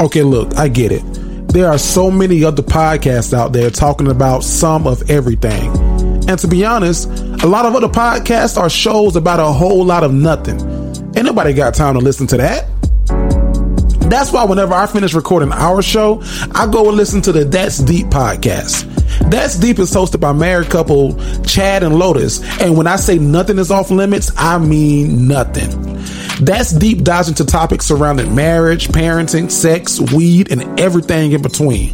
Okay, look, I get it. There are so many other podcasts out there talking about some of everything. And to be honest, a lot of other podcasts are shows about a whole lot of nothing. Ain't nobody got time to listen to that. That's why whenever I finish recording our show, I go and listen to the That's Deep podcast. That's Deep is hosted by married couple Chad and Lotus. And when I say nothing is off limits, I mean nothing. That's Deep dives into topics surrounding marriage, parenting, sex, weed, and everything in between.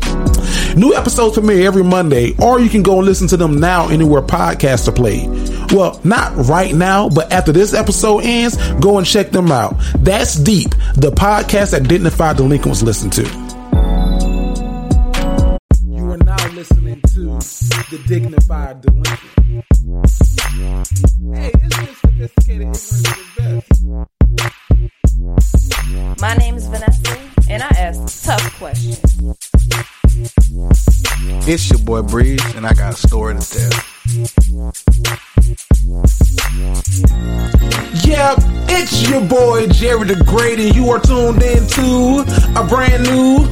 New episodes premiere every Monday, or you can go and listen to them now anywhere podcasts are played. Well, not right now, but after this episode ends, go and check them out. That's Deep, the podcast that Dignified Delinquents listen to. You are now listening to the Dignified Delinquent. Hey, it's sophisticated ignorance is best. My name is Vanessa, and I ask tough questions. It's your boy Breeze, and I got a story to tell. Yep, it's your boy Jerry the Great, and you are tuned in to a brand new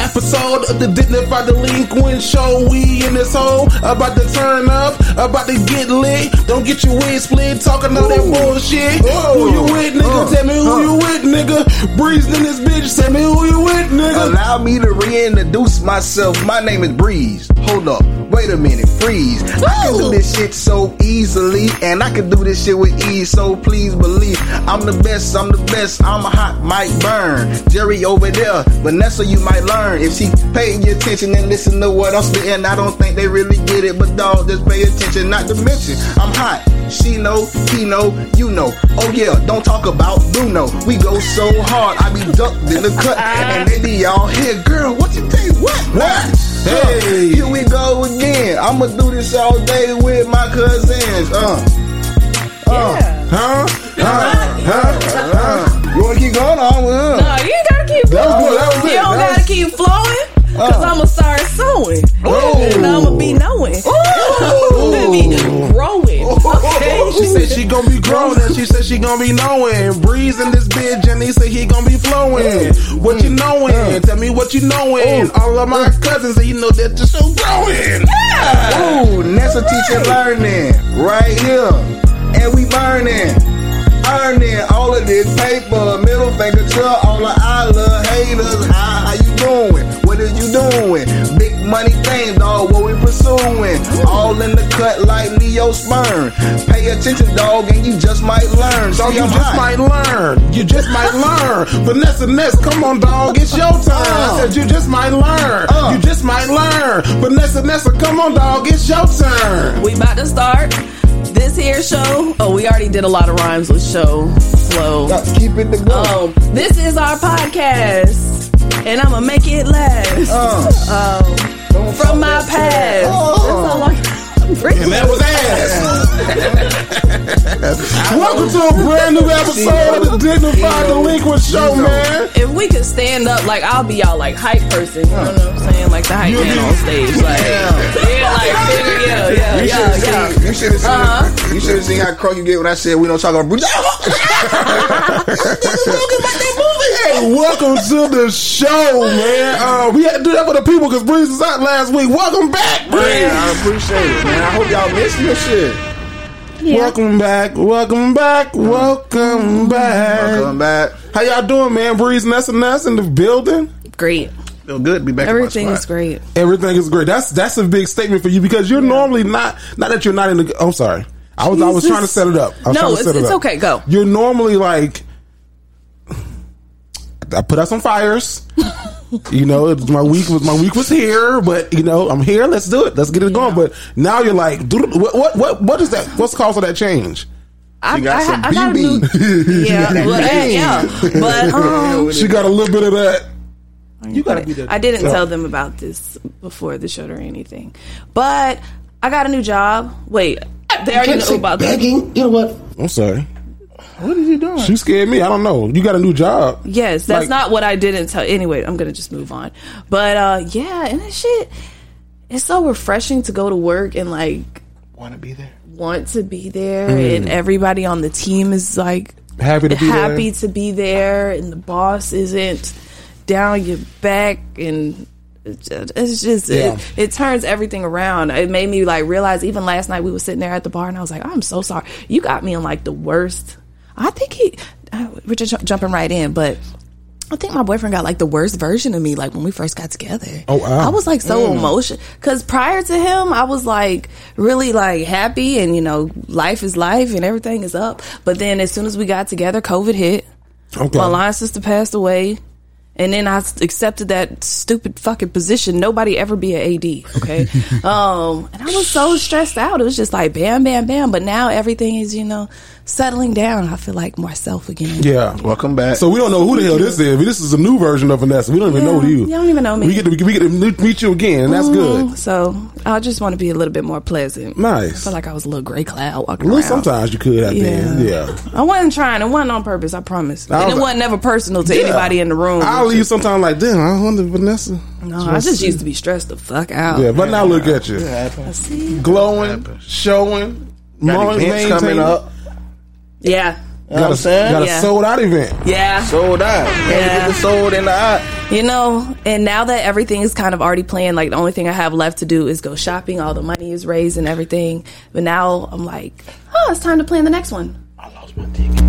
episode of the Dignified Delinquent Show. We in this hole about to turn up, about to get lit. Don't get your wig split, talking all that bullshit. Who you with, nigga? Uh, Tell me who uh. you with, nigga. Breezing in this bitch. Tell me who you with, nigga. Allow me to reintroduce myself. My name is Breeze. Hold up. Wait a minute. Freeze. I can do this shit so easily, and I can do this shit with ease. So please believe I'm the best. I'm the best. I'm a hot might burn. Jerry over there. Vanessa, you might learn if she pay your attention and listen to what I'm spitting. I don't think they really get it, but dog, just pay attention. Not to mention, I'm hot. She know, he know, you know. Oh yeah, don't talk about Bruno. We go so hard, I be ducked in the cut, and they be all here, girl. What you think? What? What? Hey. Here we go again. I'ma do this all day with my cousins. Uh. Uh. Yeah. Huh? Huh? Huh? Uh. You wanna keep going on with her? No, you ain't gotta keep That was good, that was you it, don't that gotta was- keep flowing. Uh. Cause Uh. I'ma start sowing. Ooh. And I'ma be knowing. Oh. I'ma be growing. Oh. Okay? She said she gonna be growing and she said she gonna be knowing. Breeze in this bitch and he said he gonna be flowing. Mm. What you mm. knowing? Mm. Tell me what you knowing. Oh. All of my cousins say you know that the show growing. Ooh, Nessa teaching learning right here. And we burning, earning all of this paper. Middle finger to all of our little haters. How, how you doing? What are you doing? Big money thing, dog. What we pursuing? All in the cut like Neo sperm. Pay attention, dog, and you just might learn. So See, you I'm just hot. might learn. You just might learn. Vanessa Ness, come on, dog. It's your turn. I said you just might learn. Uh. You just might learn. Vanessa Nessa, come on, dog. It's your turn. We about to start this here show. Oh, we already did a lot of rhymes with show flow. Gotta Keep it to go. Um, this is our podcast, and I'ma make it last. Uh, Um, from my that past. Oh. That's all I And that was ass. Welcome to a brand new episode of the Dignified Delinquent Show, man. If we could stand up, like I'll be y'all like hype person. You know what I'm saying? Like the hype You'll man be- on stage. Like yeah, like yeah, yeah, yeah, You should yeah, have yeah. seen. You should have seen. Uh-huh. You should have seen how crunk you get when I said we don't talk about Bruno. Hey, welcome to the show, man. Uh, we had to do that for the people because Breeze was out last week. Welcome back, Breeze. Man, I appreciate it, man. I hope y'all missing this shit. Welcome back, welcome back, welcome back. Welcome back. How y'all doing, man? Breeze Ness and Ness in the building. Great. Feel good to be back. Everything is great. Everything is great. That's that's a big statement for you because you're normally not not that you're not in the. I'm sorry. I was I was trying to set it up. I was No, to it's- set it it's up. okay. Go. You're normally like. I put out some fires. you know, my week was my week was here, but you know, I'm here. Let's do it. Let's get it going. But now you're like, what what what, what is that? What's the cause of that change? I, You got I, some I got a new, yeah, well, yeah, but um, She got a little bit of that. You gotta be the. I didn't Yeah. tell them about this before the show or anything, but I got a new job. Wait, they already know about that. begging. You know what? I'm sorry. What is he doing? She scared me. I don't know. You got a new job. Yes, that's Like- not what I didn't tell. Anyway, I'm gonna just move on. But uh yeah, and that shit, it's so refreshing to go to work and like Want to be there? want to be there, and everybody on the team is like Happy to be happy there. to be there, and the boss isn't down your back and it's just, it's just Yeah. it, it turns everything around. It made me like realize even last night we were sitting there at the bar and I was like, I'm so sorry. You got me in like the worst. I think he uh, we're just ju- jumping right in, but I think my boyfriend got like the worst version of me like when we first got together. Oh, wow. I was like so emotional cuz prior to him I was like really like happy and you know life is life and everything is up. But then as soon as we got together COVID hit. Okay. My line sister passed away. And then I accepted that stupid fucking position. Nobody ever be an AD, okay? um, and I was so stressed out. It was just like bam, bam, bam. But now everything is, you know, settling down. I feel like myself again. Yeah. Welcome back. So we don't know who the hell this is. This is a new version of Vanessa. We don't even Yeah, know you. you don't even know me. We get to, we get to meet you again, and that's mm-hmm. good. So I just want to be a little bit more pleasant. Nice. I Nice. feel like I was a little gray cloud walking Well, around. sometimes you could have been. Yeah. I wasn't trying. It wasn't on purpose. I promise. I and it wasn't ever personal to anybody in the room. I'll leave sometimes like, damn, I wonder Vanessa. no, I just used to be stressed the fuck out. Yeah, but now look at you. See? Glowing, showing, got mowing, coming up. Yeah. You know what I'm saying? Got a Yeah. sold out event. Yeah. Sold out. Yeah. Yeah. Get sold in the eye. You know, and now that everything is kind of already planned, like the only thing I have left to do is go shopping. All the money is raised and everything. But now I'm like, oh, it's time to plan the next one. I lost my ticket.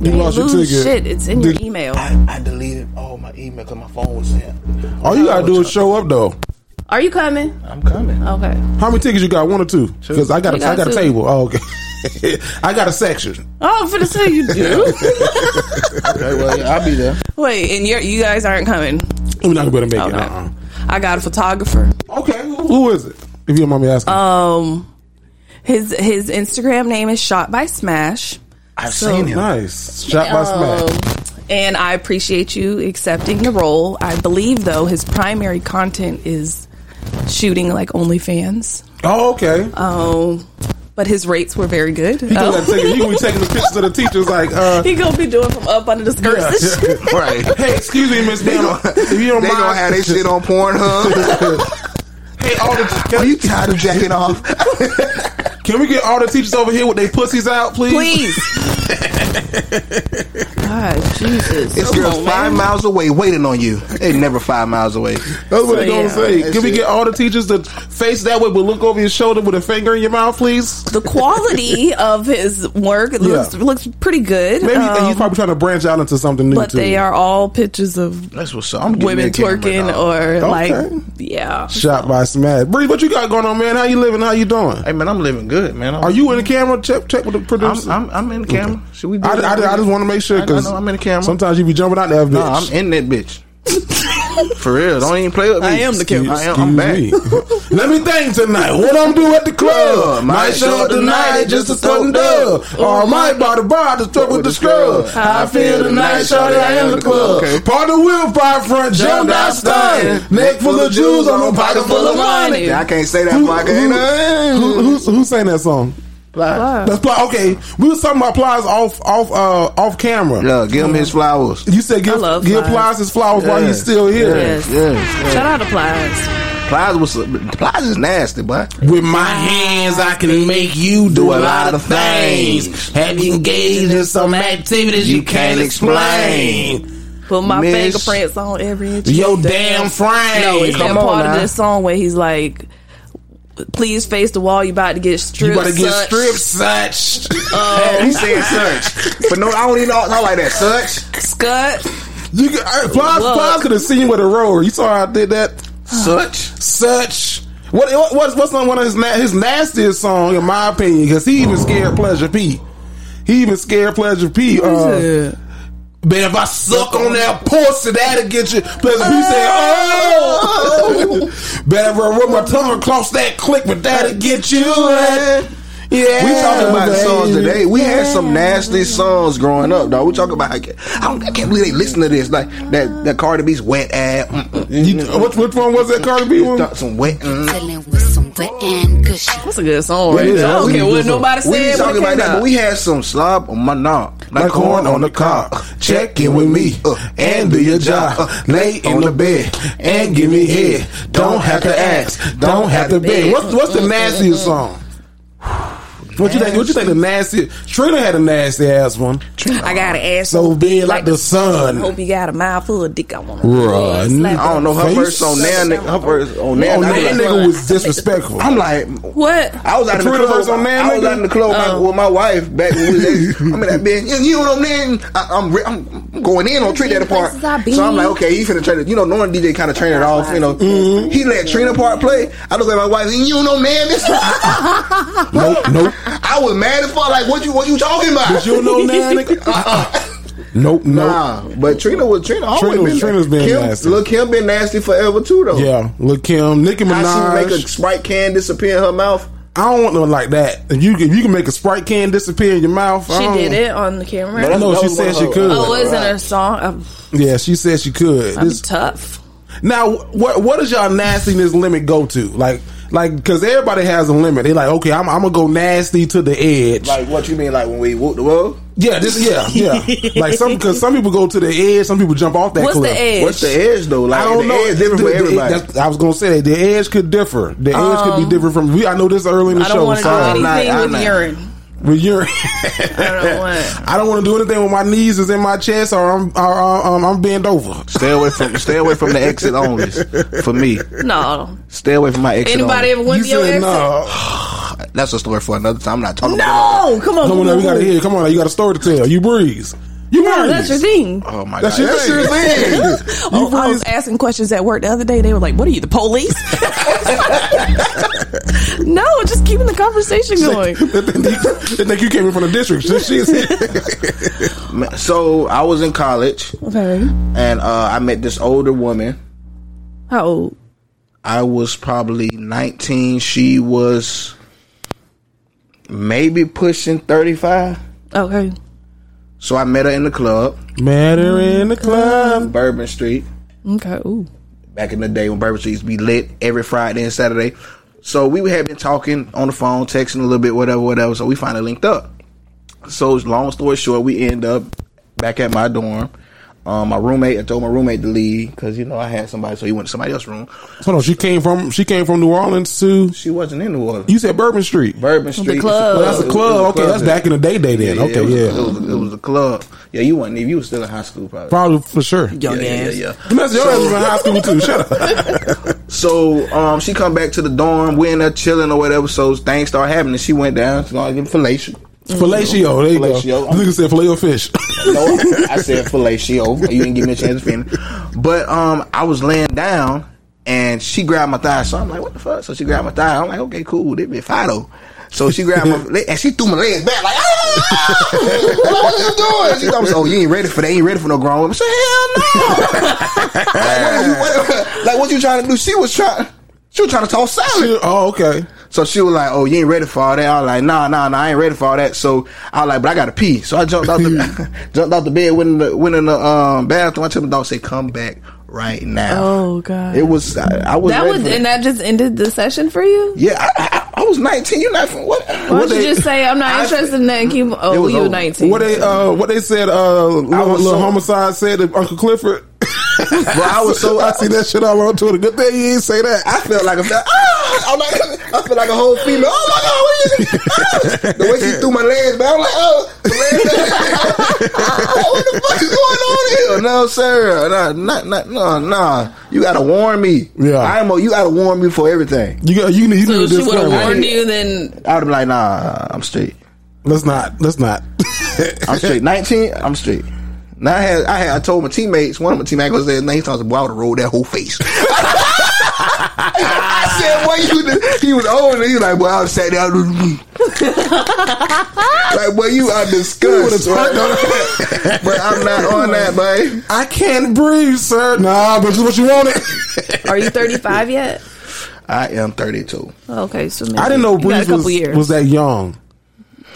You lost your Lose ticket. shit. It's in your email. I, I deleted all my email because my phone was in. All you gotta do is show up though. Are you coming? I'm coming. Okay. How many tickets you got? One or two? Because I got a, got I got a table. Oh, okay. I got a section. Oh, I'm finna say you do. Okay, well, yeah, I'll be there. Wait, and you're, you guys aren't coming. We're not gonna be able to make it. Uh-uh. I got a photographer. Okay, who, who is it? If you don't mind me asking. Um, his his Instagram name is Shot by Smash. I've So- seen him. nice. Shot by smash. Um, and I appreciate you accepting the role. I believe though his primary content is shooting like OnlyFans. Oh, okay. Um, but his rates were very good. he, gonna Oh. take, he be taking the pictures of the teachers like, uh, he gonna be doing from up under the skirts. and Yeah. Right. hey, excuse me, Miss They If you don't they mind, gonna have their shit on Pornhub. hey, all the, Are you tired of jacking off? Can we get all the teachers over here with their pussies out, please? Please. God, Jesus. This Come girl's on, five man. miles away waiting on you. They never five miles away. That's what So, they gonna yeah. say. That's Can we get all the teachers to face that way, but look over your shoulder with a finger in your mouth, please? The quality of his work it looks Yeah. looks pretty good. Maybe um, he's probably trying to branch out into something new but too. they are all pictures of That's what's up. I'm women that twerking dog. or Okay. like yeah. shot by smash. Bree, what you got going on, man? How you living? How you doing? Hey man, I'm living good, man. I'm, Are you in the camera? Check, check with the I'm, producer. I'm, I'm in the camera. Should we? I? I, I just want to make sure because I'm in the camera. Sometimes you be jumping out there, bitch. No, I'm in that bitch. For real, don't even play with me. I am the camera. I am, I'm back. Me. Let me think tonight. What I'm doing at the club? Yeah, might show up tonight just a stuff and dub. Or I might buy the bar to stuff with the scrub. How I feel tonight, shorty, I am the club. Okay. Partner wheel, five front, jumped out stunning. Neck full of jewels on a pocket full of money. Yeah, I can't say that. Fuck, Who, who, who's, who sang that song? That's Ply. Okay, we was talking about Plies off, off, uh, off camera. Yeah, give him his flowers. You said give, love give Plies. Plies his flowers while he's still here. Yes. Yes. Shout out to Plies. Plies was Plies is nasty, boy. With my hands, I can make you do a lot of things. Have you engaged in some activities you can't explain? Put my Miss- fingerprints on every inch. Your damn frame. No, it's that on part now. of this song where he's like, "Please face the wall. You about to get You stripped. better get such." stripped, such. he said such, but no, I don't even know not like that. Such, Scut. You could, uh, Plies, Look. Plies could have seen you with a roller. You saw how I did that? such. Such. What, what what's what's on one of his na- his nastiest song in my opinion? Because he even scared Pleasure P. He even scared Pleasure P. Uh, Man, if I suck on that pussy, that'll get you. Pleasure P said, "Oh, better run my tongue across that click, but that'll get you." eh." Yeah, We talking about baby. songs today. We had some nasty songs growing up, dog. We talking about. I, can't- I, don't, I can't believe they listen to this. Like that, that Cardi B's wet ass. Mm, mm, which, which one was that Cardi B one? mm, some wet. Mm. Chillin' with some wet and gushy. That's a good song. Right it is. there. I don't care what song. nobody We said. ain't talking about that, but we had some slob on my knob. Like corn on the cob. Check in with me Uh, and do your job. Lay in the bed and give me head. Don't have to ask. Don't have to beg. What's what's the nastiest song? What you think? What you think? The nasty Trina had a nasty ass one. I got an ass So big like the sun. Hope you got a mouthful of dick. I want Right. to. I don't know her Face? verse on there. Her verse on there. Oh, I that was like- nigga was disrespectful. I'm like, What? I was out in the Trina club. on there, I was nigga? out in the club with my- wife back when we was at, I mean that bitch. You, you know what I'm saying? I, I'm I'm going in on Trina that part. Places I been. So I'm like, okay, he finna turn it. You know, knowing DJ kind of turn it off. You know, Mm-hmm. he let Trina part play. I look at my wife. and You know, man, this. nope, nope. I was mad as fuck. Like, what you what you talking about? But you know now, nigga. Uh-uh. Nope, nope. Nah, but Trina was Trina. Always Trina, been, Trina's been Kim, nasty. Look, Kim been nasty forever too, though. Yeah, look, Kim, Nicki How she make a Sprite can disappear in her mouth? I don't want no like that. If you if you can make a sprite can disappear in your mouth, She did it on the camera. That's- No, that she was said one she could. Oh, isn't her song? I'm, Yeah, she said she could. I'm This- tough. now, what what does y'all nastiness limit go to? Like, like because everybody has a limit. They like, okay, I'm, I'm gonna go nasty to the edge. Like what you mean? Like when we whoop the world? yeah, this, yeah, yeah. like some because some people go to the edge, some people jump off that What's cliff. the edge? What's the edge though? Like I don't the know. edge different The- for the- everybody. that's- I was gonna say the edge could differ. The edge could be um, different from. We, I know this early in the I show. don't want to do I'm not- anything I'm with not- urine. With urine. I don't want. I don't want to do anything when my knees is in my chest or I'm or, um, I'm bent over. Stay away from stay away from the exit only. For me, No. stay away from my exit. Anybody ever only. went You to your said exit? no. That's a story for another time. I'm not talking about. No, come on. Come on, now, we gotta hear. Come on, now, you got a story to tell. You breeze. You No, breeze. that's your thing. Oh my That's god, your that's thing. your thing. Oh, I was asking questions at work the other day. They were like, "What are you, the police?" no, just keeping the conversation going. they think you came in from the district. Shit, shit. so I was in college Okay. and uh, I met this older woman. How old? I was probably 19. She was maybe pushing 35. Okay. So I met her in the club, Met her in the club. Bourbon Street. Okay. Ooh. back in the day when Bourbon Street used to be lit every Friday and Saturday. So we had been talking on the phone, texting a little bit, whatever, whatever. So we finally linked up. So long story short, we end up back at my dorm. Um, my roommate, I told my roommate to leave because you know I had somebody, so he went to somebody else's room. Hold on, she came from she came from New Orleans to. She wasn't in New Orleans. You said Bourbon Street. Bourbon Street, club. Well, that's a It was- club. was a Okay, that's back in the day, day then. it okay, was, yeah, It was, it was a club. Yeah, you wasn't. even You was still in high school, probably. probably for sure. Young yeah, yeah, ass. yeah. Vanessa, your ass was in high school too. Shut up. So um, she come back to the dorm. We in there chilling or whatever. So things start happening. She went down. She's gonna get fellatio. Fellatio. There you Fellatio. go. Nigga said filet fish. No, I said fellatio. You didn't give me a chance to finish. But um, I was laying down and she grabbed my thigh. So I'm like, what the fuck? So she grabbed my thigh. I'm like, okay, cool. This be Fido. So she grabbed my leg and she threw my legs back like, ah! What you doing? She told me, oh, you ain't ready for that. You ain't ready for no grown woman. I said, hell no. like, what you, what, like, what you trying to do? She was trying. She was trying to talk salad. oh, okay. So she was like, "Oh, you ain't ready for all that." I was like, "Nah, nah, nah, I ain't ready for all that." So I was like, "But I gotta pee." So I jumped out the jumped out the bed, went in the went in the um, bathroom. I told my dog, "Say, come back right now." Oh god. It was I, I was that ready was for and that just ended the session for you. yeah. I, I, I was nineteen. You're not from what? Why don't they- you just say I'm not I- interested in that and keep? Oh, you were 19. What they uh what they said uh little, little so- homicide said to Uncle Clifford. Well, I was so I see that shit all on Twitter. Good thing you ain't say that. I felt like a ah, I'm like I felt like a whole female. Oh my god, what is it? Ah, the way she threw my legs back, I'm like, oh, the legs back. what the fuck is going on here? No, sir, no, not, not, no, no. You gotta warn me. Yeah. I'm. A, you gotta warn me for everything. You got you need you so need a she would have warned you. Then I would be like, nah, I'm straight. Let's not. Let's not. I'm straight. 19, I'm straight. Now I had, I had, I told my teammates, one of my teammates was there, and he told me, boy, I would have rolled that whole face. I said, what you, did?" he was older, he was like, boy, I would have sat down. like, boy, you are disgusted. Right? but I'm not on that, boy. I can't breathe, sir. Nah, but this is what you wanted. are you 35 yet? I am 32. Okay, so maybe I didn't know you Breeze a couple was, years. was that young.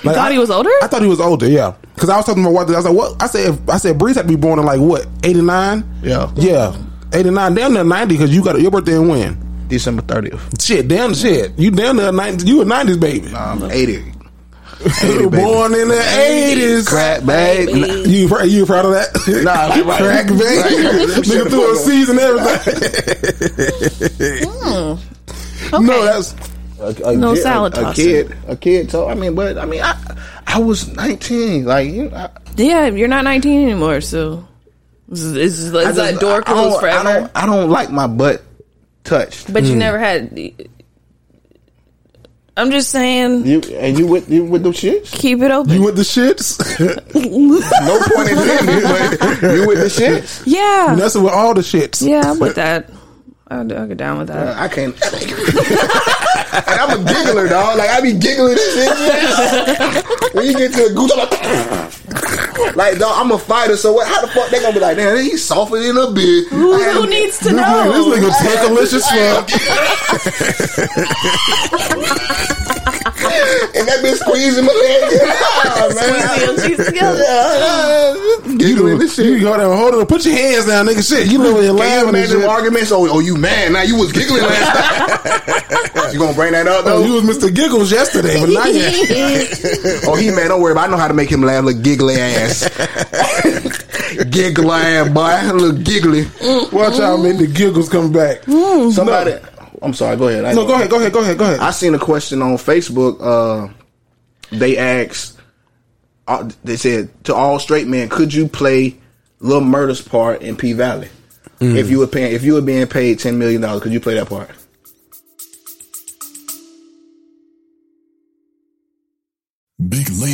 You thought I, he was older? I thought he was older. Yeah, because I was talking to my wife. I was like, "What?" I said, "I said Breeze had to be born in like what, eighty nine? Yeah. yeah, eighty nine. Damn near ninety because you got your birthday in when? December 30th. Shit, damn shit. You damn near ninety. You a nineties baby. I'm 80. you were baby. born in the eighties. Crack, babe. Baby. You pr- you proud of that? Nah, right, right. crack baby. Right. Nigga threw a season and everything. Hmm. No, that's a, a, No a- salad a, tossing. kid, a kid So I mean, but I mean, I I was nineteen. Like you, know, I, Yeah, you're not 19 anymore, so is, is, is I that just- door I don't- closed I forever? don't, I don't like my butt touched. But you hmm. never had. I'm just saying, You and you with you with them shits? keep it open. You with the shits? No point intended, but you with the shits? yeah, That's with all the shits. yeah, I'm with that. I'll, I'll get down with that. Uh, I can't. and I'm a giggler, dog. Like I be giggling and shit. when you get to the goose, I'm like, like, dog, I'm a fighter. So what? How the fuck they gonna be like? Damn, he's softer than a bitch. Who, who needs to know? This know? nigga tankalicious fuck. and that bitch squeezing my leg. Ah, man. Squeeze your cheeks together. Yeah, giggling and shit. You go there, hold on, put your hands down, nigga. Shit, you know where you're Can you laughing and imagine arguments? Oh, oh, you mad now? You was giggling last night. you gonna bring that up though? Oh, you was Mr. Giggles yesterday, but not yet. oh, he mad. Don't worry about. it. I know how to make him laugh. Little giggly ass, giggly ass boy, little giggly. Watch out, man. The giggles come back. Somebody. I'm sorry. Go ahead. I- No, go ahead, go ahead, go ahead, go ahead. I seen a question on Facebook. Uh, they asked, uh, they said to all straight men, could you play Lil Murda's part in P Valley? If you were paying, if you were being paid ten million dollars, could you play that part? Big labia energy. But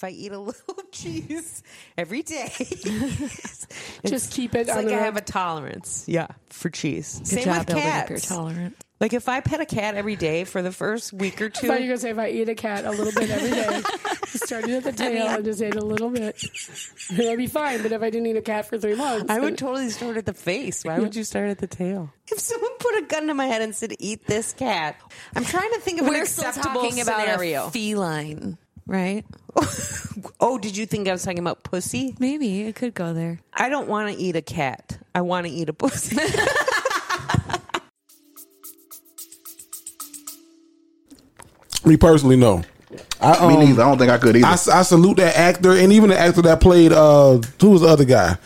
if I eat a little cheese every day, Just keep it It's on like the I road. have a tolerance. Yeah, for cheese. Good Same job with building up cats. your tolerance. Like if I pet a cat every day for the first week or I two, thought you were gonna say if I eat a cat a little bit every day, started at the tail and just ate a little bit, that'd be fine. But if I didn't eat a cat for three months, I would totally start at the face. Why would you start at the tail? If someone put a gun to my head and said, "Eat this cat," I'm trying to think of an We're still acceptable talking about scenario. a feline, right? oh, did you think I was talking about pussy? Maybe it could go there. I don't want to eat a cat. I want to eat a pussy. Me personally, no. I, Me um, neither. I don't think I could either. I, I salute that actor and even the actor that played uh who was the other guy?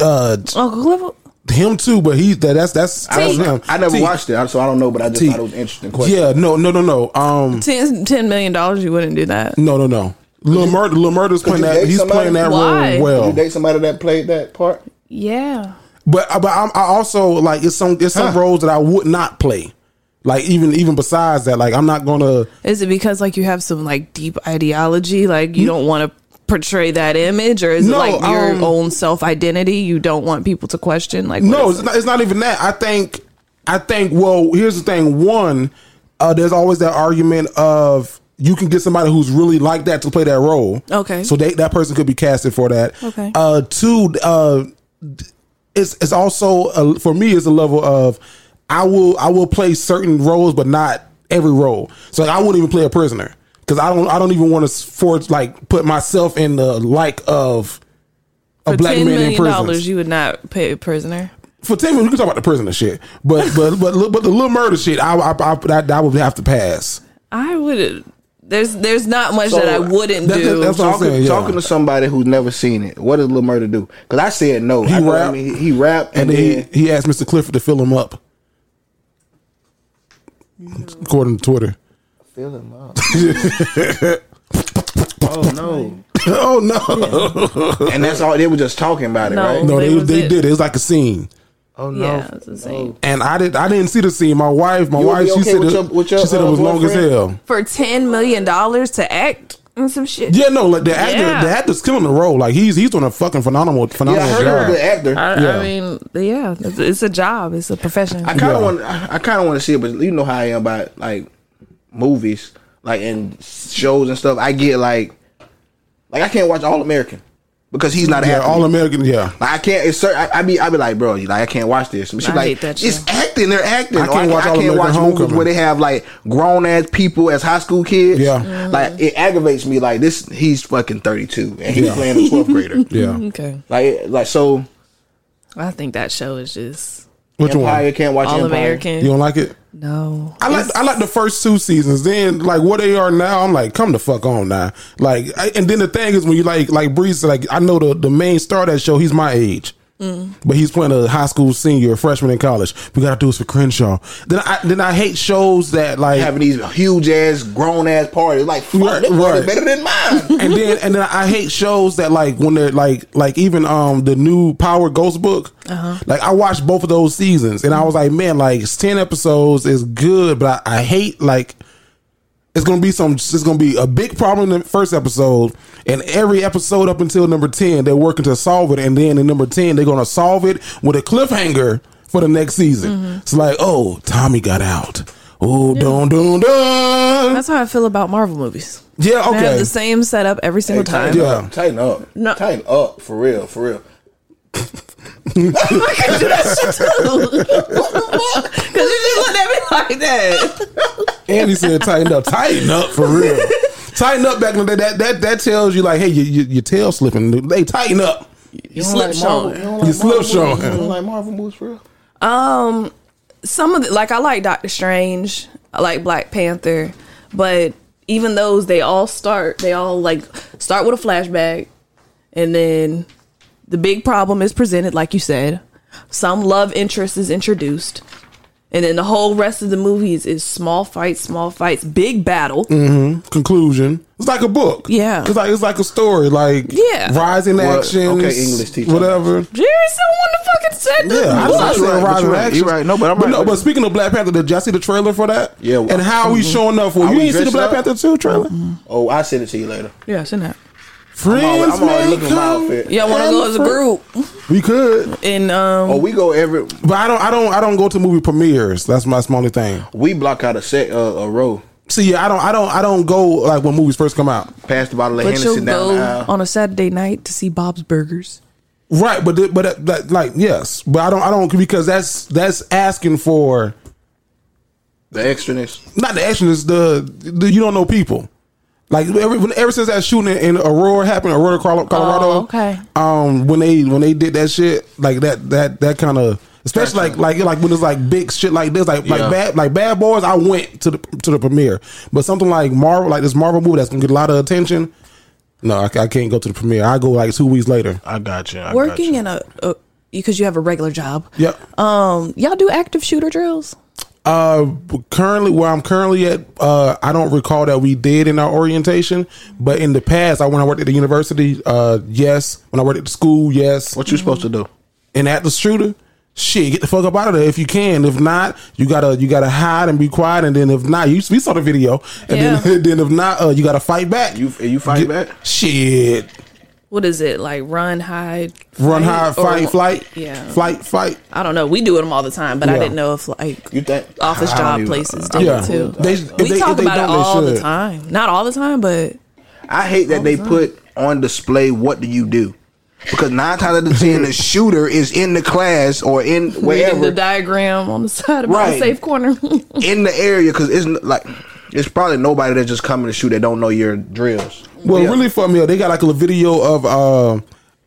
Uh Uncle Clifford. Him too, but he that that's that's I, that's don't, him. I never T. watched it, so I don't know. But I just T. thought it was an interesting question. Yeah, no, no, no, no. Um Ten, $10 million, you wouldn't do that. no, no, no. Lil Murder Lil Murder's playing that he's somebody? playing that Why? role Did well. you date somebody that played that part? Yeah. But but I'm, I also like it's some it's some Huh. roles that I would not play. Like even even besides that, like I'm not gonna. Is it because like you have some like deep ideology, like you don't want to portray that image, or is No, it like your um, own self identity you don't want people to question? Like No, it's not, it's not even that. I think I think. Well, here's the thing. One, uh, there's always that argument of you can get somebody who's really like that to play that role. Okay. so they, that person could be casted for that. Okay. Uh, two, uh, it's it's also a, for me it's a level of I will I will play certain roles, but not every role. So like, I wouldn't even play a prisoner because I don't I don't even want to force like put myself in the like of a for black ten man in million prison. dollars you would not pay a prisoner? For ten million, we can talk about the prisoner shit, but but but but the little murder shit, I I I, I, I would have to pass. I would. There's there's not much So, that I wouldn't that- do. that's what I'm Talking, saying, yeah. talking to somebody who's never seen it, what does Lil Murda do? Because I said no. He I know. I mean, he rap And and, then then he, he asked Mr. Clifford to fill him up, according to Twitter. Fill him up. oh no! oh no, And that's all. They were just talking about it, No. right? no, They they, was they it. did it. It was like a scene, Oh no! yeah, it's the same. and I did I didn't see the scene. My wife, my You would wife, be she okay said with it, your- with your, she said it uh, was long as boyfriend? hell. For ten million dollars to act and some shit. Yeah, no, like the actor, Yeah. the actor's killing the role. Like he's he's doing a fucking phenomenal Yeah, phenomenal I heard he was a job. good actor. I, Yeah. I mean, yeah, it's, it's a job. It's a profession. I kind of Yeah. want. I kind of want to see it, but you know how I am about like movies, like in shows and stuff. I get like, like I can't watch All American because he's not an Yeah, actor. all American. Yeah, Like I can't. It's certain. I, I be. I be like, bro, you like I can't watch this. She's I like, hate that it's show. acting. They're acting. I can't watch I All can't American watch movies where they have like grown ass people as high school kids. Yeah. Like it aggravates me. Like this, he's fucking thirty two and he's Yeah. playing a twelfth grader. yeah. okay, Like, like so. I think that show is just Which Empire one? can't watch all Empire. American. You don't like it? No, I like I like the first two seasons. Then like what they are now, I'm like, come the fuck on now. Like, I, and then the thing is when you like like Breeze, like I know the the main star of that show, he's my age. But he's playing a high school senior, a freshman in college. We gotta do this for Crenshaw. Then I then I hate shows that like Having these huge ass, grown ass parties. Like, fuck, Right, this right. better than mine. and then and then I hate shows that like when they're like like even um the new Power Ghost book. Like I watched both of those seasons and I was like, man, like it's ten episodes is good, but I, I hate like it's gonna be some it's gonna be a big problem in the first episode and every episode up until number 10 they're working to solve it and then in number 10 they're gonna solve it with a cliffhanger for the next season mm-hmm. it's like oh tommy got out oh dun dun dun That's how I feel about Marvel movies. yeah They have okay the same setup every single time. tighten Yeah. up. Tighten up. No. Tighten up. For real. For real. Because you just looked at me like that. Andy said tighten up. Tighten up for real. tighten up back in the day. That that that tells you like, hey, you, you, your tail slipping. They tighten up. You slip showing. You slip showing. You don't like Marvel movies for real? Um, some of the, like I like Doctor Strange, I like Black Panther, but even those they all start they all like start with a flashback, and then the big problem is presented like you said. Some love interest is introduced, and then the whole rest of the movies is small fights, small fights, big battle. Mm-hmm. Conclusion. It's like a book. Yeah. It's like it's like a story. Like Yeah. rising Well, action. okay, English teacher. Whatever. Jerry someone to fucking said this. Yeah, I, book. I said right, but rising right. action. You're right. No, but I'm right. no, but speaking of Black Panther, did y'all see the trailer for that? Yeah. And how he's mm-hmm. showing up for How you? didn't see the Black up? Panther two trailer? Mm-hmm. Oh, I'll send it to you later. Yeah, seen that. Friends, I'm always, I'm always may looking at my come outfit. Y'all want to go as a group? We could, And um, Oh, we go every. but I don't. I don't. I don't go to movie premieres. That's my, that's only thing. We block out a set, uh, a row. See, yeah, I don't. I don't. I don't go like when movies first come out. Pass the bottle of But Hennessy you'll down go on a Saturday night to see Bob's Burgers. Right, but the- but that, that, like yes, but I don't. I don't because that's that's asking for The extraness. not the action. Is the, the you don't know people. Like ever, ever since that shooting in Aurora happened, Aurora, Colorado. Oh, okay. Um, when they when they did that shit, like that that that kind of, especially like like like when it's like big shit like this, like Yeah. like bad like Bad Boys. I went to the to the premiere, but something like Marvel, like this Marvel movie that's gonna get a lot of attention. No, I, I can't go to the premiere. I go like two weeks later. I got you. I Working got you. in a, a because you have a regular job. Yep. Um, y'all do active shooter drills. Uh, currently, where I'm currently at, uh, I don't recall that we did in our orientation, but in the past, I when I worked at the university, uh, yes. When I worked at the school, yes. What you supposed to do? And at the shooter, shit, get the fuck up out of there if you can. If not, you gotta you gotta hide and be quiet. And then if not, you we saw the video. And Yeah. then then if not, uh, you gotta fight back. You you fight Get- back? Shit. What is it like? Run, hide, Run, fight, or- fight, flight. Yeah, Flight, fight. I don't know. We do them all the time, but I didn't know if like You think office I don't job even- places I did Yeah. it too. They- we they- talk they about it all the time. Not all the time, but I hate that they put on display what do you do. Because nine times out of ten, the shooter is in the class or in reading the diagram on the side of Right. the safe corner. in the area. Because it's like it's probably nobody that's just coming to shoot that don't know your drills. Well, Yeah. really for me, they got like a video of uh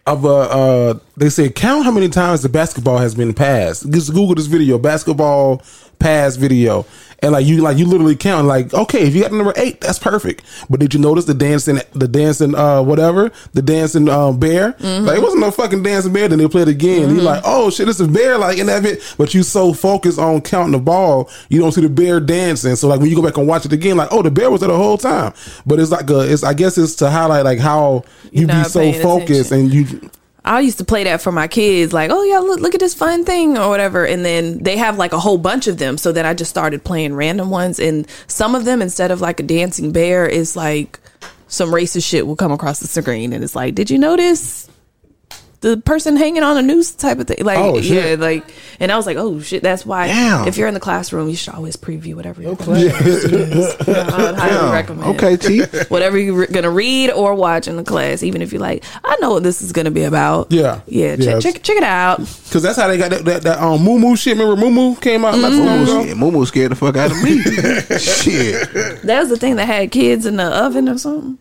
of uh, uh they say count how many times the basketball has been passed. Just Google this video, basketball pass video. And like you like you literally count like, okay, if you got the number eight, that's perfect. But did you notice the dancing the dancing uh whatever? The dancing um bear? Like it wasn't no fucking dancing bear, then they played it again. you're like, oh shit, it's a bear like in that bit. But you so focused on counting the ball, you don't see the bear dancing. So like when you go back and watch it again, like, oh the bear was there the whole time. But it's like a it's I guess it's to highlight like how you You're be so focused attention. and you I used to play that for my kids, like, oh yeah, look, look at this fun thing or whatever. And then they have like a whole bunch of them. So then I just started playing random ones. And some of them, instead of like a dancing bear, is like some racist shit will come across the screen. And it's like, did you notice the person hanging on a noose type of thing? Like, Oh, shit. yeah, like, and I was like, oh shit, that's why Damn. if you're in the classroom, you should always preview whatever your class is. I would highly recommend. Okay, T. Whatever you're gonna read or watch in the class, even if you're like, I know what this is gonna be about. Yeah. yeah. Yeah. Check, check, check it out. because that's how they got that that, that um Moo Moo shit. Remember Moo Moo came out not too long ago. Yeah, Moo scared the fuck out of me. Shit. That was the thing that had kids in the oven or something.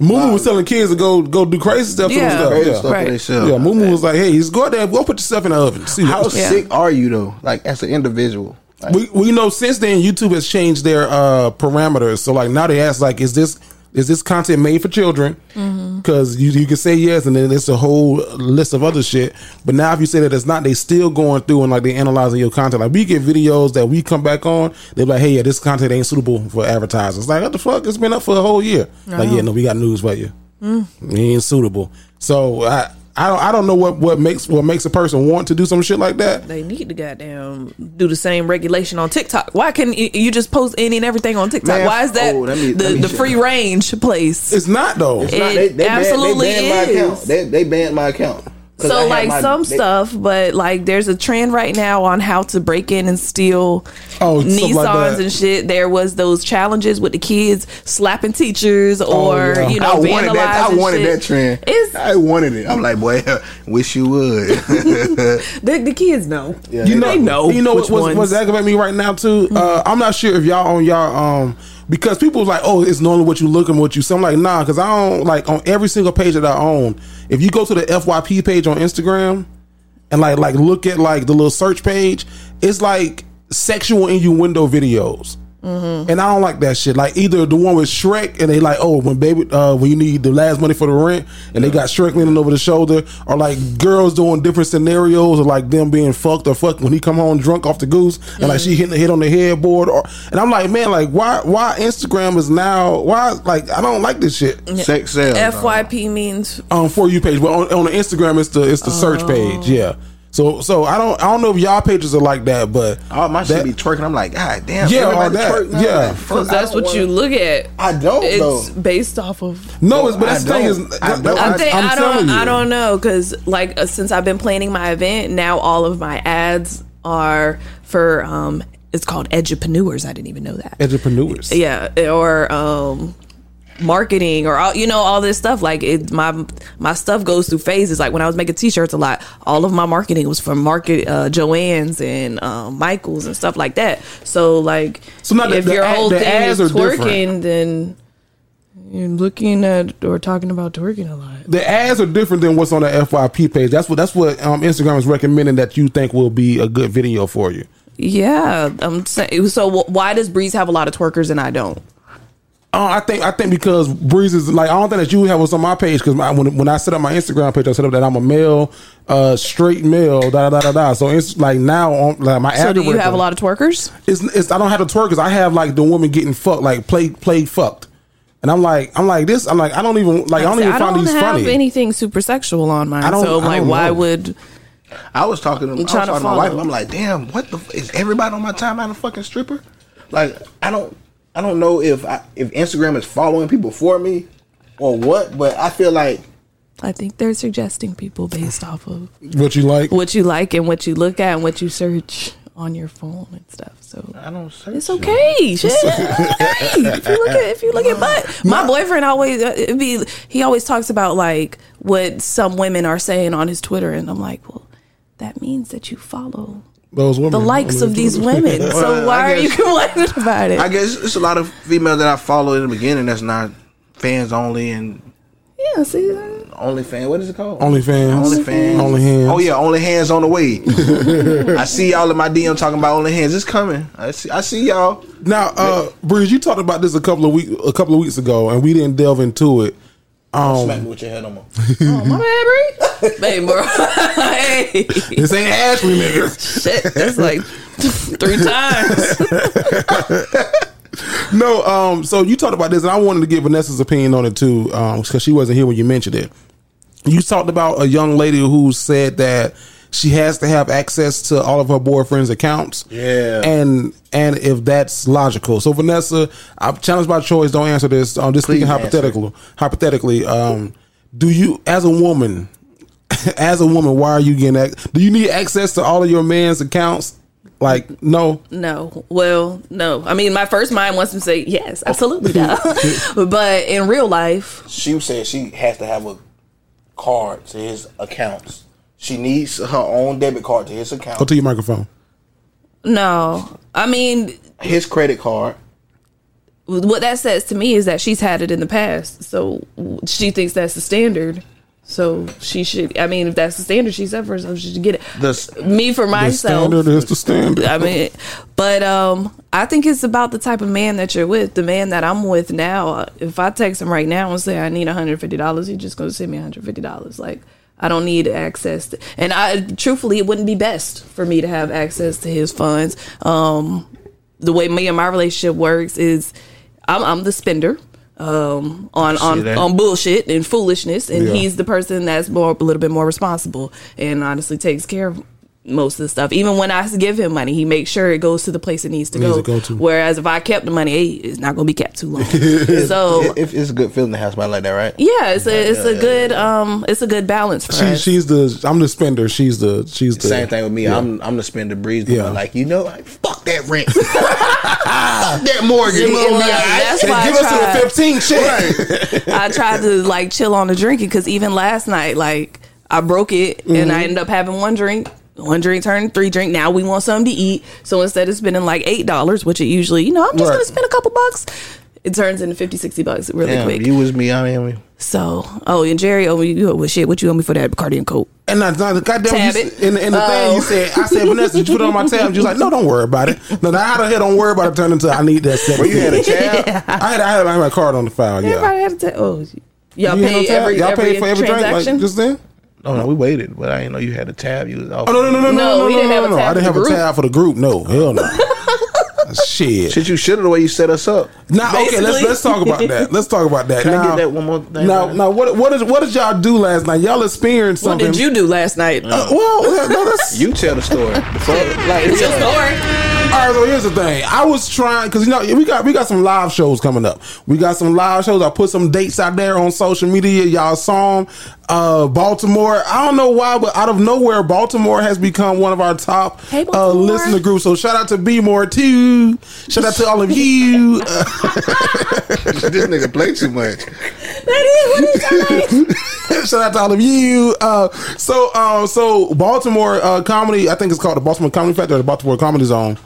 Moo Moo was telling kids to go go do crazy stuff to Yeah. them Crazy stuff. stuff Right. themselves. Yeah, Moo Moo was like, "Hey, just go out there, go put yourself in the oven." See How Yeah. sick are you though? Like as an individual. Like, we we know since then YouTube has changed their uh parameters. So like now they ask like, is this Is this content made for children? Mm-hmm. Because you you can say yes, and then it's a whole list of other shit. But now if you say that it's not, they still going through and like they analyzing your content. Like we get videos that we come back on, they're like, hey, yeah, this content ain't suitable for advertisers. Like what the fuck? It's been up for a whole year. Like yeah, no, we got news for you. Mm. It ain't suitable. So I. I don't, I don't know what, what makes what makes a person want to do some shit like that. They need to goddamn do the same regulation on TikTok. Why can you, you just post any and everything on TikTok? Man, Why is that oh, let me- the, the free range place? It's not though. It's not- they, It they banned- they banned my account. They, they banned my account. 'Cause I So like my- some they- stuff, but like there's a trend right now on how to break in and steal Oh, stuff Nissans like and shit. There was those challenges with the kids slapping teachers or yeah. you know I wanted that. I vandalizing wanted shit. that trend. It's I wanted it. I'm like, boy, wish you would. the, the kids know. Yeah, you they know, know you know which what, what's, ones. what's aggravating me right now too. Uh, I'm not sure if y'all on y'all um because people was like, oh, it's normally what you look and what you. So I'm like, nah, because I don't like on every single page that I own. If you go to the FYP page on Instagram and like like look at like the little search page, it's like sexual innuendo videos. And I don't like that shit. Like either the one with Shrek and they like, oh, when baby, uh, when you need the last money for the rent, and they got Shrek leaning over the shoulder, or like girls doing different scenarios, or like them being fucked or fucked when he come home drunk off the goose, and like she hitting the head on the headboard, or and I'm like, man, like why why Instagram is now why like I don't like this shit. Sex sells. FYP means Um, for you page, but on, on the Instagram it's the it's the search page, yeah. So so I don't I don't know if y'all pages are like that, but All my shit be twerking. I'm like, God damn. Yeah, all that. twerk. Yeah. Like, because I that's what you wanna- look at. I don't It's though. based off of no, it's, but that's the thing is don't. I don't. I think I'm I don't. you. I don't know because like uh, since I've been planning my event, now all of my ads are for um. It's called edupreneurs. I didn't even know that. entrepreneurs. yeah, or um, marketing or all, you know all this stuff. Like it, my my stuff goes through phases. Like when I was making t-shirts a lot, all of my marketing was for market uh, Joanne's and um, Michaels and stuff like that. So like, So now if the your ad- whole the thing is are different. twerking, then you're looking at or talking about twerking a lot. the ads are different than what's on the FYP page. That's what that's what um, Instagram is recommending that you think will be a good video for you. Yeah, I'm saying. So why does Breeze have a lot of twerkers and I don't? Uh, I think I think because Breeze is like I don't think that you have what's on my page because when when I set up my Instagram page I set up that I'm a male, uh, straight male, da da da da da. So it's like now on like my So do you have a lot of twerkers? It's, it's I don't have the twerkers. I have like the woman getting fucked, like play play fucked, and I'm like I'm like this. I'm like I don't even like I don't even find these funny. I find don't these have funny. anything super sexual on mine. I don't- so I'm I like, don't why know. would? I was talking to, I was trying talking to to my wife. follow. I'm like, damn, what the f- is everybody on my timeline a fucking stripper? Like, I don't, I don't know if I, if Instagram is following people for me or what, but I feel like I think they're suggesting people based off of what you like? what you like and what you look at and what you search on your phone and stuff. So I don't. Search it's okay. Shit. It's okay. If you look at if you look at butt, my boyfriend always uh, be he always talks about like what some women are saying on his Twitter, and I'm like, well, that means that you follow Those women, the likes of these women. So Well, why I are you complaining about it? I guess it's a lot of females that I follow in the beginning that's not fans only and yeah, see. only fan. What is it called? OnlyFans. Only fans. Only hands. Oh yeah, only hands on the way. I see y'all in my DM talking about only hands. It's coming. I see. I see y'all. Now, uh, Breeze, you talked about this a couple of week a couple of weeks ago, and we didn't delve into it. Um, Smack me with your head on my. Oh, my bad, Bree. Babe, bro. hey, this ain't Ashley, nigga. shit, that's like three times. No, um, so you talked about this, and I wanted to get Vanessa's opinion on it too, because she wasn't here when you mentioned it. You talked about a young lady who said that she has to have access to all of her boyfriend's accounts. Yeah. and and if that's logical. So Vanessa, I'm challenged by choice. Don't answer this. Um, just speaking Please answer. hypothetical. Hypothetically, um, do you, as a woman, as a woman, why are you getting? Ac- do you need access to all of your man's accounts? Like, no. No. Well, no. I mean, my first mind wants to say yes, absolutely, no. but in real life, She said she has to have a card to his accounts. She needs her own debit card to his account. Go to your microphone. no. I mean, His credit card. what that says to me is that she's had it in the past, so she thinks that's the standard. So she should. I mean, if that's the standard she set for herself, she should get it. The Me for myself. The myself. standard is the standard. I mean, but um, I think it's about the type of man that you're with. The man that I'm with now, uh, if I text him right now and say I need 150 dollars, he's just gonna send me 150 dollars. Like I don't need access, to, and I truthfully, it wouldn't be best for me to have access to his funds. Um, the way me and my relationship works is, I'm, I'm the spender. Um, on on on bullshit and foolishness, and Yeah. he's the person that's more a little bit more responsible and honestly takes care of most of the stuff. Even when I give him money, he makes sure it goes to the place it needs to, Needs go. to go to. Whereas if I kept the money, hey, it's not going to be kept too long. so It- it- it's a good feeling to have somebody like that, right? yeah, it's a it's a good um it's a good balance for She, us. she's the. I'm the spender. She's the. She's the Same thing with me. Yeah. I'm I'm the spender breeze, Yeah. like you know, like, fuck that rent, fuck that mortgage. See, bro. and Like, that's why Give I us to tried- the 15 shit. I tried to like chill on the drinking because even last night, like I broke it and Mm-hmm. I ended up having one drink. One drink turned three drink. Now we want something to eat. So instead of spending like eight dollars, which it usually, you know, I'm just Right. gonna spend a couple bucks. It turns into 50, 60 bucks really Damn, quick. you was me. I am. mean, So, oh, and Jerry, oh, you oh, well, shit. What you owe me for that Bacardi and Coke? And now, now goddamn, you, it. and, and the thing Oh. you said, I said, oh. Vanessa, did you put it on my tab? She was like, no, don't worry about it. No, now how the hell don't worry about it turned into I need that second. Well, you had a tab. I had, I had, I had my card on the file. Yeah. Everybody had to. Oh, y'all You had no pay every Y'all every, paid for every drink transaction. like just then. Oh no, we waited, but I didn't know you had a tab. You was off. Oh no no no no no No, no no didn't no have a no! tab I didn't for have the a group. tab for the group. No hell no. Shit. Shit, you should have the way you set us up. Now okay, let's let's talk about that. Let's talk about that. Can now, I get that one more thing? Now, man? now, what what did what did y'all do last night? Y'all experienced something. What did you do last night? Uh, well, no, that's You tell the story. The fuck? like, it's your story. All right, so here's the thing. I was trying because you know we got we got some live shows coming up. We got some live shows. I put some dates out there on social media. Y'all saw them. Uh, Baltimore. I don't know why, but out of nowhere, Baltimore has become one of our top Hey, uh, listener groups. So shout out to B More too. Shout out to all of you. Uh, this nigga play too much. That is. Shout out to all of you. Uh, so, uh, so Baltimore uh, comedy. I think it's called the Baltimore Comedy Factory, or the Baltimore Comedy Zone.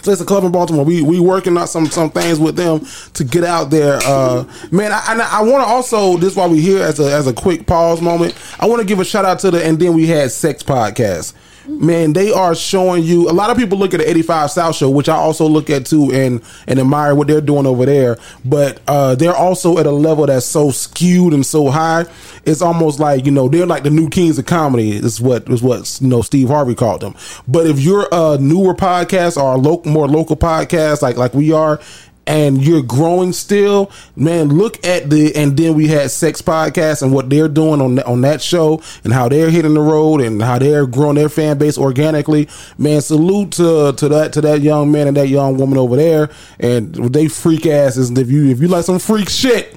So it's a club in Baltimore. We we working on some some things with them to get out there. Uh, man, I, and I want to also this while we here as a as a quick pause moment. I want to give a shout out to the and then we had sex podcast. Man, they are showing you. A lot of people look at the 85 South show, which I also look at too, and and admire what they're doing over there. But uh, they're also at a level that's so skewed and so high. It's almost like you know they're like the new kings of comedy. Is what is what you know Steve Harvey called them. But if you're a newer podcast or a more local podcast like like we are, and you're growing still, man, look at the and then we had Sex Podcast and what they're doing on that, on that show and how they're hitting the road and how they're growing their fan base organically. Man, salute to to that to that young man and that young woman over there and they freak asses. And if you if you like some freak shit.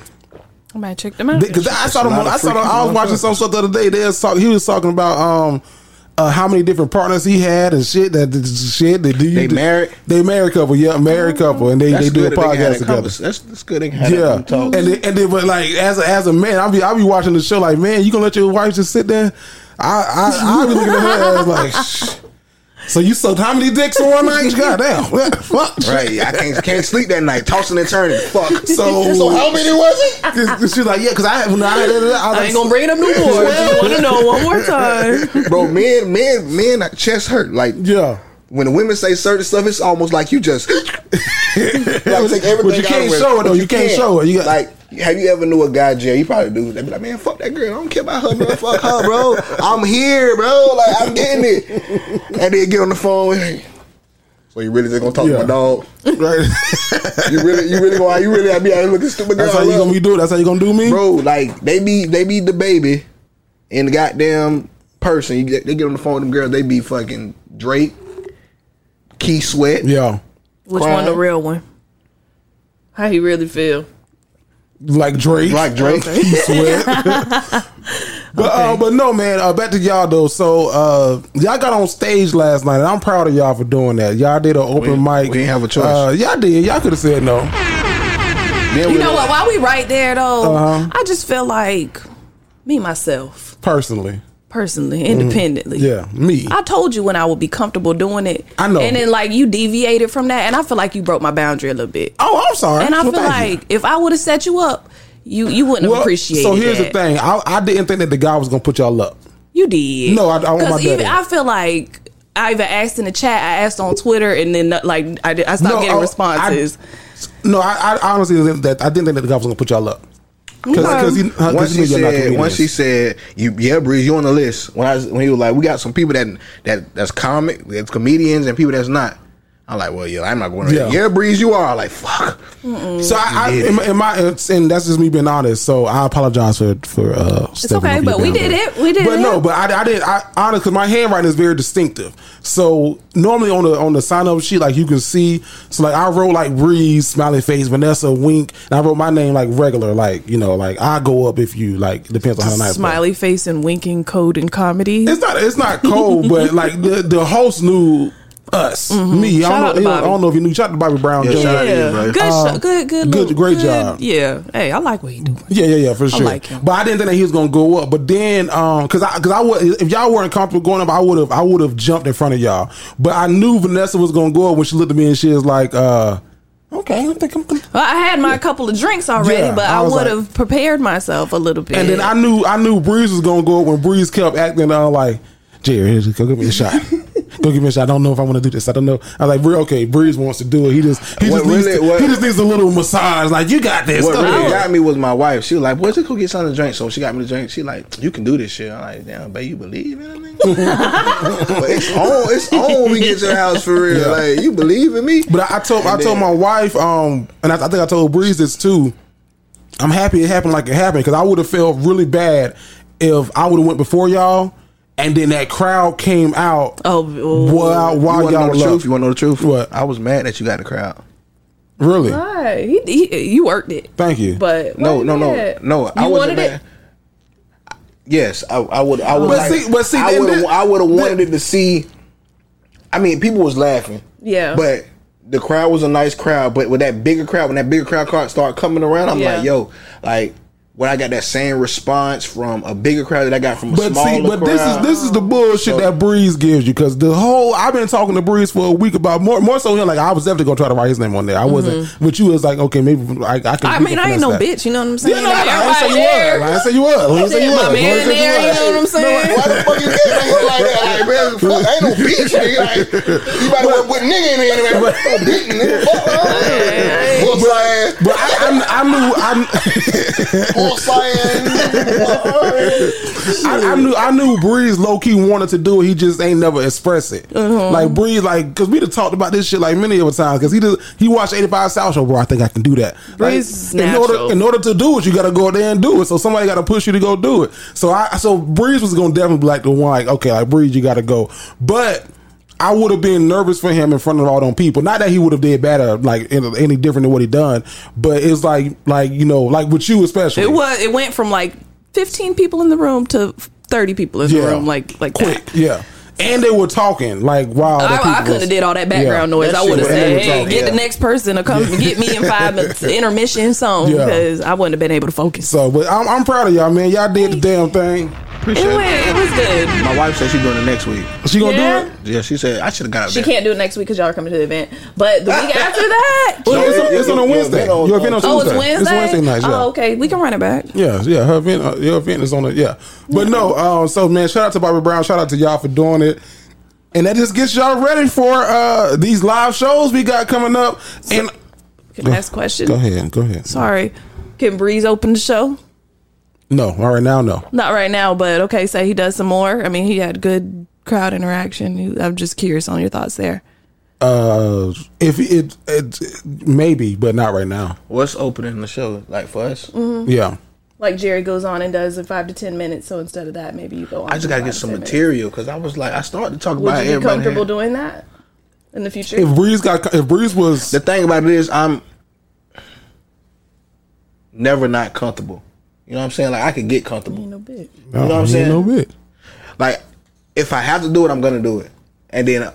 I might check them out. Because I saw them. a on- lot I saw them. I was watching some stuff the other day. They was talk, he was talking about um uh, how many different partners he had and shit. That that shit. They do. They married? They married couple. Yeah, married couple, and they That's they do a good they podcast together. That's, that's good. They can Yeah, that and talk. then, and then, but like as a, as a man, I'll be I'll be watching the show like, man, you gonna let your wife just sit there? I I I'll be looking at her ass like, Shh. So you sucked how many dicks in one night? Goddamn, what the fuck? Right, I can't can't sleep that night, tossing and turning. Fuck. So, so how many was it? She's like, yeah, because I, when I, I, was I like, ain't gonna bring it up no more. Just want to know one more time. Bro, men, men, men, chest hurt. Like yeah. when the women say certain stuff, it's almost like you just. You gotta take everything But you can't of show it, though. But You can't show it. You got- like, have you ever knew a guy, Jay? You probably do. They be like, man, fuck that girl. I don't care about her, bro. Fuck her, bro. I'm here, bro. Like I'm getting it. And then get on the phone. Hey, so you really just gonna talk Yeah. to my dog? Right. You really, you really gonna, you really be out here looking stupid girl? That's how you I gonna be doing. That's how you gonna do me, bro. Like they be they be the baby, and the goddamn person. You get, they get on the phone with them girls. They be fucking Drake, Keith Sweat. Yeah, Which Crying. one the real one? How he really feel? like Drake, Like Drake. He sweat. but uh, but no, man. Uh, back to y'all though. So uh, y'all got on stage last night, and I'm proud of y'all for doing that. Y'all did an open We- mic. we didn't have a choice. Uh, y'all did. Y'all could have said no. Then You know what? While we right there though, Uh-huh. I just feel like me myself, Personally, personally, mm. independently. yeah, me. I told you when I would be comfortable doing it. I know. And then like you deviated from that, and I feel like you broke my boundary a little bit. oh, I'm sorry. And I Well, feel thank you. like if I would have set you up, You you wouldn't have Well, appreciated. so here's that. the thing. I, I didn't think that the guy was gonna put y'all up. You did. No, I- I want my even. I feel like I even asked in the chat. I asked on Twitter, and then uh, like I, did, I stopped No, getting oh, I- responses. No, I, I honestly didn't, that I didn't think that the guy was gonna put y'all up. Because he, uh, 'cause once he she knew y'all not said, once she said, "You, yeah, Breeze, you on the list." When I was, when he was like, "We got some people that that that's comic, that's comedians, and people that's not." I'm like, "Well, yeah, I'm not going to." Yeah. Yeah. Breeze, you are. I'm like, fuck. So I, I You in, my, in my and that's just me being honest. So I apologize for for. uh It's okay, but we did it. We did it. But it. no, but I, I did. I honestly, because my handwriting is very distinctive. So normally on the on the sign up sheet, like you can see. So like I wrote like Breeze, smiley face, Vanessa, wink, and I wrote my name like regular, like you know, like I go up if you like. Depends on how nice. Smiley face and winking code and comedy. It's not. It's not cold, but like the the host knew us, me. I Mm-hmm. Shout don't, out know, to I don't know if you knew. Shout out to Bobby Brown. Yeah, Jr. shout out to you, yeah, good, sh- good, good, good- little- great good- job. Yeah, hey, I like what he doing. Yeah, yeah, yeah, for sure. I like him. But I didn't think that he was gonna go up. But then, um, cause I, cause I would, if y'all weren't comfortable going up, I would have, I would have jumped in front of y'all. But I knew Vanessa was gonna go up when she looked at me and she was like, uh, okay, I think I'm. Gonna. Well, I had my couple of drinks already, Yeah, but I I, was would like- have prepared myself a little bit. And then I knew, I knew Breeze was gonna go up when Breeze kept acting uh, like, Jerry, go give me a shot. Go give me a shot. I don't know if I want to do this. I don't know. I was like, "Bree, okay, Breeze wants to do it. He just, he just needs, really- to, what- he just needs a little massage. Like, you got this. What really got me was my wife. She was like, "Boy, just go get something to drink." So she got me to drink. She like, "You can do this shit." I'm like, "Damn, babe, you believe in me? but it's on. It's on when we get to the house for real. Yeah. Like, you believe in me? But I, I told I And told my wife, um, and I, I think I told Breeze this too. I'm happy it happened like it happened because I would have felt really bad if I would have went before y'all, and then that crowd came out. Oh, oh. while You while want to y'all know the left. truth? You want to know the truth? What? I was mad that you got the crowd. Really? Right. He, he, you worked it. Thank you. But No, why no, no, no. You I wasn't wanted mad. it. Yes, I, I would. I would. But like, see- but see, I would. I would have wanted it to see. I mean, people was laughing. Yeah. But the crowd was a nice crowd. But with that bigger crowd, when that bigger crowd car- start coming around, I'm Yeah. like, yo, like when I got that same response from a bigger crowd that I got from a But smaller see, but this is this is the bullshit So- that Breeze gives you because the whole I've been talking to Breeze for a week about more more so him like I was definitely gonna try to write his name on there. I wasn't, but you was like okay maybe I, I can. Mm-hmm. I mean, I ain't no that. bitch. You know what I'm saying? Yeah, no, no, no, I didn't say you Everybody there. was. I didn't say you was. I didn't say you was. My man there, you know what I'm saying? Why the fuck you get that like that? Like, man, fuck, I ain't no bitch, nigga. Like, you better put, put nigga in there, man. No bitch, nigga. Fuck, man. What's saying? But I, I, I knew I, What's saying? I, I knew I knew Breeze low key wanted to do it. He just ain't never express it. Uh-huh. Like Breeze, like because we done talked about this shit like many of the times. Because he does, he watched eighty five South Show, bro. I think I can do that. Like, Breeze is in order in order to do it, you got to go there and do it. So somebody got to push you to go do it. So I so Breeze was gonna definitely be like the one. Like okay, like Breeze, you got to go, but. I would have been nervous for him in front of all them people. Not that he would have did better, like any different than what he done, but it's like, like you know, like with you especially. It was. It went from like 15 people in the room to 30 people in the room. Like like quick, that. yeah. And they were talking like wow. the I, I couldn't was- have did all that background Yeah. noise. That I would have said, "Hey, talking, get yeah. the next person to come and get me in five minutes intermission song Yeah. because I wouldn't have been able to focus." So, but I'm, I'm proud of y'all, man. Y'all did the damn thing. It went. It was good. My wife said she's doing it next week. She gonna Yeah. do it? Yeah, she said I should have got up She there. can't do it next week because y'all are coming to the event. But the week after that, Well, it's, on, it's on a your- your Wednesday. event on- Your event on oh, it's Wednesday. It's Wednesday nights. Yeah. Oh, okay. We can run it back. Yeah, yeah, her event, uh, your event is on it. Yeah, but no. Um, so man, shout out to Bobby Brown. Shout out to y'all for doing it, and that just gets y'all ready for uh these live shows we got coming up. And Can I ask a question? go ahead, go ahead. Sorry. Can Breeze open the show? No, all right now, no. Not right now, but okay. Say he does some more. I mean, he had good crowd interaction. I'm just curious on your thoughts there. Uh, if it, it maybe, but not right now. What's opening the show like for us? Mm-hmm. Yeah. Like Jerry goes on and does in five to ten minutes. So instead of that, maybe you go on. I just gotta get to some material because I was like, I started to talk Would about you be comfortable had- doing that in the future? If Breeze got, if Breeze was, The thing about it is, I'm never not comfortable. You know what I'm saying? Like I could get comfortable. Ain't no bit. You know what I'm saying? No bit. Like if I have to do it, I'm gonna do it. And then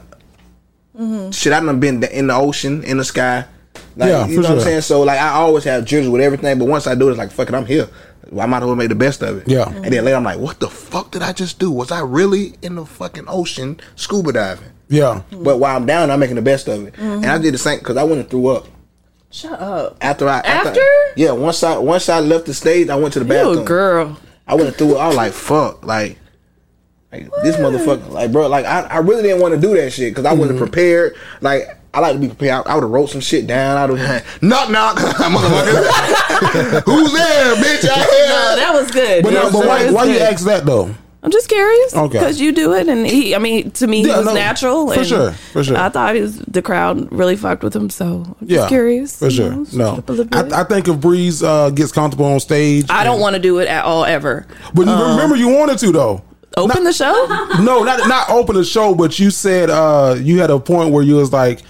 Mm-hmm. shit, I done been in the ocean, in the sky. Like, Yeah, you for know what I'm saying? So like I always have jitters with everything, but once I do it, it's like fuck it, I'm here. I might as well make the best of it. Yeah. Mm-hmm. And then later I'm like, what the fuck did I just do? Was I really in the fucking ocean scuba diving? Yeah. Mm-hmm. But while I'm down, I'm making the best of it. Mm-hmm. And I did the same because I went and threw up. Shut up. After I After? yeah, once I once I left the stage, I went to the You bathroom. a girl. I went through it. I was like, fuck, like, like this motherfucker, like, bro, like, I, I really didn't want to do that shit because I wasn't mm-hmm. prepared. Like, I like to be prepared. I, I would have wrote some shit down. I would have knock knock, motherfucker. Who's there, bitch? I No, that was good. But, no, but why, good. why you ask that though? I'm just curious. Okay. Because you do it, and he, I mean, to me, Yeah, he was no, natural. for and sure, for sure. I thought he was, the crowd really fucked with him, so I'm just Yeah, curious. for you sure. know, No, up a little bit. I, I think if Breeze uh, gets comfortable on stage, I don't want to do it at all ever. But you remember, you wanted to though. Open the show? No, not not open the show, but you said uh, you had a point where you was like.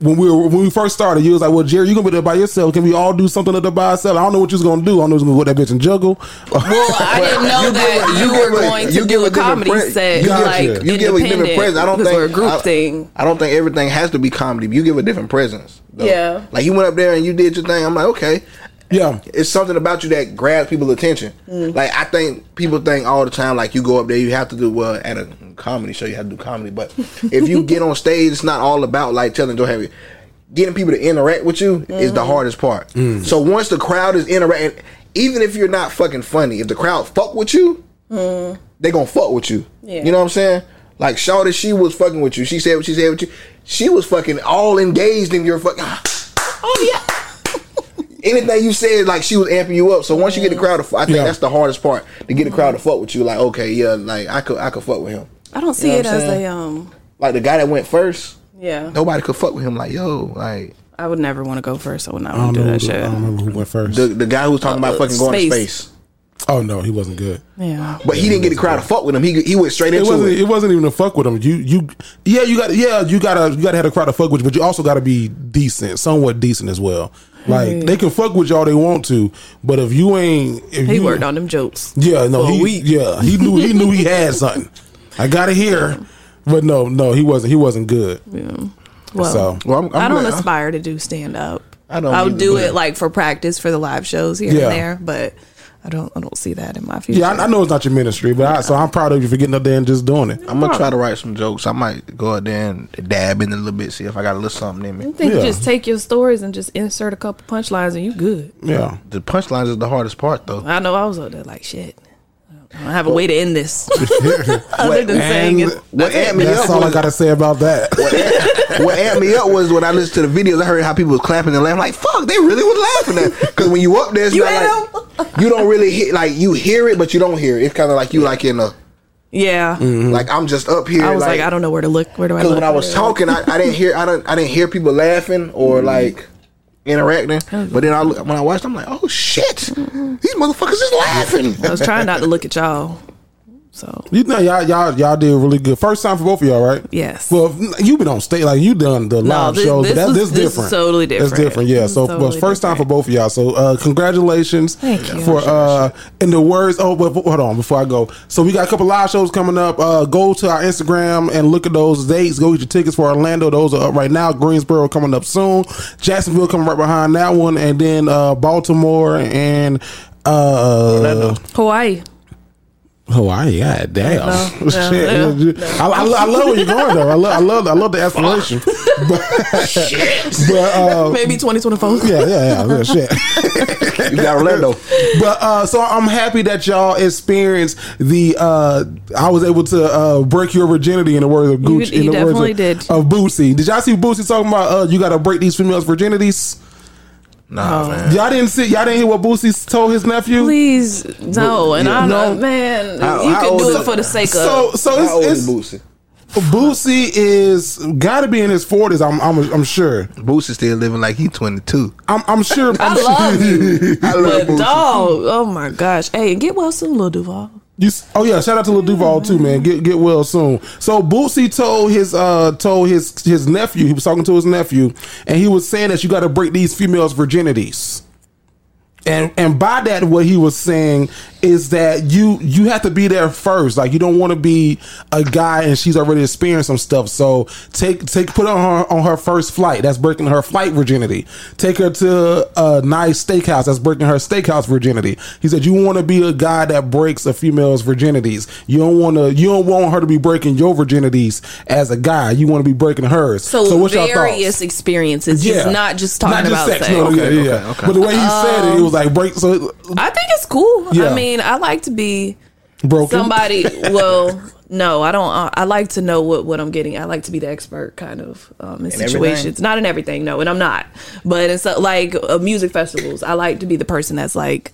When we were when we first started, you was like, "Well, Jerry, you gonna be there by yourself? Can we all do something up there by ourselves? I don't know what you was gonna do. I don't know if you was gonna put that bitch and juggle." Well, I didn't know You that give a- you, you were give a- going to you do give a, a comedy pre- set, you give- like you give a different presence. I don't think we're a group I, thing. I don't think everything has to be comedy. But You give a different presence. though. Yeah. like you went up there and you did your thing. I'm like, okay, Yeah, it's something about you that grabs people's attention. Mm. Like I think people think all the time, like you go up there, you have to do well at a comedy show, you have to do comedy. But if you get on stage, it's not all about like telling Joe Harry. Getting people to interact with you is Mm. the hardest part. So once the crowd is interacting, even if you're not fucking funny, if the crowd fuck with you, they gonna fuck with you. Mm. Yeah. You know what I'm saying? Like Shawty, she was fucking with you. She said what she said with you. She was fucking all engaged in your fucking. Oh yeah. Anything you said, like she was amping you up. So once you get the crowd, to, I think Yeah. that's the hardest part to get the crowd to fuck with you. Like, okay, yeah, like I could, I could fuck with him. I don't see You know it as saying? a um. Like the guy that went first, Yeah, nobody could fuck with him. Like, yo, like I would never want to go first. I would not don't want to know. do Who, that shit. I don't remember who went first. the the guy who was talking about Uh, fucking going to space. space, oh no, he wasn't good. Yeah. but he didn't get the crowd to fuck with him. He he went straight It into wasn't. it. It wasn't even a fuck with him. You you yeah you got yeah you gotta you gotta have a crowd to fuck with you, but you also gotta be decent, somewhat decent as well. Like they can fuck with you all they want to, but if you ain't, if He you, worked on them jokes. Yeah, no, he week. yeah he knew he knew he had something. I gotta hear, but no, no, he wasn't. He wasn't good. Well, So Well, I'm- I'm I don't glad- aspire to do stand up. I don't I would either, do it like for practice for the live shows here Yeah. and there, but I don't. I don't see that in my future. yeah, I, I know it's not your ministry, but I, so I'm proud of you for getting up there and just doing it. I'm gonna try to write some jokes. I might go out there and dab in a little bit, see if I got a little something in I me. think Yeah. you just take your stories and just insert a couple punchlines and you good. Yeah, The punchlines is the hardest part, though. I know I was up there like shit. I don't have a way to end this other than saying and it. What amped me that's up all I was, gotta say about that. what amped me up was when I listened to the videos. I heard how people was clapping and laughing. Like, fuck, they really was laughing at. Because when you up there, it's You not hit like you don't really hear. Like you hear it, but you don't hear it. It's kind of like you like in a Yeah, mm-hmm. like I'm just up here. I was like, I don't know where to look. Where do I Because look? when I was talking, I, I didn't hear. I don't. I didn't hear people laughing or mm-hmm. like interacting. But then I look, when I watched, I'm like, oh shit, these motherfuckers is laughing. I was trying not to look at y'all. So You know, y'all y'all y'all did really good. First time for both of y'all, right? Yes. Well, you've been on stage, like you done the No, live this- shows, this but that, was- this this is different. totally That's different. different, yeah. So, is well, totally first time for both of y'all. So, uh, congratulations Thank you. for uh, in the words. Oh, but hold on, before I go. So we got a couple live shows coming up. Uh, go to our Instagram and look at those dates. Go get your tickets for Orlando. Those are up right now. Greensboro coming up soon. Jacksonville coming right behind that one, and then uh, Baltimore and uh, Hawaii. Hawaii, god damn. No, no, Shit. no, I, I, I love where you're going though. I love, I love, I love the aspiration. but, but uh, Maybe 2024. yeah, yeah, yeah, yeah, shit. You got Orlando. But uh, so I'm happy that y'all experienced the. Uh, I was able to uh, break your virginity in the words of Gucci. you in the definitely words of, did. Of Boosie. Did y'all see Boosie talking about? Uh, you got to break these females' virginities. Nah, man. Y'all didn't see. Y'all didn't hear what Boosie told his nephew. Please, no. And I No. know, man, How- you how can do it for the sake of. So, so How old is it's, it's Boosie? Boosie is got to be in his 40s. I'm, I'm, I'm sure. Boosie still living like he's 22. I'm, I'm sure. I love you, I love but Boosie. dog, oh my gosh, hey, get well soon, Lil Duval. You, oh yeah, shout out to Lil Duval too, man. Get get well soon. So Boosie told his uh told his his nephew. He was talking to his nephew, and he was saying that you got to break these females' virginities. And and by that, what he was saying is that you you have to be there first. Like you don't want to be a guy and she's already experienced some stuff. So take take put her on her, on her first flight. That's breaking her flight virginity. Take her to a nice steakhouse. That's breaking her steakhouse virginity. He said you want to be a guy that breaks a female's virginities. You don't want to. You don't want her to be breaking your virginities as a guy. You want to be breaking hers. So, what's your various thoughts? experiences, just not just talking about sex. No, yeah, Okay, yeah. okay, okay. But the way he said it, it was like break. So I think it's cool. Yeah. I mean, I like to be broken. somebody. well, no, I don't. Uh, I like to know what, what I'm getting. I like to be the expert, kind of, um, in situations. everything? Not in everything, no, and I'm not. But it's uh, like uh, music festivals. I like to be the person that's like.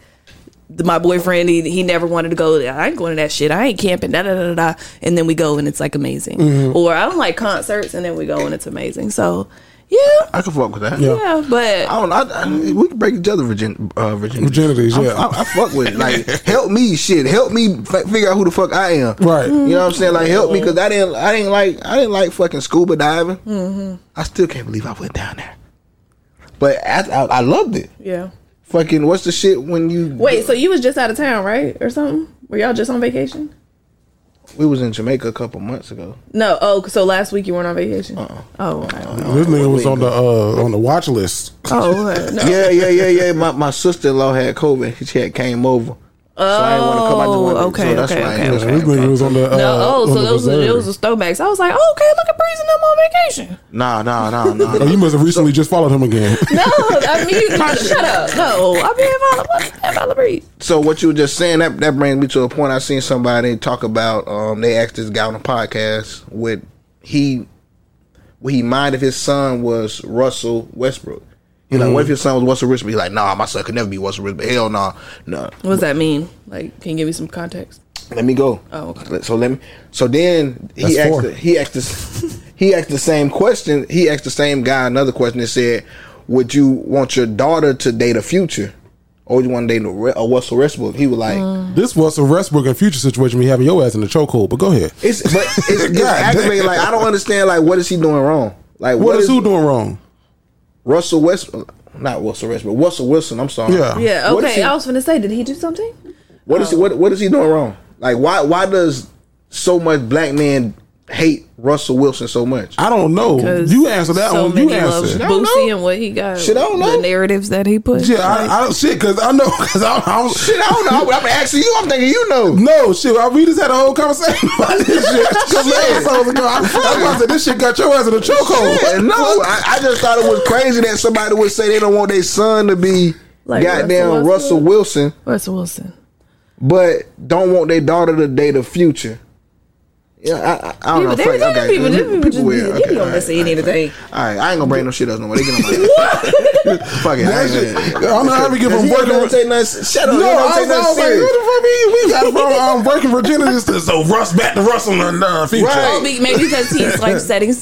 The, my boyfriend, he, he never wanted to go. I ain't going to that shit. I ain't camping. Da da da da. da. And then we go and it's like amazing. Mm-hmm. Or I don't like concerts, and then we go and it's amazing. So yeah, I can fuck with that. Yeah. yeah. But I don't. I, I, we can break each other virgin, uh, virginity. Virginities, yeah. I, I fuck with it. Like, help me, shit. Help me f- figure out who the fuck I am. Right. You know what I'm saying? Like, help me because I didn't. I didn't like. I didn't like fucking scuba diving. Mm-hmm. I still can't believe I went down there. But I, I, I loved it. yeah. Fucking what's the shit when you Wait, so you was just out of town, right, or something? Were y'all just on vacation? We was in Jamaica a couple months ago. No. Oh, so last week you weren't on vacation. Oh, okay. This nigga was on the uh, on the watch list. Oh, okay. no. Yeah, yeah, yeah, yeah. My my sister in law had COVID. She had came over. So I didn't want to come. I just wanted, Oh, okay, so that's okay, why I okay, ain't This was on the uh, No, oh, on so the those were, reserve. those were throwbacks. I was like, oh, okay, look at Breeze and them on vacation. Nah, nah, nah, nah. Oh, you must have recently just followed him again. No, I mean, shut up. No, I mean, follow, I follow Breeze. So what you were just saying that that brings me to a point. I seen somebody talk about. Um, they asked this guy on a podcast with he, would he mind if his son was Russell Westbrook? He like, what if your son was Russell Westbrook? He like, nah, my son could never be Russell Westbrook. Hell nah, no. What does that mean? Like, can you give me some context? Let me go. Oh, okay. So let me. So then he That's asked. four. The, he asked this. he asked the same question. He asked the same guy another question that said, "Would you want your daughter to date a future, or would you want to date a, Re- a Russell Westbrook?" He was like, Mm. this was a Westbrook and future situation. We having your ass in the chokehold. But go ahead. "It's but it's, it's aggravating. Like I don't understand. Like what is he doing wrong? Like what is who doing wrong? Russell West? Not Russell West, but Russell Wilson. I'm sorry. Yeah. Yeah, What is okay. he- I was going to say, did he do something? What is he, what what is he doing wrong? Like why why does so much black men hate Russell Wilson so much? I don't know. You answer that so one. You answer. I don't Boosie know. and what he got. Shit, I don't know. The narratives that he put. Yeah, I, I don't shit because I know because I, I'm Shit, I don't know. I'm asking you. I'm thinking you know. No shit, I, we just had a whole conversation about this shit. Because episodes ago, I, that's why I said this shit got your ass in the chokehold. Yeah, no, I, I just thought it was crazy that somebody would say they don't want their son to be Like goddamn Russell Russell Wilson, Russell Wilson. but don't want their daughter to date a future. Yeah, I, I, I don't know. People, Fuck, there, there okay. people, there people just be, weird. they Okay, be all on right. this saying anything. All right, I ain't gonna bring no shit else no more. They get on my ass. Fuck it. I That ain't shit, gonna- I don't know how we get from He ain't take nothing. Shut up. No, No, I don't was, take I nothing was like, what the fuck we, we got from um, breaking virginity to so Russ back to Russell in the uh, future. Right. Maybe because he's like setting.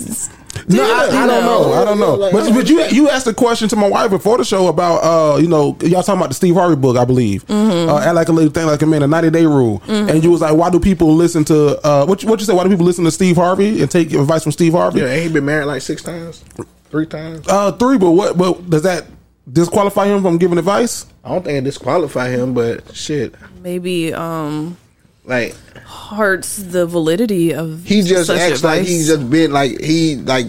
S- No, I, I don't know. I don't know. Like, But, but you you asked a question to my wife before the show about uh you know y'all talking about the Steve Harvey book I believe. Mm-hmm. uh, act like a little thing like a man a ninety day rule and you was like why do people listen to uh what you, what you say? Why do people listen to Steve Harvey and take advice from Steve Harvey? Yeah, ain't he been married like six times, three times. uh three but what but does that disqualify him from giving advice? I don't think it disqualify him, but shit, Maybe um like hurts the validity of he just such acts like advice. he's just been like he like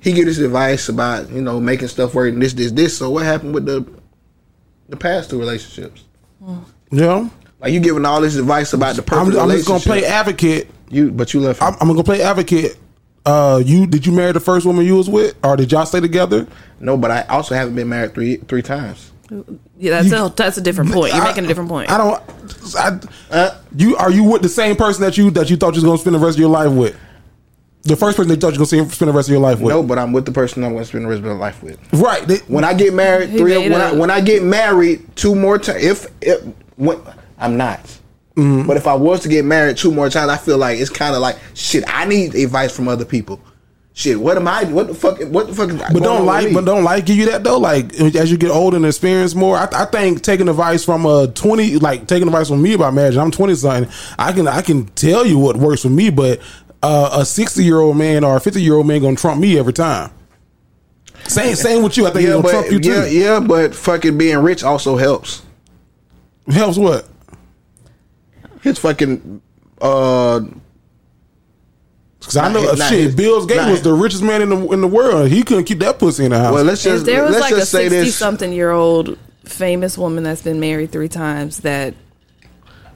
he get his advice about you know making stuff work and this this this. So what happened with the the past two relationships? yeah Like you giving all this advice about the I'm, perfect I'm just gonna play advocate you, but you left. I'm, I'm gonna play advocate uh you did you marry the first woman you was with or did y'all stay together no, but I also haven't been married three three times. Yeah, that's you- a that's a different point. You're I- making a different point. I don't. I, Uh, you are you with the same person that you that you thought you was gonna spend the rest of your life with? The first person that you thought you was gonna spend the rest of your life with. no, but I'm with the person I'm going to spend the rest of my life with. Right. They- When I get married, three. made When I, a- when I get married two more times, if, if when, I'm not. Mm-hmm. But if I was to get married two more times, I feel like it's kind of like shit. I need advice from other people. Shit, what am I? What the fuck? What the fuck? Is but don't like, but don't like give you that though. Like as you get older and experience more, I, I think taking advice from a twenty, like taking advice from me about marriage. I'm twenty something. I can I can tell you what works for me, but uh, a sixty year old man or a fifty year old man gonna trump me every time. Same, same with you. I think yeah, but trump you too. yeah, yeah, but fucking being rich also helps. Helps what? His fucking uh Because I know his- not shit. his- Bill Gates was the richest man in the in the world. He couldn't keep that pussy in the house. well let's If just there was let's like a just say sixty this. something year old famous woman that's been married three times that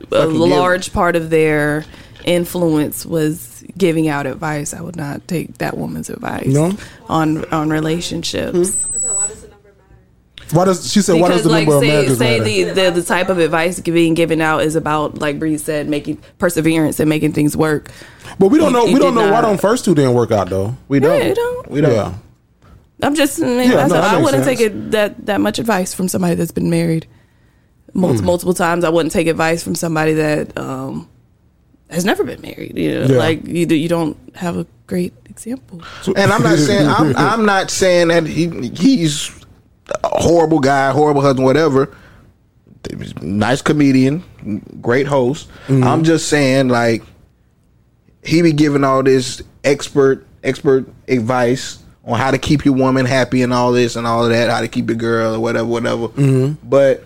a Fucking give- large part of their influence was giving out advice, I would not take that woman's advice No? on on relationships. Why does she said? Why does the like number of say marriages say matter? the, the the type of advice being given out is about like Bree said, making perseverance and making things work. but we don't know. he We don't did know why don't first two didn't work out though. we don't. Yeah, don't. We don't. Yeah. I'm just, Yeah, no, all- I wouldn't sense. take it that that much advice from somebody that's been married multiple, Hmm. multiple times. I wouldn't take advice from somebody that um, has never been married. You know, Yeah. like you, do- you don't have a great example. And I'm not saying I'm, I'm not saying that he he's a horrible guy, horrible husband, whatever. Nice comedian, great host. Mm-hmm. I'm just saying like he be giving all this expert expert advice on how to keep your woman happy and all this and all of that, how to keep your girl or whatever, whatever. Mm-hmm. But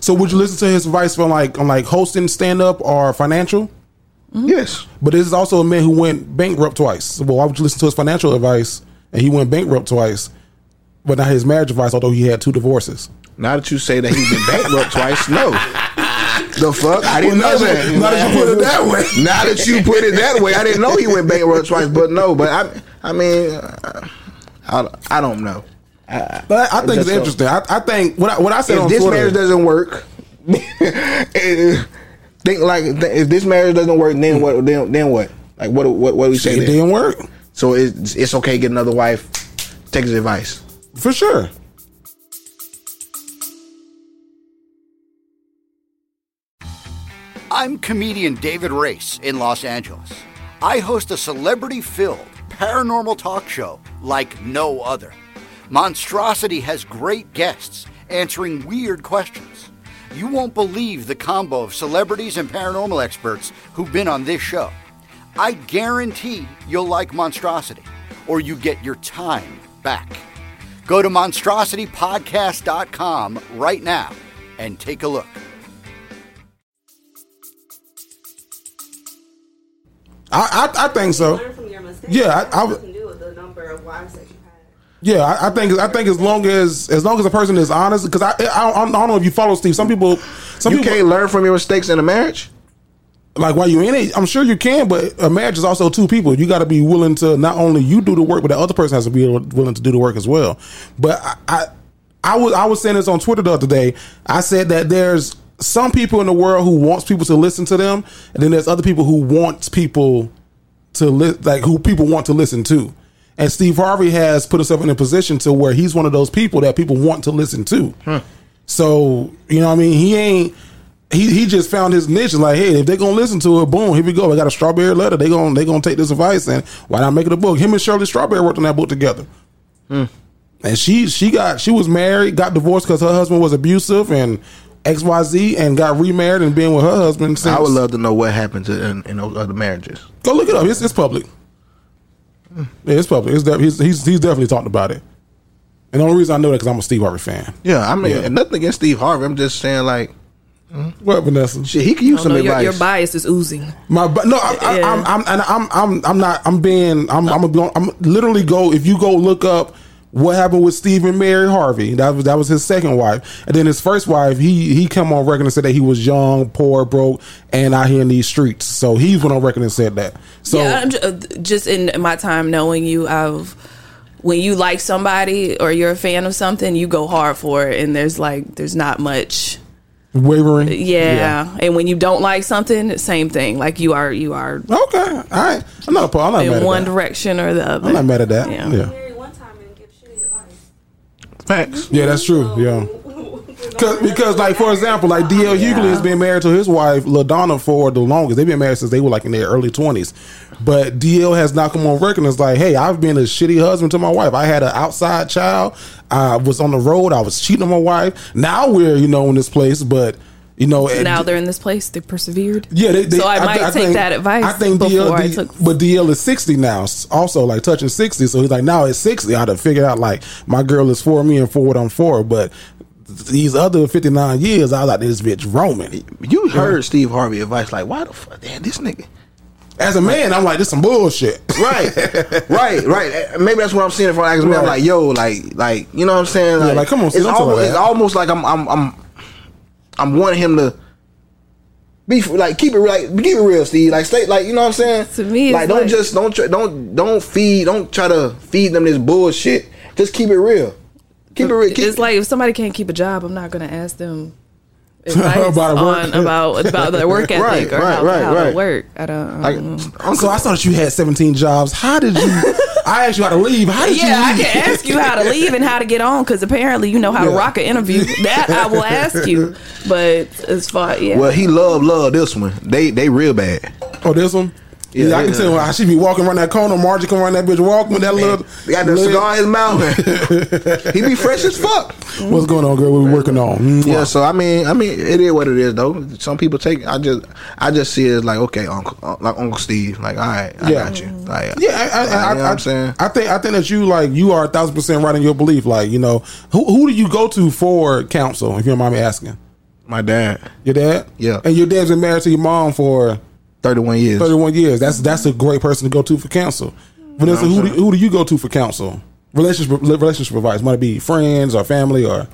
So would you listen to his advice on like on like hosting stand up or financial? yes, But this is also a man who went bankrupt twice. Well, why would you listen to his financial advice and he went bankrupt twice, but not his marriage advice? Although he had two divorces. now that you say that he's been bankrupt twice, no. The fuck? I didn't Well, know now that. now that you put it that way. Now that you put it that way, I didn't know he went bankrupt twice. But no, but I, I mean, I, I don't know. But I, I think it's interesting. I, I think what I, what I said If on this Twitter. marriage doesn't work, think like if this marriage doesn't work, then what? Then, then what? Like what? What? What do we say? it then? didn't work So it's it's okay get another wife. Take his advice. For sure. I'm comedian David Race in Los Angeles. I host a celebrity filled paranormal talk show like no other. Monstrosity has great guests answering weird questions. You won't believe the combo of celebrities and paranormal experts who've been on this show. I guarantee you'll like Monstrosity, or you get your time back. Go to monstrositypodcast.com right now and take a look. I I, I think so. from your mistakes. Yeah, I- I would- do the number of wives that you had. Yeah, I, I think I think as long as as long as a person is honest, because I, I I don't know if you follow Steve. Some people, some You people can't learn from your mistakes in a marriage. Like while you're in it. I'm sure you can, but a marriage is also two people. You got to be willing to not only you do the work, but the other person has to be willing to do the work as well. But I, I, I was I was saying this on Twitter the other day. I said that there's some people in the world who wants people to listen to them, and then there's other people who wants people to li- like who people want to listen to. And Steve Harvey has put himself in a position to where he's one of those people that people want to listen to. So you know, what I mean, he ain't. He, he just found his niche. Like, hey, if they're gonna listen to it, boom, here we go. I got a strawberry letter. They gonna they gonna take this advice and why not make it a book? Him and Shirley Strawberry worked on that book together. Hmm. And she she got she was married, got divorced because her husband was abusive and X Y Z, and got remarried and been with her husband. Since. I would love to know what happened to in, in those other marriages. Go look it up. It's, it's public. Hmm. Yeah, it's public. It's de- he's, he's he's definitely talked about it. And the only reason I know that because I'm a Steve Harvey fan. Yeah, I mean, Yeah. nothing against Steve Harvey. I'm just saying, like, What Vanessa? shit, he can use Oh, some no, your, advice. your bias is oozing. My but no, I, I, Yeah. I'm I'm and I'm I'm I'm not. I'm being. I'm I'm a, I'm literally go. If you go look up what happened with Stephen Mary Harvey, that was that was his second wife, and then his first wife. He he come on record and said that he was young, poor, broke, and out here in these streets. So he went on record and said that. So yeah, I'm just, uh, just in my time knowing you, I've when you like somebody or you're a fan of something, you go hard for it, and there's like there's not much. Wavering. Yeah. and when you don't like something, same thing. Like you are you are Okay. All right. I'm not. I'm not mad in at one that. direction or the other. I'm not mad at that. Yeah. Yeah. Married one time and give shitty advice. Facts. Yeah, that's true. Yeah. Cause, because, like, for example, like DL Hughley has been married to his wife LaDonna for the longest. They've been married since they were like in their early twenties. But DL has not come on record and it's like, hey, I've been a shitty husband to my wife. I had an outside child. I was on the road. I was cheating on my wife. Now we're, you know, in this place, but You know, and- now they're in this place. They persevered. Yeah, they, they, so I, might thi- take think- that advice. I think DL, I took. but DL is sixty now, also like touching sixty. So he's like, now at sixty, I had to figure out like my girl is for me and for what I'm for. But these other fifty nine years, I was like this bitch roaming. You heard Steve Harvey advice like, why the fuck, damn, this nigga. As a man, I'm like, this some bullshit. Right, right, right. Maybe that's what I'm seeing from like, I'm like, yo, like, like, you know what I'm saying? Yeah, like, come on, it's Steve, almost, it's almost like I'm, I'm, I'm, I'm wanting him to be like, keep it like, keep it real, Steve. Like, stay, like, you know what I'm saying? To me, like, don't like- just, don't, try, don't, don't feed, don't try to feed them this bullshit. Just keep it real. Keep it real. Keep, it's like if somebody can't keep a job, I'm not going to ask them About work. on about about their work ethic Right, or right, how, right, how right. to work. I don't. I don't. So I saw that you had 17 jobs. How did you? I asked you how to leave. How did Yeah, I you leave? can ask you how to leave and how to get on because apparently you know how to rock an interview. That I will ask you. But as far yeah, well, he loved love this one. They, they real bad. Oh, this one. Yeah, Yeah, I can yeah. tell how she be walking around that corner. Margie come around that bitch walking with that little. He got the leg. cigar in his mouth. he be fresh as fuck. Mm-hmm. What's going on, girl? What we working on? Mwah. Yeah, so I mean, I mean, it is what it is, though. Some people take. I just, I just see it as like, okay, Uncle, like Uncle Steve, like, all right, I Yeah. got you. Mm-hmm. Like, Yeah, I, I, you know I, what I, I'm saying. I think I think that you like you are a thousand percent right in your belief. Like you know, who who do you go to for counsel? If you don't mind me asking, My dad, your dad. Yeah. and your dad's been married to your mom for thirty-one years. thirty one years. That's that's a great person to go to for counsel. Vanessa, who do, who do you go to for counsel? Relationship relationship advice might it be friends or family or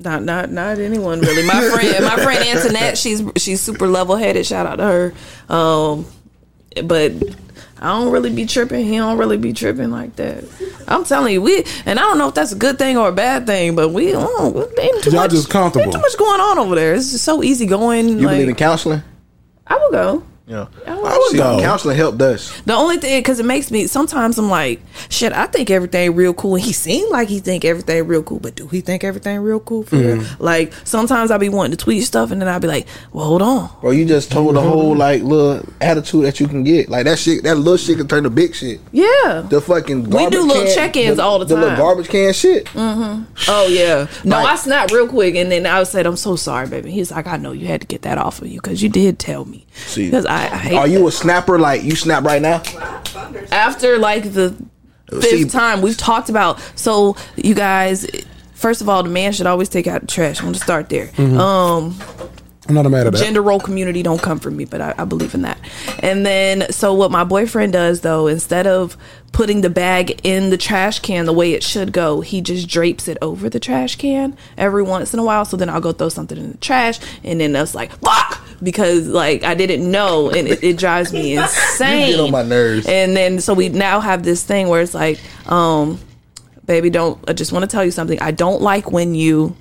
not not not anyone really. My friend, my friend Antoinette, she's she's super level headed. Shout out to her. Um, but I don't really be tripping. He don't really be tripping like that. I'm telling you, we and I don't know if that's a good thing or a bad thing, but we oh, ain't too Y'all much, just comfortable. ain't too much going on over there. It's just so easy going. You like, believe in counseling? I will go. Yeah, I would See, counseling helped us. The only thing, because it makes me sometimes I'm like, shit. I think everything real cool, and he seemed like he think everything real cool, but do he think everything real cool for real? Like sometimes I be wanting to tweet stuff, and then I be like, well, hold on. Bro, you just told the whole like little attitude that you can get. Like that shit, that little shit can turn to big shit. Yeah. The fucking We do little can- check-ins all the time. The little garbage can shit. Mm-hmm. Oh yeah. No, Like- I snapped real quick, and then I said, I'm so sorry, baby. He's like, I know you had to get that off of you because you did tell me. See, Because I, I Are you that. a snapper? Like you snap right now? after like the fifth See- time we've talked about so you guys first of all the man should always take out the trash i'm gonna start there Mm-hmm. um I'm not mad at that. gender role community don't come from me but I, I believe in that. And then so what my boyfriend does though instead of putting the bag in the trash can the way it should go he just drapes it over the trash can every once in a while. So then i'll go throw something in the trash and then that's like fuck! Because like i didn't know and it, it drives me insane You get on my nerves. and then so we now have this thing where it's like um baby don't i just want to tell you something. I don't like when you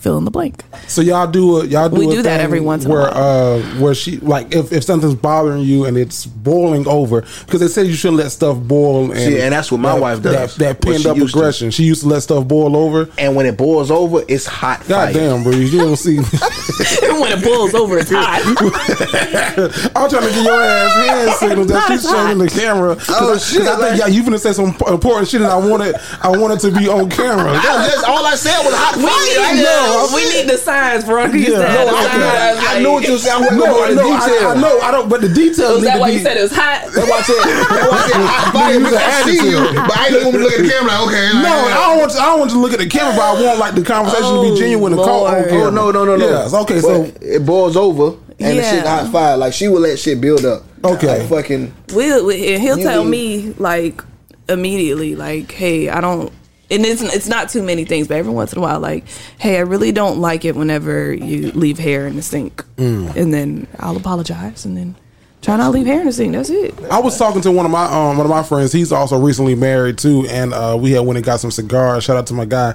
fill in the blank So y'all do a y'all do We a do that every once in a where while. uh where she like if, if something's bothering you and it's boiling over because they say you shouldn't let stuff boil and See, and that's what my that- wife does. that, that pinned up used to. aggression she used to let stuff boil over And when it boils over, it's hot. god fire. damn Breeze you don't see Even when it boils over it's hot I'm trying to get your ass hand signals that she's showing the camera Oh, I, 'cause shit, I think like- yeah, you finna say some important shit and I wanted it I want it to be on camera I just, all I said was hot we fire. I we need the signs Veronica Yeah. No, the I- signs, I like- knew what you said. I wasn't no going I to know I, detail. I know I don't but the details is that why be you said it was hot That's why I said, that's why I said hot fire Use because I see you. adjective. But I ain't gonna look at the camera like, okay. No, I don't want you, I don't want to look at the camera, but I want like the conversation to Oh, be genuine and call on camera. Oh no no no no. Yes, okay, so it boils over and the shit hot fire. Like she will let shit build up. Okay. Like fucking. we'll, and he'll tell me like immediately like hey i don't and it's it's not too many things but every once in a while like hey i really don't like it whenever you leave hair in the sink Mm. and then i'll apologize and then try not to leave hair in the sink that's it I was talking to one of my um, one of my friends. He's also recently married too, and uh, we had went and got some cigars. Shout out to my guy,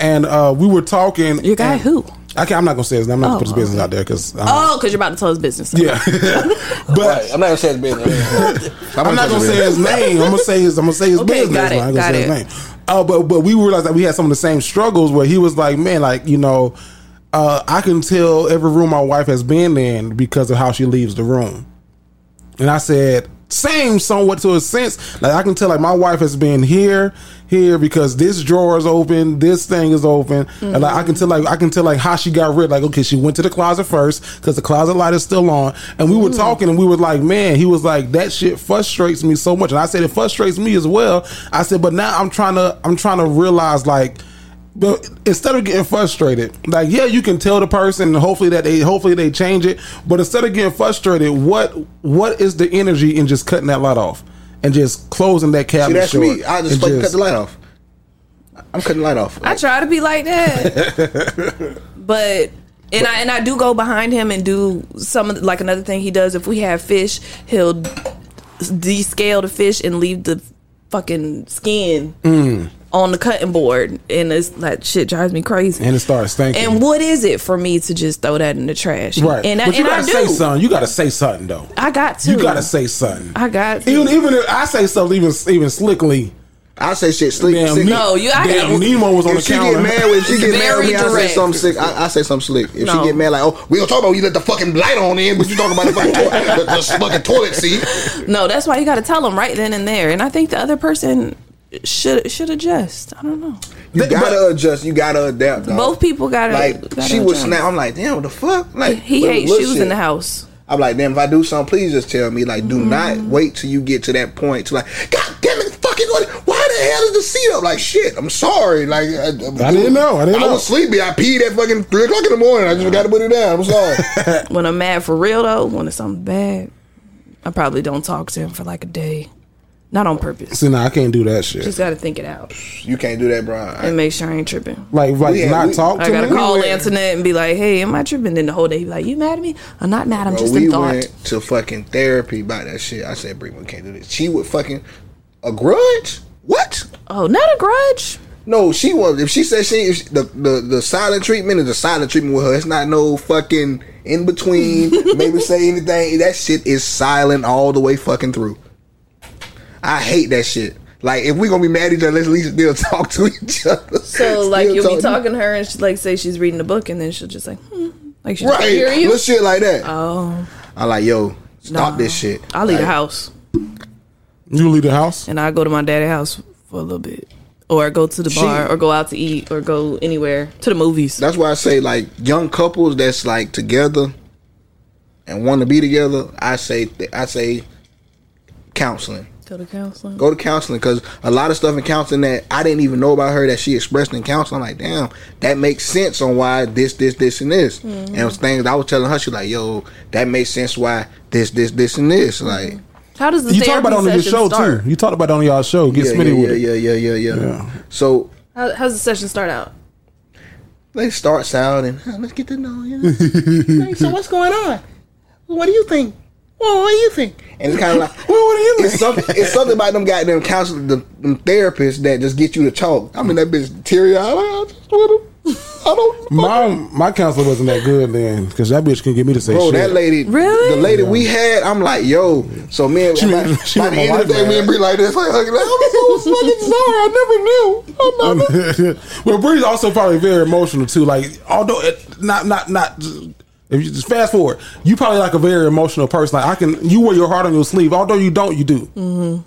and uh, we were talking. your guy and- who I can't, I'm not gonna say his name. I'm not gonna Oh, put his business okay. out there because oh because you're about to tell his business yeah. but Right. I'm not gonna say his business. I'm not gonna say his name. I'm gonna say his. I'm gonna say his Okay, business. got it, I'm not gonna got say it. his name. Uh, but but we realized that we had some of the same struggles where he was like, man, like you know, uh, I can tell every room my wife has been in because of how she leaves the room. And I said, same somewhat to a sense. Like I can tell, like my wife has been here, here because this drawer is open, this thing is open, and like I can tell, like I can tell, like how she got rid. Like okay, she went to the closet first because the closet light is still on, and we were hmm. talking, and we were like, man, he was like that shit frustrates me so much, and I said it frustrates me as well. I said, but now I'm trying to, I'm trying to realize like but instead of getting frustrated, like yeah, you can tell the person, hopefully that they hopefully they change it. But instead of getting frustrated, what what is the energy in just cutting that light off and just closing that See, cabinet that's short? me. I just and fucking cut the light off. I'm cutting the light off. I try to be like that, but and I and I do go behind him and do some of the, like another thing he does. If we have fish, he'll descale the fish and leave the fucking skin Mm. On the cutting board, and it's that shit drives me crazy. and it starts stinking. And what is it for me to just throw that in the trash? right, And, I, you and gotta do. say something. You gotta say something though. I got to. You gotta say something. I got to. Even even if I say something even even slickly. I say shit slick. Damn, sick. No, you- I damn got- Nemo was on if the she counter. get mad with, if she get mad Very with me, I say direct. something slick. I, I say something slick. If No. she get mad, like, oh, we don't talk about you let the fucking light on in, but you talking about the fucking, toilet, the, the fucking toilet seat. No, that's why you got to tell them right then and there. And I think the other person should should adjust. I don't know. You Th- gotta but- adjust. You gotta adapt. Dog. Both people got to. like she would snap. I'm like, damn, what the fuck? Like He hates little shoes shit. in the house. I'm like, damn, if I do something, please just tell me. Like, do not Mm-hmm. wait till you get to that point to like, God damn it, fucking what? Why the hell is the seat up? Like, shit, I'm sorry. Like, I, I didn't know. I didn't know. was sleepy. I peed at fucking three o'clock in the morning. I just got to put it down. I'm sorry. When I'm mad for real though, when it's something bad, I probably don't talk to him for like a day. Not on purpose. See, now I can't do that shit. Just got to think it out you can't do that, bro. I, and make sure I ain't tripping. like, like We not we- talk to I gotta me. call went- Antoinette and be like, "Hey, am I tripping?" Then the whole day, he be like, "You mad at me? I'm not mad. I'm Bro, just we in thought." went to fucking therapy about that shit. I said, Brie, we can't do this. She would fucking a grudge. What? Oh, not a grudge. No, she was. If she said she if she- the, the the silent treatment is the silent treatment with her. It's not no fucking in between. maybe say anything. That shit is silent all the way fucking through. I hate that shit. Like if we gonna be mad at each other, let's at least still talk to each other. So like Still you'll be talking to her and she like say she's reading a book and then she'll just like, hmm. like she just right? hear you. Little shit like that. Oh, I like yo, stop Nah. this shit. I leave the house You leave the house. and I go to my daddy's house for a little bit, or go to the She- bar, or go out to eat, or go anywhere to the movies. That's why I say like young couples that's like together and want to be together. I say I say counseling. Go to counseling. Go to counseling because a lot of stuff in counseling that I didn't even know about her that she expressed in counseling. I'm like, damn, that makes sense on why this, this, this, and this. Mm-hmm. And it was things I was telling her. She like, yo, that makes sense why this, this, this, and this. Mm-hmm. Like, How does the You talked about it on your show start? too. You talked about it on y'all show. Get yeah, Smitty yeah, with yeah, it. yeah, yeah, yeah, yeah, Yeah. So How, how's the session start out? they start out and "Oh, let's get to know you. Hey, so what's going on? What do you think? Well, what do you think? And it's kind of like, well, what do you think? It's something, it's something about them goddamn counselors, the, them therapists that just get you to talk. I mean, that bitch teary eyed. I just want to. I don't. My my counselor wasn't that good then because that bitch can get me to say Bro, shit. that lady, Really? the lady we had, I'm like, yo. So me and She by, made- she by made the end of the day, me and. Bree like this, like, like I'm so fucking sorry. I never knew. I never. well, Bree's also probably very emotional too. Like, although it, not not not. If you just fast forward, you probably like a very emotional person. Like I can, you wear your heart on your sleeve. Although you don't, you do.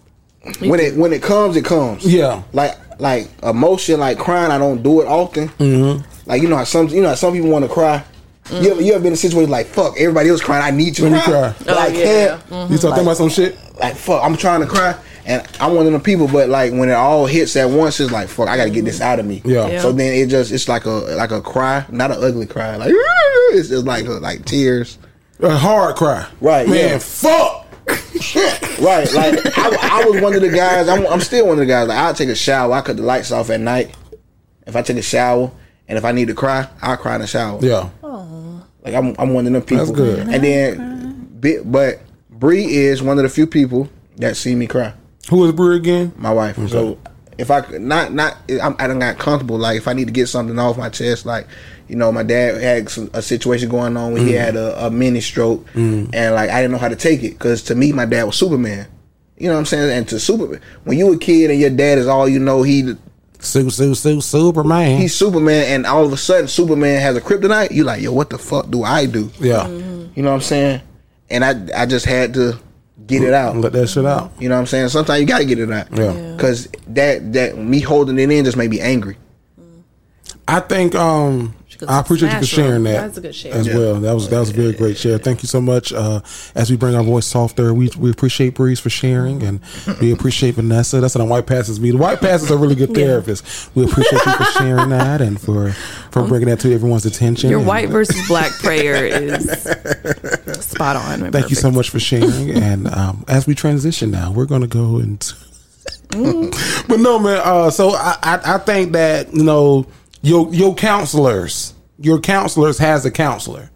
when it when it comes, it comes. Yeah. Like like emotion, like crying. I don't do it often. Mm-hmm. Like you know how some you know how some people want to cry. You ever you ever been in a situation like fuck everybody else crying? I need you to Let me cry. cry. Oh, I yeah. can't. You talking thinking about some shit. Like fuck, I'm trying to cry. And I'm one of them people, but like when it all hits at once, it's like fuck. I gotta get this out of me. Yeah. Yeah. So then it just it's like a like a cry, not an ugly cry. Like it's just like like tears. A hard cry. Right, Man, yeah. fuck. Right, like I, I was one of the guys. I'm, I'm still one of the guys. Like I take a shower, I cut the lights off at night. If I take a shower, and if I need to cry, I'll cry in the shower. Yeah. like I'm, I'm one of them people. That's good. And then, but Bree is one of the few people that see me cry. Who is Bree again? My wife. So if I could- not not I'm, I don't got comfortable. Like if I need to get something off my chest, like you know, my dad had some, a situation going on where he mm. had a, a mini stroke, mm. and like I didn't know how to take it because to me, my dad was Superman. You know what I'm saying? And to Superman, when you a kid and your dad is all you know, he Su Su Su Superman. he's Superman, and all of a sudden Superman has a kryptonite. You like, yo, what the fuck do I do? yeah. You know what I'm saying? And I I just had to get it out. Let that shit out. You know what I'm saying? Sometimes you gotta get it out. Yeah. Yeah. Cause that that me holding it in just made me angry. I think um I appreciate you for smash room. sharing that That's a good share. as Yeah. well. That was that was a very great share. Thank you so much. Uh, as we bring our voice softer, we we appreciate Breeze for sharing, and we appreciate Vanessa. That's what the white passes me. The white passes are really good Yeah. therapists. We appreciate you for sharing that and for for bringing that to everyone's attention. Your And white versus black prayer is spot on. and Thank you so much for sharing. and um, as we transition now, we're going to go into. but no, man. Uh, so I, I I think that you know your your counselors, your counselors has a counselor.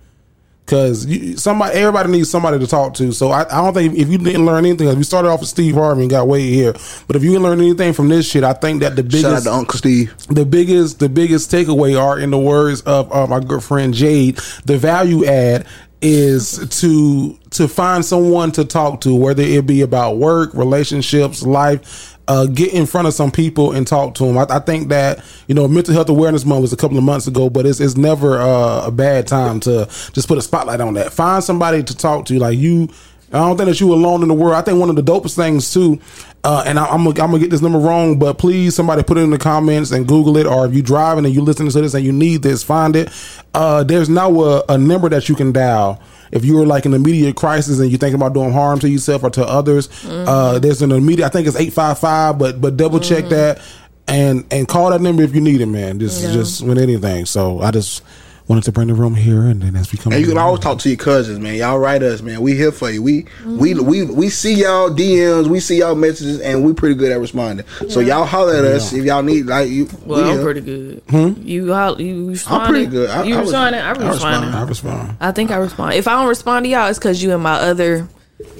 Cause somebody, everybody needs somebody to talk to. So I, I don't think if you didn't learn anything, we started off with Steve Harvey and got way here. But if you didn't learn anything from this shit, I think that the biggest, Shout out to Uncle Steve. the biggest, the biggest takeaway are in the words of uh, my good friend Jade. The value add is to to find someone to talk to, whether it be about work, relationships, life. Uh, get in front of some people and talk to them. I, I think that you know mental health awareness month was a couple of months ago, but it's it's never uh, a bad time to just put a spotlight on that. Find somebody to talk to, like you. I don't think that you alone in the world. I think one of the dopest things too, uh, and I, I'm gonna, I'm gonna get this number wrong, but please somebody put it in the comments and Google it, or if you're driving and you're listening to this and you need this, find it. Uh, there's now a, a number that you can dial if you're like in immediate crisis and you're thinking about doing harm to yourself or to others. Uh, there's an immediate. I think it's eight five five, but but double check that and and call that number if you need it, man. Just Yeah. just with anything. So I just wanted to bring the room here, and then as we come, And you can always talk to your cousins, man. Y'all write us, man. We here for you. We we we we see y'all DMs, we see y'all messages, and we pretty good at responding. So y'all holler at us if y'all need like you. Well, we I'm here. pretty good. Hmm? You hol- you responded. I'm pretty good. I- you I was- responded. I I responded. responded. I respond. I think I respond. If I don't respond to y'all, it's because you and my other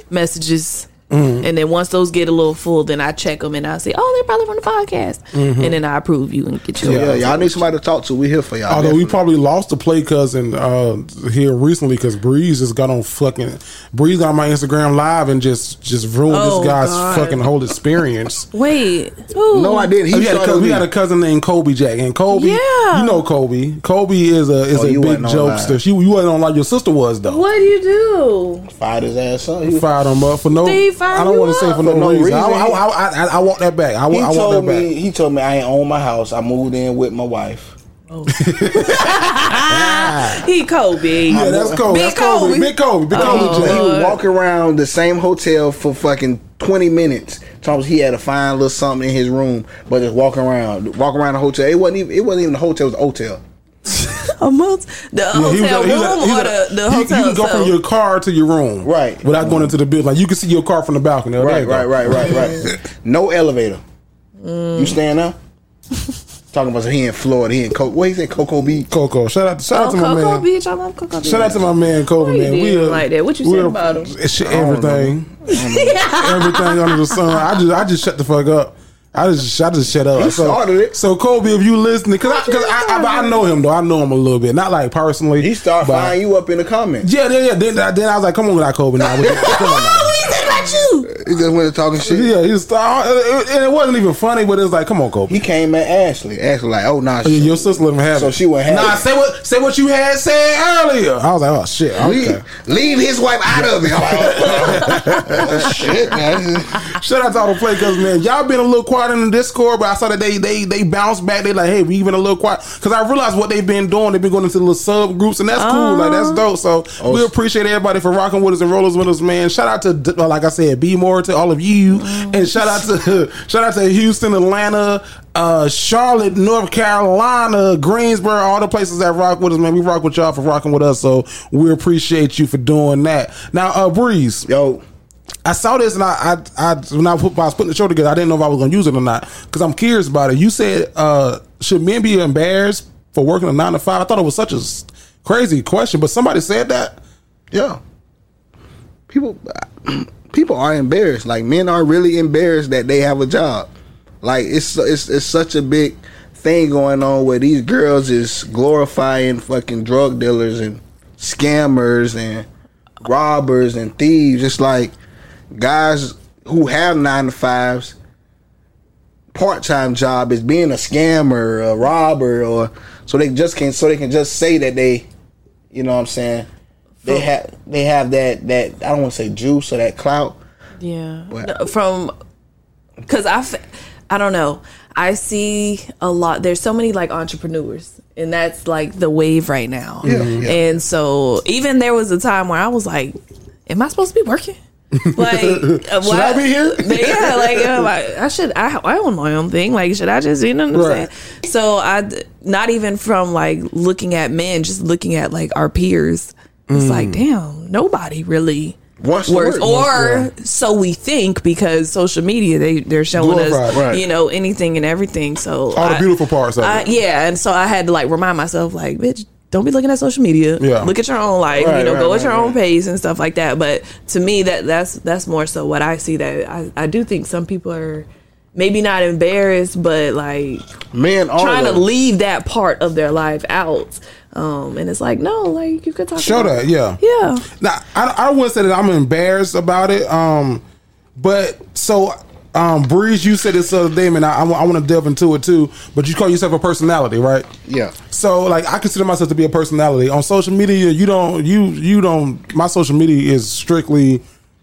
messages. Mm-hmm. And then once those get a little full, then I check them and I say, "Oh, they're probably from the podcast," Mhm. and then I approve you and get you. Yeah, y'all need somebody to talk to. We here for y'all. Although we probably lost the play cousin uh, here recently because Breeze just got on fucking Breeze got on my Instagram live and just just ruined Oh, this guy's God. fucking whole experience. Wait, who? No, I didn't. He Oh, we, had a cousin, we me. got a cousin named Kobe Jack, and Kobe, Yeah. you know Kobe. Kobe is a is Oh, a big jokester. She you wasn't on like your sister was though. What do you do? fired his ass up. He, Fired him up for no. Steve fired I don't want to say for no, no reason. reason. I, I, I, I, I want that back. I, he I want told that back. me he told me I ain't own my house. I moved in with my wife. Oh. He Kobe. Yeah, that's Kobe. Big That's Kobe. Kobe. Big Kobe. Big Oh, he would walk around the same hotel for fucking twenty minutes. Thomas he had a fine little something in his room, but just walking around, walk around the hotel. It wasn't even. It wasn't even the hotel. It was a hotel. A mot- the Yeah, hotel was room at- was or at- the, the you- hotel You can go from your car to your room, Right. without going into the building. Like you can see your car from the balcony. Right, right, right, right, right. no elevator. Mm. You stand up. Talking about he in Florida. He in Co- what he said Cocoa Beach. Coco, shout out, shout Oh, out to my Cocoa man. Beach. I love Cocoa Beach. Shout out to my man Kobe, Why you man. We are- like that? What you we said about him? It's shit, everything, everything under the sun. I just, I just shut the fuck up. I just, I just shut up. He so, started it. So Kobe, if you listening, because I, cause I, I, I know him though. I know him a little bit, not like personally. He started finding you up in the comments. Yeah, yeah, yeah. Then, then I was like, come on, without Kobe now. Come on now. What he about you? He just went to talking shit. Yeah, he was, and it wasn't even funny, but it was like, come on, Kobe. He came at Ashley. Ashley like, oh nah, Oh, yeah, Your sister let him have So it. she wouldn't have Nah, it. say what say what you had said earlier. I was like, oh shit. Okay. leave, leave his wife out of it. Oh, shit, man. Shout out to all the play cousins, man. Y'all been a little quiet in the Discord, but I saw that they they they bounced back. They like, hey, we even a little quiet because I realized what they've been doing. They've been going into little subgroups, and that's cool. Like that's oh. dope. So Oh, we appreciate everybody for rocking with us and rollers with us, man. Shout out to like I said, be more to all of you, and shout out to shout out to Houston, Atlanta. Uh, Charlotte, North Carolina, Greensboro, all the places that rock with us, man. We rock with y'all for rocking with us, so we appreciate you for doing that. Now, uh, Breeze, Yo, I saw this and I, I, I when I, put, when I was putting the show together, I didn't know if I was going to use it or not because I'm curious about it. You said, uh, should men be embarrassed for working a nine to five? I thought it was such a crazy question, but somebody said that. yeah. People, people are embarrassed. Like men are really embarrassed that they have a job. Like it's it's it's such a big thing going on where these girls is glorifying fucking drug dealers and scammers and robbers and thieves. It's like guys who have nine to fives part time job is being a scammer, a robber, or so they just can so they can just say that they, you know, what I'm saying they have they have that that I don't want to say juice or that clout, Yeah. No, from because I I don't know. I see a lot. There's so many like entrepreneurs, and that's like the wave right now. Yeah, yeah. And so even there was a time where I was like, "Am I supposed to be working?" Like, should I be here? yeah, like uh, like, I should. I, I own my own thing. Like, should I just you know what I'm Right. saying? So I, not even from like looking at men, just looking at like our peers. It's like, mm. damn, nobody really Wants to works, work. or so we think because social media they they're showing us right. you know anything and everything. So All the beautiful parts of I- it. yeah, and so I had to like remind myself like, bitch. Don't be looking at social media. Yeah. Look at your own life. Right, you know, right, go at right, your own pace and stuff like that. But to me, that that's that's more so what I see. That I, I do think some people are maybe not embarrassed, but like Men are trying to leave that part of their life out. Um, and it's like, no, like you could talk. Show about that, yeah. Yeah. Now, I, I wouldn't say that I'm embarrassed about it. Um, but so, um, Breeze, you said this other day, man. I, I, want to delve into it too. But you call yourself a personality, right? Yeah. So, like, I consider myself to be a personality on social media. You don't, you, you don't. My social media is strictly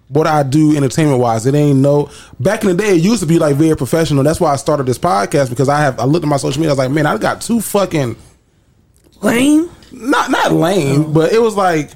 what I do entertainment wise. It ain't no. Back in the day, it used to be like very professional. That's why I started this podcast because I have. I looked at my social media. I was like, man, I got two fucking Lame. not not lame, but it was like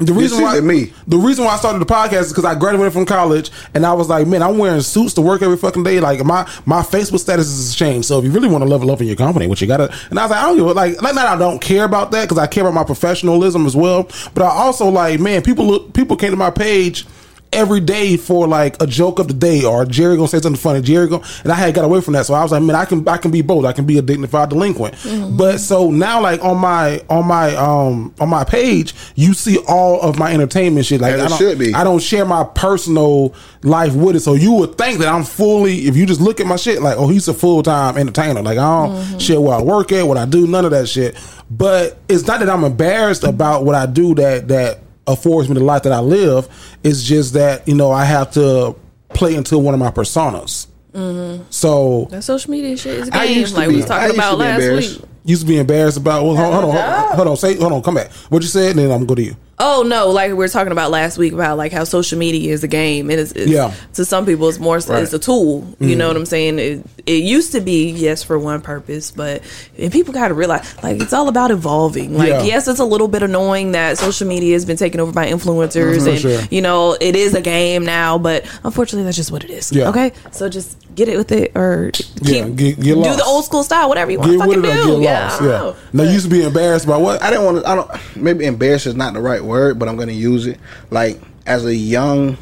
the reason why me. the reason why I started the podcast is because I graduated from college and I was like, man, I'm wearing suits to work every fucking day. Like my my Facebook status is changed. So if you really want to level up in your company, what you gotta and I was like, I don't give a like like that. I don't care about that because I care about my professionalism as well. But I also like, man, people look people came to my page every day for like a joke of the day or Jerry gonna say something funny. Jerry gonna and I had got away from that. So I was like, man, I can I can be both. I can be a dignified delinquent. But so now like on my on my um on my page, you see all of my entertainment shit. Like I don't, should be. I don't share my personal life with it. So you would think that I'm fully if you just look at my shit, like, oh, he's a full time entertainer. Like I don't share where I work at, what I do, none of that shit. But it's not that I'm embarrassed about what I do that that affords me the life that I live. It's just that, you know, I have to play into one of my personas. Mm-hmm. So That social media shit is I used to like we be- was I talking about last week. used to be embarrassed about well hold, hold on, hold on, hold on, say hold on, come back. What you said, and then I'm gonna go to you. Oh no, like we were talking about last week about like how social media is a game, and it's, it's Yeah. to some people it's more Right. it's a tool. You know mm-hmm. what I'm saying? It, it used to be yes for one purpose, but and people got to realize like it's all about evolving. Like Yeah. yes, it's a little bit annoying that social media has been taken over by influencers, mm-hmm, and sure. you know it is a game now. But unfortunately, that's just what it is. Yeah. Okay, so just get it with it, or keep, Yeah, get- get do the old school style, whatever you want Get to with fucking it or do. get yeah, lost. Yeah. Now you used to be embarrassed by what? I didn't want to. I don't. Maybe embarrassed is not the right word, but I'm to use it. Like as a young,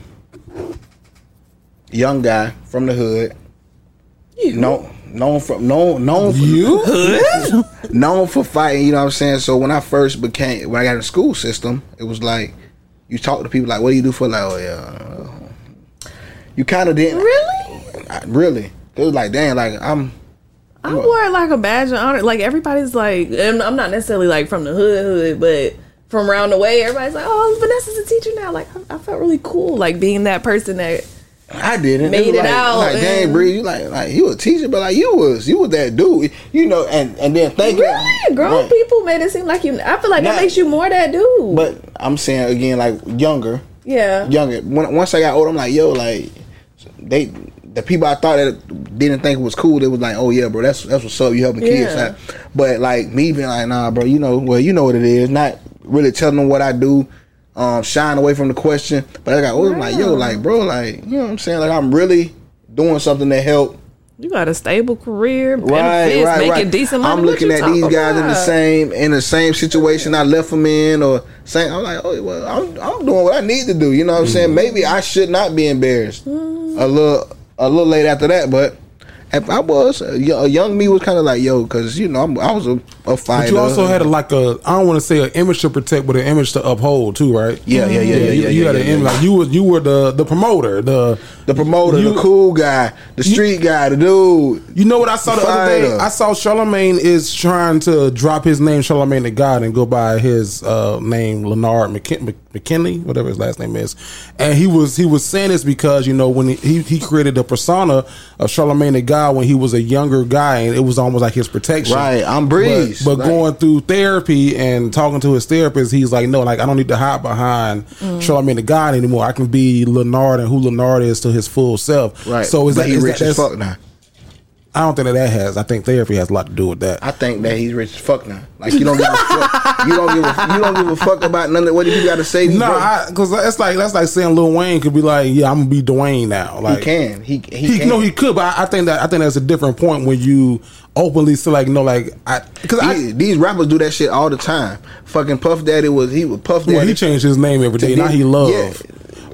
young guy from the hood, known known for known known for, You? known for fighting. You know what I'm saying? So when I first became when I got in the school system, it was like you talk to people like, "What do you do for?" Like, oh yeah. You kind of didn't Really? I- really. It was like, damn, like I'm. I wore it like a badge of honor. Like everybody's like, I'm not necessarily like from the hood, hood, but from around the way, everybody's like, "Oh, Vanessa's a teacher now." Like I, I felt really cool, like being that person that. I didn't. Made it like, out, Like, dang, Bree, you like, like you a teacher, but like you was, you was that dude, you know, and and then thinking, Really, grown Right. people made it seem like you. I feel like Not- that makes you more that dude. But I'm saying again, like younger, yeah, younger. When, once I got older, I'm like, yo, like they, the people I thought that didn't think it was cool, they was like, oh yeah, bro, that's that's what's up. You helping kids Yeah. out. But like me being like, nah, bro, you know, well, you know what it is. Not really telling them what I do. Um, shying away from the question, but I got older, I'm like, yo, like, bro, like, you know what I'm saying? Like, I'm really doing something to help you got a stable career, right, benefits, right, making right. decent money. I'm looking you at these talking guys in the same in the same situation I left them in, or saying I'm like, oh well, I'm I'm doing what I need to do. You know what I'm Mm-hmm. saying? Maybe I should not be embarrassed. A little a little late after that, but. If I was a young me was kind of like yo, because you know I'm, I was a, a fighter. But you also had a, like a I don't want to say an image to protect, but an image to uphold too, right? Yeah, yeah, yeah, yeah, You, yeah, you yeah, had yeah, an image yeah. like you were you were the the promoter, the the promoter, you- the cool guy, the street guy, the dude. You know what I saw the other day? I saw Charlamagne is trying to drop his name, Charlamagne the God, and go by his uh, name, Leonard McKin- McKinley, whatever his last name is. And he was he was saying this because you know when he he created the persona of Charlemagne the God, guy when he was a younger guy, and it was almost like his protection. Right, I'm Breeze. But, but Like- going through therapy and talking to his therapist, he's like, no, like I don't need to hide behind Mm. Charlamagne the God anymore. I can be Leonard and who Leonard is to his full self. Right. So is But that he is rich that, as that's- fuck now. I don't think that that has. I think therapy has a lot to do with that. I think that he's rich as fuck now. Like you don't give a fuck. You don't give a you don't give a fuck about none of what do you got to say. No, because that's like that's like saying Lil Wayne could be like, yeah, I'm gonna be Dwayne now. Like he can. He he, He, can. no, he could, but I, I think that I think that's a different point when you openly say like, no, like I because these, these rappers do that shit all the time. Fucking Puff Daddy was he was Puff Daddy. well, he changed his name every day. Now he love, yeah.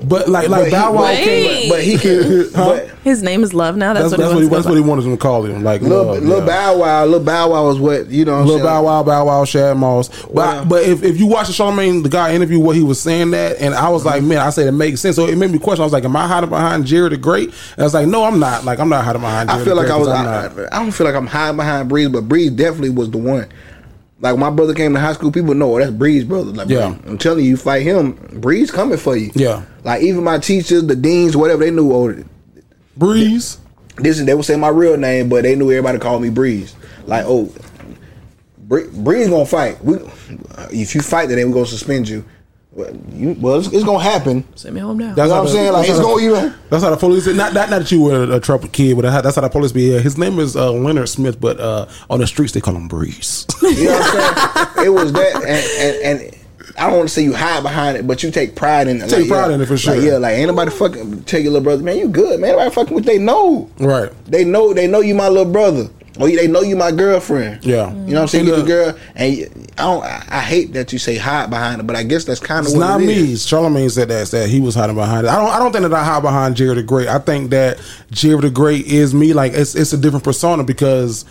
But like like he- Bow Wow but- came. but he can. but His name is Love now. That's, That's, what, that's he what he, wants that's to what he wanted him to call him. Like Lil, love, Lil yeah. Bow Wow, Lil Bow Wow was what you know. What Lil? Bow Wow, Bow Wow, Shad Moss. But Wow. but if, if you watch the Charlamagne the guy interview what he was saying that, and I was like, man, I said it makes sense. So it made me question. I was like, am I hiding behind Jerry the Great? And I was like, no, I'm not. Like I'm not hiding behind. Jerry I feel the like Great I was. 'cause I'm I don't feel like I'm hiding behind Breeze, but Breeze definitely was the one. Like my brother came to high school, people know oh, that's Breeze brother. Like, Yeah. I'm telling you, you fight him, Breeze coming for you. Yeah. Like even my teachers, the deans, whatever, they knew. Oh, Breeze. this is they would say my real name, but they knew everybody called me Breeze. Like oh, Bree, Breeze gonna fight. We, if you fight today, we gonna suspend you. Well, you, well it's, it's gonna happen. Send me home now. That's what I'm saying. Like that's it's how gonna the- even. That's how the police. Not not, not that you were a, troubled kid, but that's how the police be. Yeah, his name is uh, Leonard Smith, but uh, on the streets they call him Breeze. You know what I'm saying? it was that, and, and, and I don't want to say you hide behind it, but you take pride in it. Take pride in it for sure. Like, yeah, like ain't nobody fucking tell your little brother, man, you good, man. Nobody fucking with they know. right. They know they know you my little brother. Or they know you my girlfriend. Yeah. You know what I'm saying? You the girl, and you- I don't. I, I hate that you say hide behind it, but I guess that's kind of It's what not it me. is. Charlamagne said that that he was hiding behind it. I don't. I don't think that I hide behind Jerry the Great. I think that Jerry the Great is me. Like it's it's a different persona because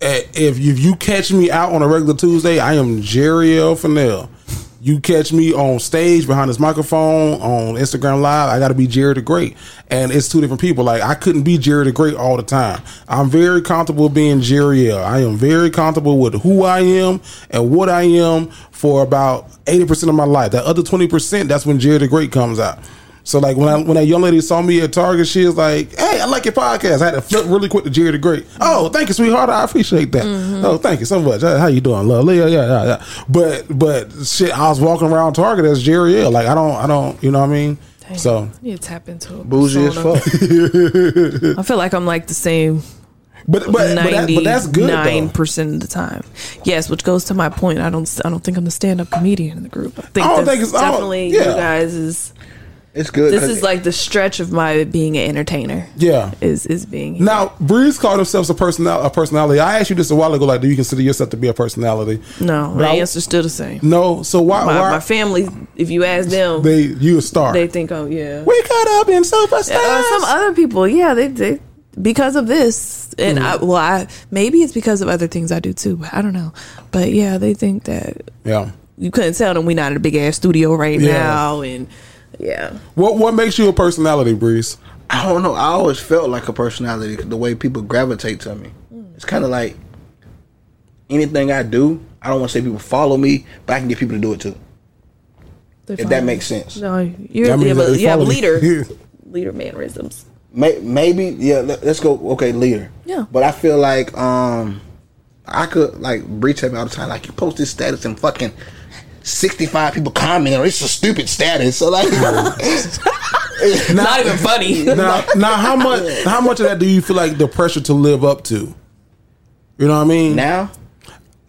eh, if you, if you catch me out on a regular Tuesday, I am Jerry L. Fennell. You catch me on stage behind this microphone on Instagram Live, I got to be Jerry the Great, and it's two different people. Like I couldn't be Jerry the Great all the time. I'm very comfortable being Jerry L. I am very comfortable with who I am and what I am for about eighty percent of my life. That other twenty percent, that's when Jerry the Great comes out. So like when I, when that young lady saw me at Target, she was like, "Hey, I like your podcast." I had to flip really quick to Jerry the Great. Oh, thank you, sweetheart. I appreciate that. Mm-hmm. Oh, thank you so much. How you doing, love? Yeah, yeah, yeah, yeah. But but shit, I was walking around Target as Jerry L. Like I don't I don't you know what I mean. So I need to tap into a Bougie as fuck. I feel like I'm like the same but but but, that, but that's good Nine percent of the time, yes. Which goes to my point. I don't. I don't think I'm the stand-up comedian in the group. I think I don't that's think it's- I don't- definitely yeah. you guys is. It's good. This is like the stretch of my being an entertainer. Yeah. Is is being Now, Breeze called himself a personal a personality. I asked you this a while ago. Like, do you consider yourself to be a personality? no. But My I- answer's still the same. No. So why? My, why my family, if you ask them, they you a star? they think, oh yeah. we cut up in superstars. Uh, some other people, yeah, they, they because of this, and I, Mm-hmm. well, I maybe it's because of other things I do too. I don't know, but yeah, they think that yeah. you couldn't tell them we not in a big ass studio right Yeah. now, and yeah, What what makes you a personality, Breeze? I don't know. I always felt like a personality. The way people gravitate to me, it's kind of like anything I do. I don't want to say people follow me, but I can get people to do it too. If that makes sense. No, you're That means you have, a, you have follow me. leader, leader mannerisms. May, maybe yeah. Let, us go. Okay, leader. Yeah. But I feel like um, I could like breach me all the time. Like you post this status and fucking sixty five people comment on it. it's a stupid status. So like, not even funny. now, now, how much how much of that do you feel like the pressure to live up to? You know what I mean? now,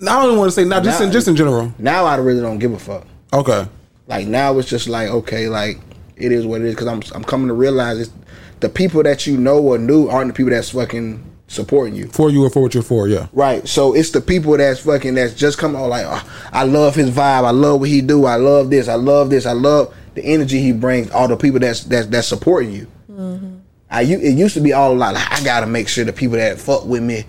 I don't even want to say not just in Now- just in general. now I really don't give a fuck. Okay. Like now it's just like okay, like it is what it is. Because I'm I'm coming to realize it's the people that you know or knew aren't the people that's fucking supporting you. For you or for what you're for, yeah. Right. So it's the people that's fucking that's just come on like oh, I love his vibe. I love what he do. I love this. I love this. I love the energy he brings. All the people that's that's that's supporting you. Mm-hmm. I u- it used to be all like, like I gotta make sure the people that fuck with me,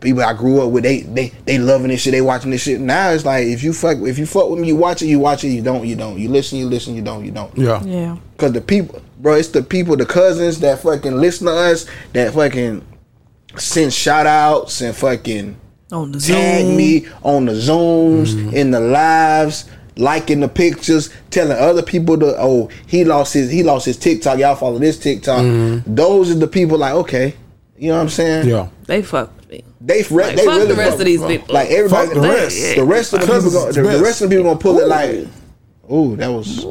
people I grew up with, they they they loving this shit. They watching this shit. Now it's like if you fuck if you fuck with me, you watch it. You watch it. You don't. You don't. You listen. You listen. You don't. You don't. Yeah. yeah, Cause the people, bro, it's the people, the cousins that fucking listen to us, that fucking send shout outs and fucking on the tag Zoom. me on the zooms, mm-hmm. in the lives, liking the pictures, telling other people to oh he lost his he lost his TikTok. Y'all follow this TikTok. Mm-hmm. Those are the people like okay, You know what I'm saying? Yeah. They fuck with me. They, re- Like, they fuck really the rest fuck- of these people. Like everybody, Fuck the rest. The rest of the people, gonna, the, the rest of the people gonna pull it like, ooh, that was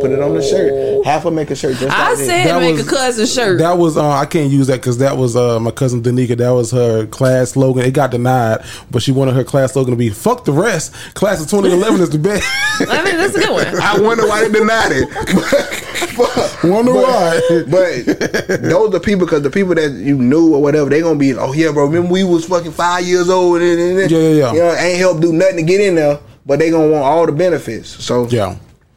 put it on the shirt. Half of make a shirt just I like said That make was- a cousin shirt. That was uh, I can't use that because that was uh, my cousin Danica. That was her class slogan. It got denied, but she wanted her class slogan to be "Fuck the rest." Class of 2011 is the best. I mean, that's a good one. I wonder why they denied it. but, Wonder but- why. But those are people because the people that you knew or whatever, they gonna be, oh yeah, bro. Remember we was fucking five years old and, and, and Yeah, yeah, yeah. You know, ain't help do nothing to get in there, but they gonna want all the benefits. So yeah,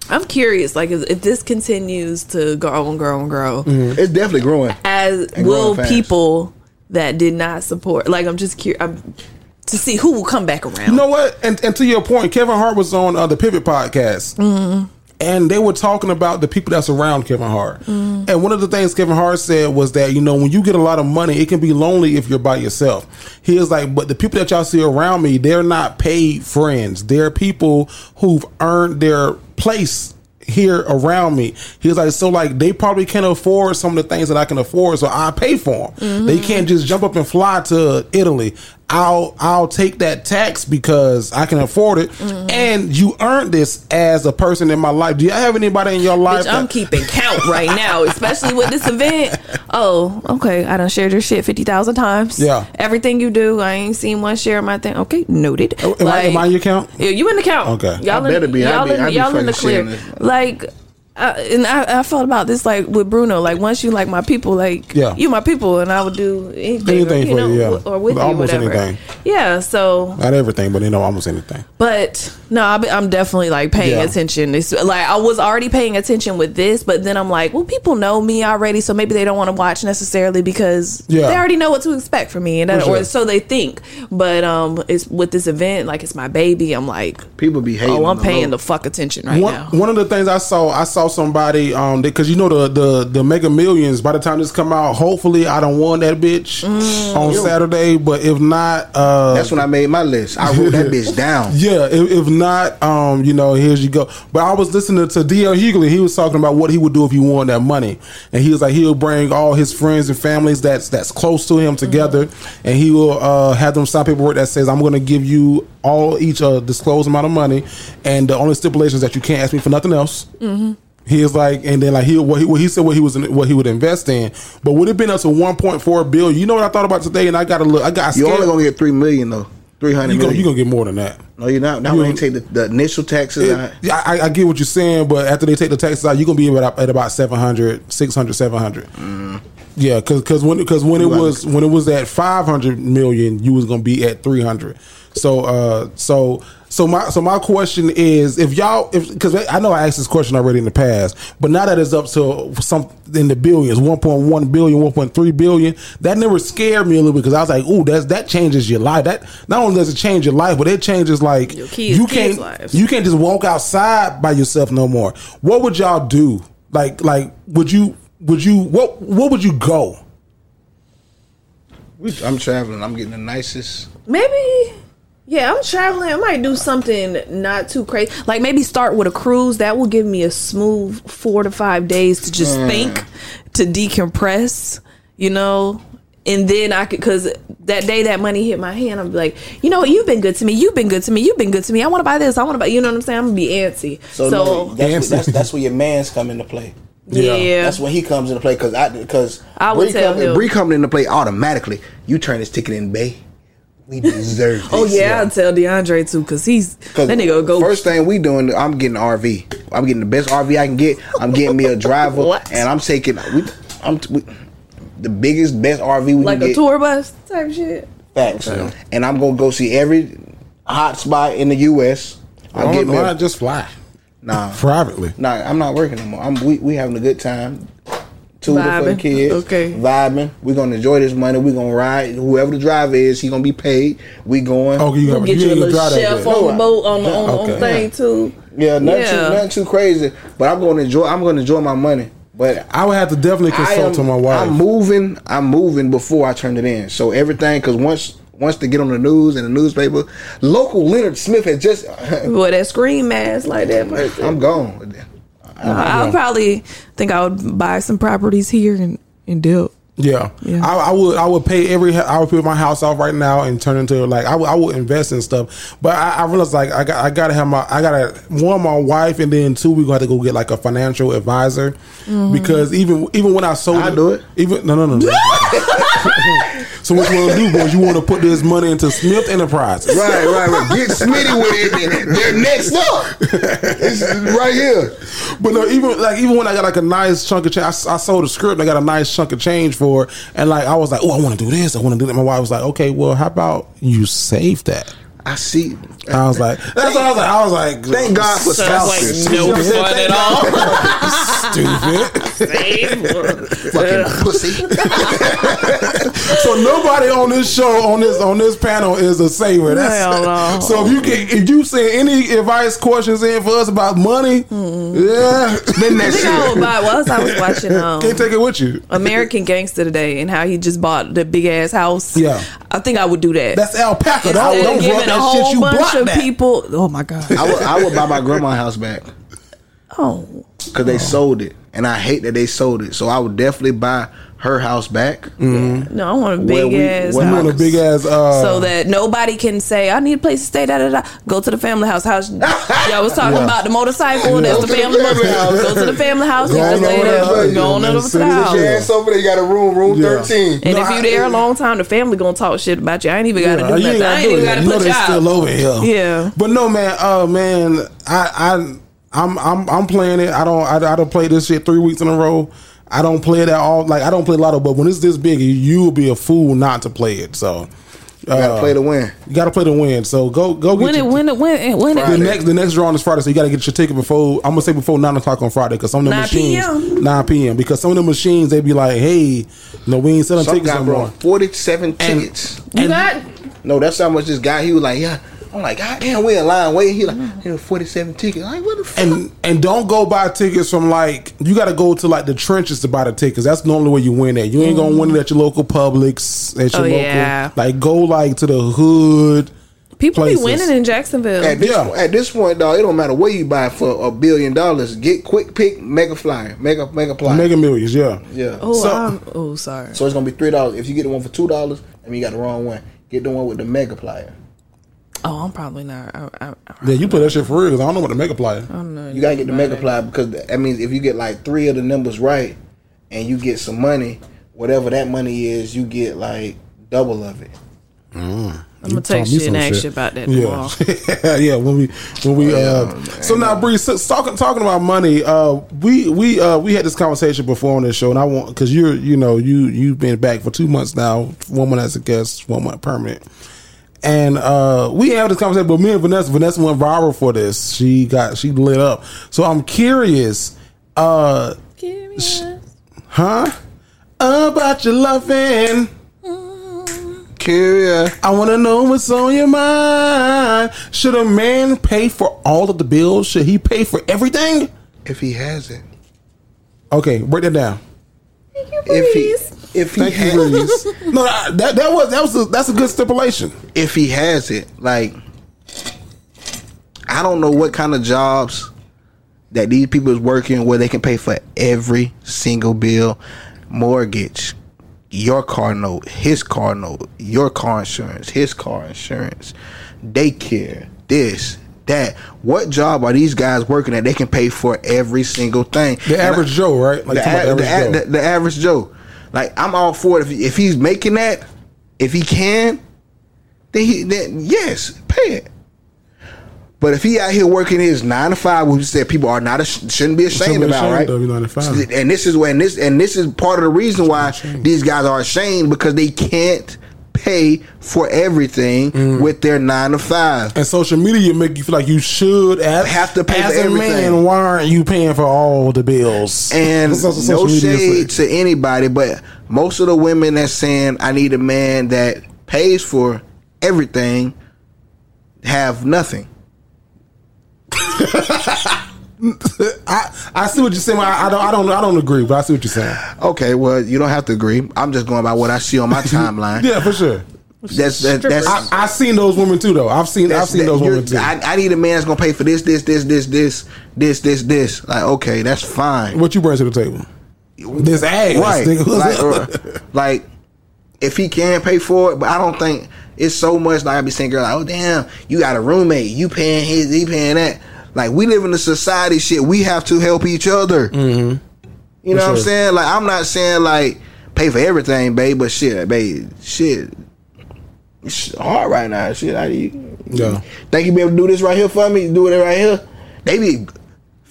I'm curious, like if, if this continues to grow and grow and grow, it's definitely growing. as And will growing fast. people that did not support. Like I'm just curious to see who will come back around. You know what? And, and to your point, Kevin Hart was on uh, the Pivot podcast. And they were talking about the people that's around Kevin Hart. Mm. And one of the things Kevin Hart said was that, you know, when you get a lot of money, it can be lonely if you're by yourself. He is like, but the people that y'all see around me, they're not paid friends. They're people who've earned their place here around me. He was like, so like they probably can't afford some of the things that I can afford, so I pay for them. They mm-hmm. can't just jump up and fly to Italy. I'll I'll take that tax because I can afford it, and you earned this as a person in my life. Do you have anybody in your life? Bitch, I'm keeping count right now, especially with this event. Oh, okay. I done shared your shit fifty thousand times. Yeah. Everything you do, I ain't seen one share of my thing. Okay, noted. Oh, am, I, am I in your count? Yeah, you in the count. Okay. y'all I better in, be. Y'all, be- in, I be y'all in the clear. this. Like, uh, and I, I felt about this like with Bruno. Like once you like my people, like Yeah. you my people, and I would do anything, Anything you for know, you, yeah. or with Almost you, whatever. anything. Yeah. So Not everything, but you know almost anything. but no, I be- I'm definitely like paying Yeah. attention. It's like I was already paying attention with this, but then I'm like, well, people know me already, so maybe they don't want to watch necessarily because Yeah. they already know what to expect from me, and that, sure. or so they think. But um, it's with this event, like it's my baby. I'm like, People be hating. oh, I'm the paying low. the fuck attention right one, now. one of the things I saw, I saw somebody um because you know the the the Mega Millions. By the time this come out, hopefully I don't won that bitch Mm. on Saturday. But if not, uh, That's when I made my list. I wrote that bitch down. Yeah, if, if not, um, you know, here's you go. But I was listening to D.L. Hughley. He was talking about what he would do if he won that money, and he was like, he'll bring all his friends and families that's that's close to him together, and he will uh, have them sign paperwork that says, "I'm going to give you all each uh, a disclosed amount of money, and the only stipulation is that you can't ask me for nothing else." Mm-hmm. He is like, and then like he what he, what he said what he was what he would invest in, but would it been up to 1.4 billion? You know what I thought about today, and I got to look. I got You scared. only gonna get three million though. Three hundred you gonna, you gonna get more than that. no, you're not. Now you when they gonna- take the, the initial taxes It- out. yeah, I, I get what you're saying, but after they take the taxes out, you're gonna be about at about 700, 600, 700. Mm-hmm. Yeah, because because when because when it was when it was at 500 million, you was gonna be at 300. So uh so so my so my question is if y'all if because I know I asked this question already in the past, but now that it's up to some in the billions, 1.1 billion, 1.3 billion, that never scared me a little bit because I was like, ooh, that's that changes your life. That not only does it change your life, but it changes like Your kids- you can't lives. you can't just walk outside by yourself no more. What would y'all do? Like like would you would you what what would you go? I'm traveling. I'm getting the nicest. Maybe. Yeah, I'm traveling. I might do something not too crazy. Like maybe start with a cruise. That will give me a smooth four to five days to just mm. think, to decompress, you know? And then I could, cause that day that money hit my hand, I'm be like, you know what? You've been good to me. You've been good to me. You've been good to me. I want to buy this. I want to buy, you know what I'm saying? I'm gonna be antsy. So, no, that's, Fancy. where, that's that's where your man's come into play. Yeah. yeah. That's when he comes into play because I because I would tell him. Bree coming into play automatically. You turn his ticket in, bay. We deserve. Oh, this, oh yeah, I'll tell DeAndre too, cause he's, Cause that nigga go First thing we doing, I'm getting an RV. I'm getting the best RV I can get. I'm getting me a driver, What? and I'm taking. We, I'm we, the biggest, best RV we like can a get. tour bus type shit. Facts. And I'm gonna go see every hot spot in the U.S. I'll Why get me. why a- just fly nah, privately? nah. I'm not working no more. I'm we, we having a good time. Touring for the kids. Okay. Vibing. We're gonna enjoy this money. We're gonna ride. Whoever the driver is, he gonna be paid. We going. Okay, you, We'll have, get you you a little drive chef on the boat on the on, on thing too. Yeah, nothing, Yeah. Too, nothing too crazy. But I'm going to enjoy. I'm going to enjoy my money. But I would have to definitely consult am, to my wife. I'm moving. I'm moving before I turn it in. So everything, because once once to get on the news and the newspaper, local Leonard Smith has just. Boy, that screen mask like that person. I'm gone. I, I'll probably think I would buy some properties here and and deal. Yeah, Yeah. I, I would. I would pay every. I would put my house off right now and turn into like I would. I would invest in stuff. But I, I realized like I got. I gotta have my. I gotta one my wife and then two we got to have to go get like a financial advisor mm-hmm. because even even when I sold I do it. Even no no no. no. so what you want to do, boy? You want to put this money into Smith Enterprises, Right, right, right. Get Smitty with it. They're next up. It's right here. But no, even like even when I got like a nice chunk of change, I, s- I sold a script and I got a nice chunk of change for, it, and like I was like, oh, I want to do this, I want to do that. My wife was like, okay, well, how about you save that? I see. I was like, that's what I was like. I was like, Thank God for Sounds like spouses. no fun at all. stupid. Fucking pussy. so nobody on this show, on this on this panel, is a saver. That's Hell no. so if you can, if you send any advice questions in for us about money, yeah, then I that think I would shit. buy. What I was watching? Um, Can't take it with you. American Gangster today and how he just bought the big ass house. Yeah. I think I would do that. That's alpaca. Don't, Instead of don't giving rub a that whole shit. You bunch block of that. people. Oh my god. I would, I would buy my grandma's house back Oh, because they oh. sold it, and I hate that they sold it. So I would definitely buy her house back. no, I want a big we- ass where house. want a big ass. Uh, so that nobody can say I need a place to stay. Da da da. Go to the family house. House. Y'all was talking Yeah. about the motorcycle. That's Go the to the family, family house. house. Go to the family house. Go You can on stay over there. there. Go on over to the house. Your ass over there, you got a room, room Yeah. thirteen. And No, if you I- there a long time, the family gonna talk shit about you. I ain't even gotta do you nothing. I gotta ain't even gotta You put they you still over here. Yeah. But no, man. Oh man, I I I'm I'm I'm playing it. I don't I, I don't play this shit three weeks in a row. I don't play it at all. Like I don't play lotto, but when it's this big, you will be a fool not to play it. So You gotta uh, play to win. You got to play to win. So go go get When it your, when it when it when the next the next drawing is Friday. So you got to get your ticket before. I'm gonna say before nine o'clock on Friday because some of the 9 machines p.m.. nine p.m. because some of the machines they be like, hey, no, we ain't selling Some tickets guy no brought more. forty-seven tickets. You got No, that's how much this guy. He was like, yeah. I'm like, God damn, we in line waiting. He like, mm-hmm. here, forty-seven tickets. Like, what the fuck? And and don't go buy tickets from like you got to go to like the trenches to buy the tickets. That's normally where you win at. You ain't gonna win it at your local Publix at your Oh, local. yeah. Like go like to the hood. people places. be winning in Jacksonville. At this, Yeah. point, at this point, dog, it don't matter where you buy for a billion dollars. Get quick pick, Megaplier, mega Megaplier. Mega millions, yeah. yeah. Oh, So- I'm, oh, sorry. So it's gonna be three dollars. If you get the one for two dollars, I mean you got the wrong one. Get the one with the Megaplier. Oh, I'm probably not. I, I, I, Yeah, you play that shit for real. 'cause I don't know what the mega player. I don't know. You gotta get the Megaplier because that means if you get like three of the numbers right, and you get some money, whatever that money is, you get like double of it. I'm gonna taught text me you and some ask shit. you about that tomorrow. Yeah, yeah. When we when we uh, so now Bree, so, talking talking about money. Uh, we we uh we had this conversation before on this show, and I want because you're you know you you've been back for two months now, one month as a guest, one month permanent. And uh, we had this conversation, but me and Vanessa, Vanessa went viral for this. She got she lit up. So I'm curious, uh, huh? About your loving. Curious. I want to know what's on your mind. Should a man pay for all of the bills? Should he pay for everything? If he has it. Okay, break that down. If he if he Thank you, has, Breeze. no, that that was that was a, that's a good stipulation. if he has it, like I don't know what kind of jobs that these people is working where they can pay for every single bill, mortgage, your car note, his car note, your car insurance, his car insurance, daycare, this, that. What job are these guys working at? They can pay for every single thing. The And average I- Joe, right? Like the, a- the, average Joe. the- the average Joe. Like I'm all for it. If, if he's making that, if he can, then he then yes, pay it. But if he out here working his nine to five, which said people are not shouldn't be ashamed Shouldn't be about, ashamed right? of, nine to five. And this is when this and this is part of the reason why these guys are ashamed because they can't pay for everything Mm. with their nine to five. and social media make you feel like you should as, Have to pay as for a everything. man. Why aren't you paying for all the bills? And no shade to anybody, but most of the women that's saying I need a man that pays for everything have nothing. I I see what you're saying. I, I don't I don't I don't agree, but I see what you're saying. Okay, well you don't have to agree. I'm just going by what I see on my timeline. Yeah, for sure. That's that, that's I, I've seen those women too, though. I've seen I've seen that- those women too. I, I need a man that's gonna pay for this, this, this, this, this, this, this, this. Like, okay, that's fine. what you bring to the table? This ass, right? Like, uh, like, if he can pay for it, but I don't think it's so much. Like I be saying, girl, like, oh damn, you got a roommate, you paying his, he paying that. Like we live in a society shit. We have to help each other. Mm-hmm. You know For what I'm saying? Like I'm not saying like pay for everything, babe, but shit, babe, shit. It's hard right now. Shit, I, you, Yeah. think you be able to do this right here for me? Do it right here. They be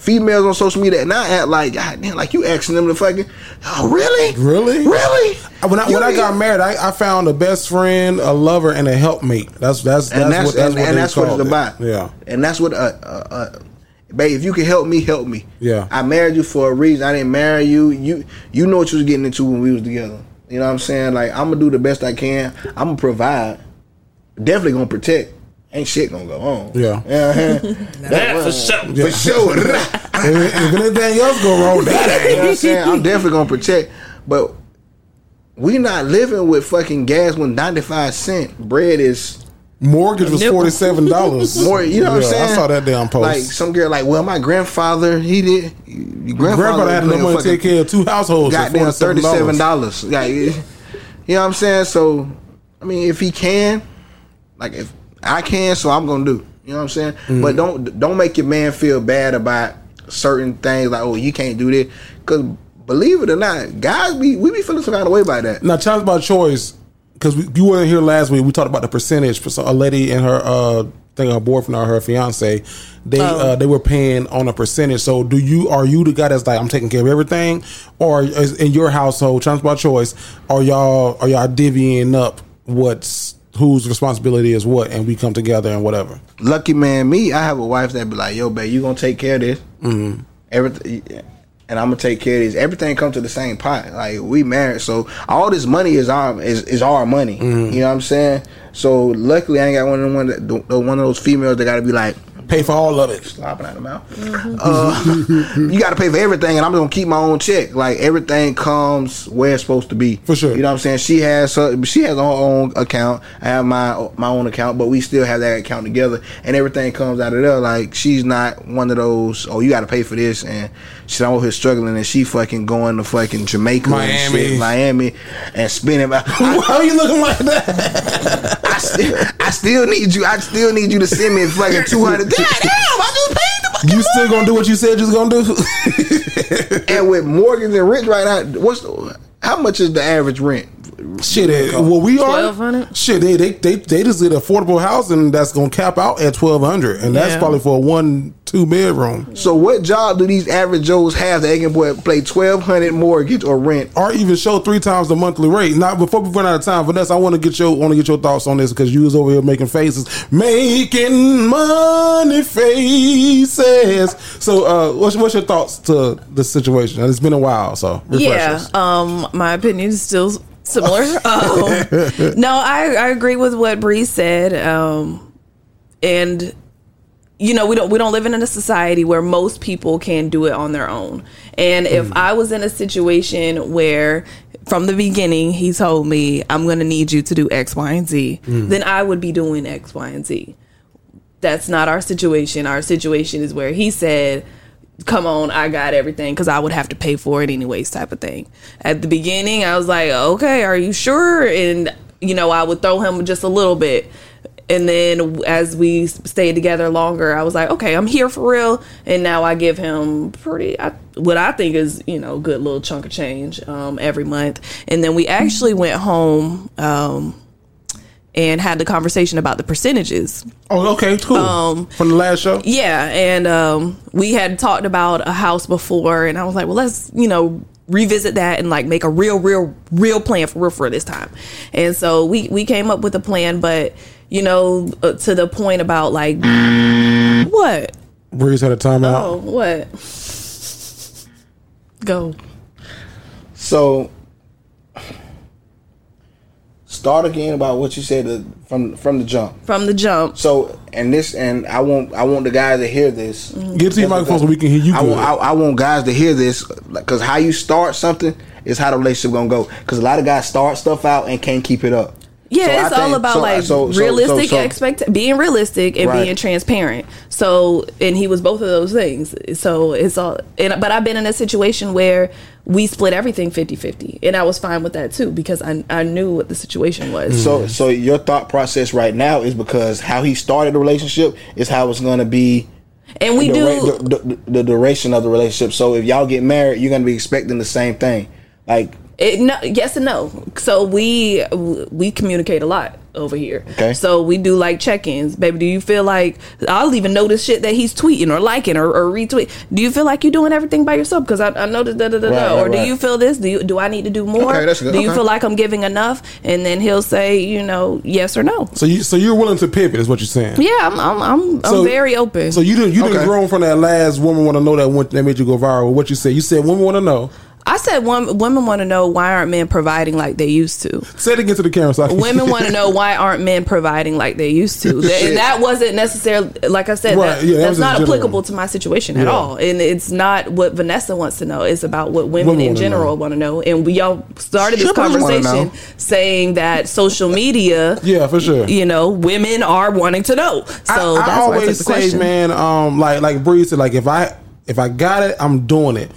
females on social media now act like God damn, like you asking them to fucking. Oh really? Really? Really? When I, You when I got married, I, I found a best friend, a lover, and a helpmate. That's that's that's, and that's, what that's and, what and that's what it's it. about. Yeah, and that's what uh, uh, uh babe. If you can help me, help me. Yeah. I married you for a reason. I didn't marry you. You you know what you was getting into when we was together. You know what I'm saying? Like I'm gonna do the best I can. I'm gonna provide. Definitely gonna protect. Ain't shit gonna go on. Yeah. Yeah. That for sure. For sure. if, if anything else go wrong, that You know what I'm ain't. saying? I'm definitely gonna protect, but we not living with fucking gas when 95 cent bread is Mortgage was forty seven dollars. more. You know what I'm saying? I saw that damn post. Like some girl, like, well, my grandfather, he did. Your grandfather, grandfather had enough money to take care of two households. for Goddamn, thirty seven $47. dollars. Yeah, you know what I'm saying? So, I mean, if he can, like, if I can, so I'm gonna do. You know what I'm saying? Mm-hmm. But don't don't make your man feel bad about certain things. Like, oh, you can't do this, because believe it or not, guys, be we be feeling some kind of way about that. Now, challenge by choice, because you weren't here last week. We talked about the percentage for so- a lady and her, uh, I think her boyfriend or her fiance. They Oh. uh, they were paying on a percentage. So, do you are you the guy that's like I'm taking care of everything, or is in your household, challenge by choice, are y'all are y'all divvying up what's whose responsibility is what, and we come together and whatever. lucky man me i have a wife that be like yo babe you gonna take care of this Mm-hmm. everything and i'm gonna take care of this everything comes to the same pot like we married so all this money is our is, is our money Mm-hmm. you know what i'm saying so luckily i ain't got one of them one that the- one of those females that gotta be like Pay for all of it. slopping out. The mouth uh, you gotta pay for everything and i'm gonna keep my own check. Like everything comes where it's supposed to be. For sure. you know what i'm saying? She has her she has her own account. I have my my own account but we still have that account together and everything comes out of there. Like she's not one of those oh you gotta pay for this and she's over here struggling and she fucking going to fucking jamaica Miami. and shit, miami and spinning. How are you looking like that? I, still, I still need you i still need you to send me fucking 200 damn i just paid the fucking You still gonna do what you said you was gonna do? And with mortgage and rent right now, what's the, how much is the average rent? Shit, eh, well, we are. 1,200? Shit, they, they they they just did affordable housing that's gonna cap out at twelve hundred, and that's Yeah. probably for a one two bedroom, So what job do these average Joes have that they can boy- play twelve hundred mortgage or rent? or even show three times the monthly rate. Now, before we run out of time, Vanessa, I want to get your want to get your thoughts on this because you was over here making faces, making money faces. So, uh, what's what's your thoughts to the situation? It's been a while, so refresh yeah us. um my opinion is still similar. Um, no I, I agree with what Bree said um and you know we don't we don't live in a society where most people can do it on their own. And if i was in a situation where from the beginning he told me i'm going to need you to do x y and z then i would be doing x y and z. That's not our situation. Our situation is where he said come on i got everything because i would have to pay for it anyways type of thing. At the beginning i was like okay are you sure? And you know i would throw him just a little bit. And then as we stayed together longer i was like okay i'm here for real. And now i give him pretty I, what i think is you know a good little chunk of change um, every month. And then we actually went home um, and had the conversation about the percentages Oh, okay, cool. Um, From the last show, yeah, and um, we had talked about a house before, and I was like, well, let's you know revisit that and like make a real, real, real plan for real for this time. And so we we came up with a plan, but you know uh, to the point about like what? Breeze had a timeout. Oh, what? Go. So start again about what you said uh, from from the jump. From the jump. So and this and I want I want the guys to hear this. Get to your microphone so we can hear you. I want, I, I want guys to hear this because how you start something is how the relationship gonna go. Because a lot of guys start stuff out and can't keep it up. Yeah, So I it's all about so- like so- so- realistic so- so- expect being realistic and Right. being transparent. So, and he was both of those things. So it's all. And but I've been in a situation where we split everything 50-50 and I was fine with that too because I I knew what the situation was. So, mm-hmm. so your thought process right now is because how he started the relationship is how it's going to be. And we the, do- the, the, the duration of the relationship. So, if y'all get married, you're going to be expecting the same thing. Like, It, no, yes and no. So we we communicate a lot over here. Okay. So we do like check-ins. Baby, do you feel like I'll even notice shit that he's tweeting or liking or, or retweet? Do you feel like you're doing everything by yourself? Because I, I noticed da da da Right, da. right, Or do right. you feel this? Do you do I need to do more? Okay, that's good. Do you feel like I'm giving enough? And then he'll say, you know, yes or no. So you so you're willing to pivot is what you're saying. Yeah, I'm I'm I'm, So- I'm very open. So you didn't you didn't Okay. grow from that last woman want to know that one that made you go viral. What you said? You said women want to know. I said women women want to know why aren't men providing like they used to. Say it again to the camera. So Women want to know why aren't men providing like they used to. That, and that wasn't necessarily, like I said, Right, that, yeah, that's not general. applicable to my situation at all. And it's not what Vanessa wants to know. It's about what women, Women in general want to know. And we all started this Strippers wanna conversation saying that social media, Yeah, for sure. you know, women are wanting to know. So I, I that's why I took always the say, question. man, um, like like Bree said, like if I if I got it, I'm doing it.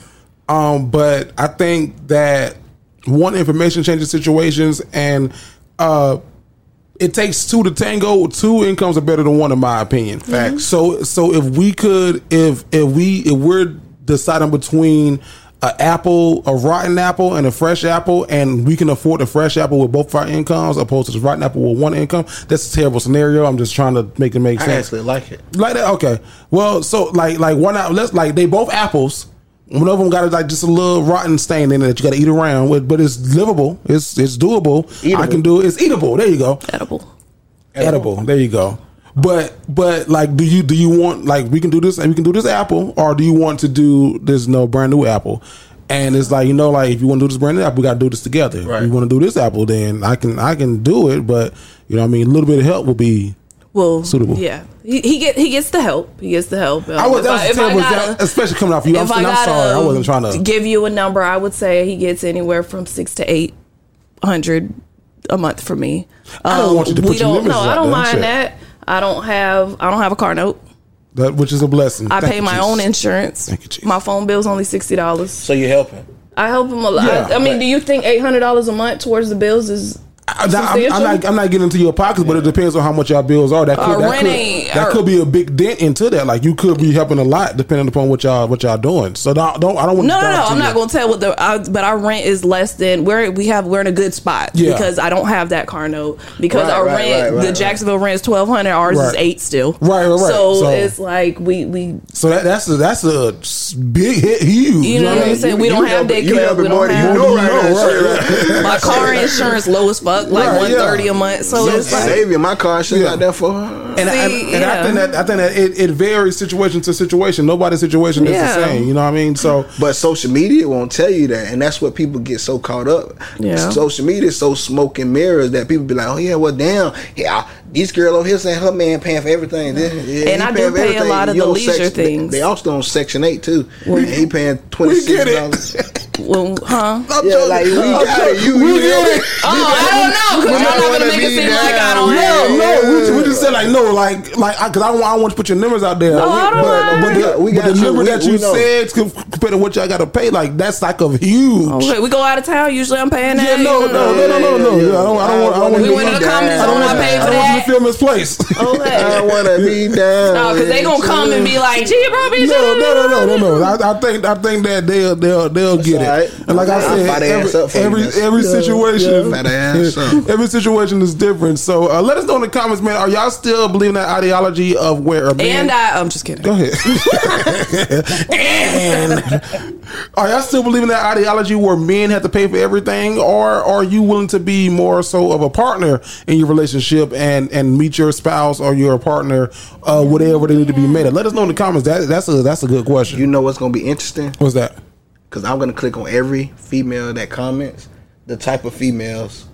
Um, but I think that one information changes situations, and uh, it takes two to tango. Two incomes are better than one, in my opinion. Facts. So so if we could, if if we if we're deciding between an apple, a rotten apple, and a fresh apple, and we can afford the fresh apple with both of our incomes, opposed to the rotten apple with one income, that's a terrible scenario. I'm just trying to make it make I sense. actually like it. Like that, okay. Well, so like like one out. Let's like they both apples. One of them got like just a little rotten stain in it that you got to eat around with, but it's livable. It's it's doable. I can do it. It's eatable. There you go. edible. Edible. There you go. But but like, do you do you want like we can do this and we can do this apple, or do you want to do this no brand new apple? And it's like you know, like if you want to do this brand new apple, we got to do this together. Right. If you want to do this apple, then I can I can do it. But you know, what I mean, a little bit of help will be Well, Suitable. Yeah, he, he get he gets the help. He gets the help. Um, I was that was if terrible, gotta- especially coming off you. I'm, if I and I'm gotta sorry, I wasn't trying to. give you a number. I would say he gets anywhere from six to eight hundred a month for me. Um, I don't want you to we put your don't. limits No, out I don't there, mind shit. that. I don't have. I don't have a car note. That which is a blessing. I Thank pay you, my Jesus. own insurance. Thank you, Jesus. My phone bill's only sixty dollars. So you're helping. I help him a lot. Yeah, I, I mean, but- do you think eight hundred dollars a month towards the bills is? I, am substantial? not. I'm not getting into your pockets, but it depends on how much your bills are. That could, Uh, that, rent could, ain't- that could be a big dent into that. Like you could be helping a lot depending upon what y'all what y'all doing. So don't. don't I don't want. No, to no, no. dive I'm not going to tell what the. I, but our rent is less than we're we have we're in a good spot Yeah. because I don't have that car note because Right, our right, rent right, right, the right. Jacksonville rent is twelve hundred. Ours is eight still. Right, right, right. So, So- it's like we we So that, that's a that's a s- big hit, huge. you know what I'm saying. We don't have helping- you daycare. helping We more don't than have. you know right now. right, My car insurance low as fuck, like Right, one yeah. a month. So So it's like saving my car she Yeah. out there for her. And, I, and, See, and I think that I think that it, it varies situation to situation. Nobody's situation is Yeah. the same. You know what I mean? So But social media won't tell you that, and that's what people get so caught up. Yeah. Social media is so smoke and mirrors that people be like, "Oh yeah, well damn, yeah, this girl over here saying her man paying for everything." This- yeah, And I do paying for pay a lot of You the leisure section- things. They also on Section Eight too. And he paying twenty we six get dollars. it. well, huh? Yeah, like we got it. You, We you get it. Oh, I don't know because We y'all not gonna make it be seem like I don't Yeah, help. No, we, just- we just said like no, like like because I, don't want I want to put your numbers out there. No, I don't but, mind. but, We the, got- we but got the you. number We- that we you know. said com- compared to what y'all got to pay, like that's like a huge. Okay, we go out of town. Usually, I'm paying that. Yeah, no, you no, know. no, no, no, no. Yeah, I don't, I don't uh, want. I don't want We you went to the comedy I zone. don't I want- paid for I don't want you that. To feel misplaced. Okay. I want to be down. No, because they gonna come and be like, "Gee, bro, bitch." No, no, no, no, no, no. I, I think I think that they'll they'll they'll get it. all right. And like I I'll said, fat ass up for every every, every Yeah, situation, yeah. Fat ass up. every situation is different. So uh, let us know in the comments, man. Are y'all still believing that ideology of where a man? And I, I'm just kidding. Go ahead. and are y'all still believing that ideology where men have to pay for everything, or are you willing to be more so of a partner in your relationship and and meet your spouse or your partner, uh, whatever they need to be made? Of? Let us know in the comments. That that's a that's a good question. You know what's gonna be interesting? What's that? Because I'm gonna click on every female that comments. The type of females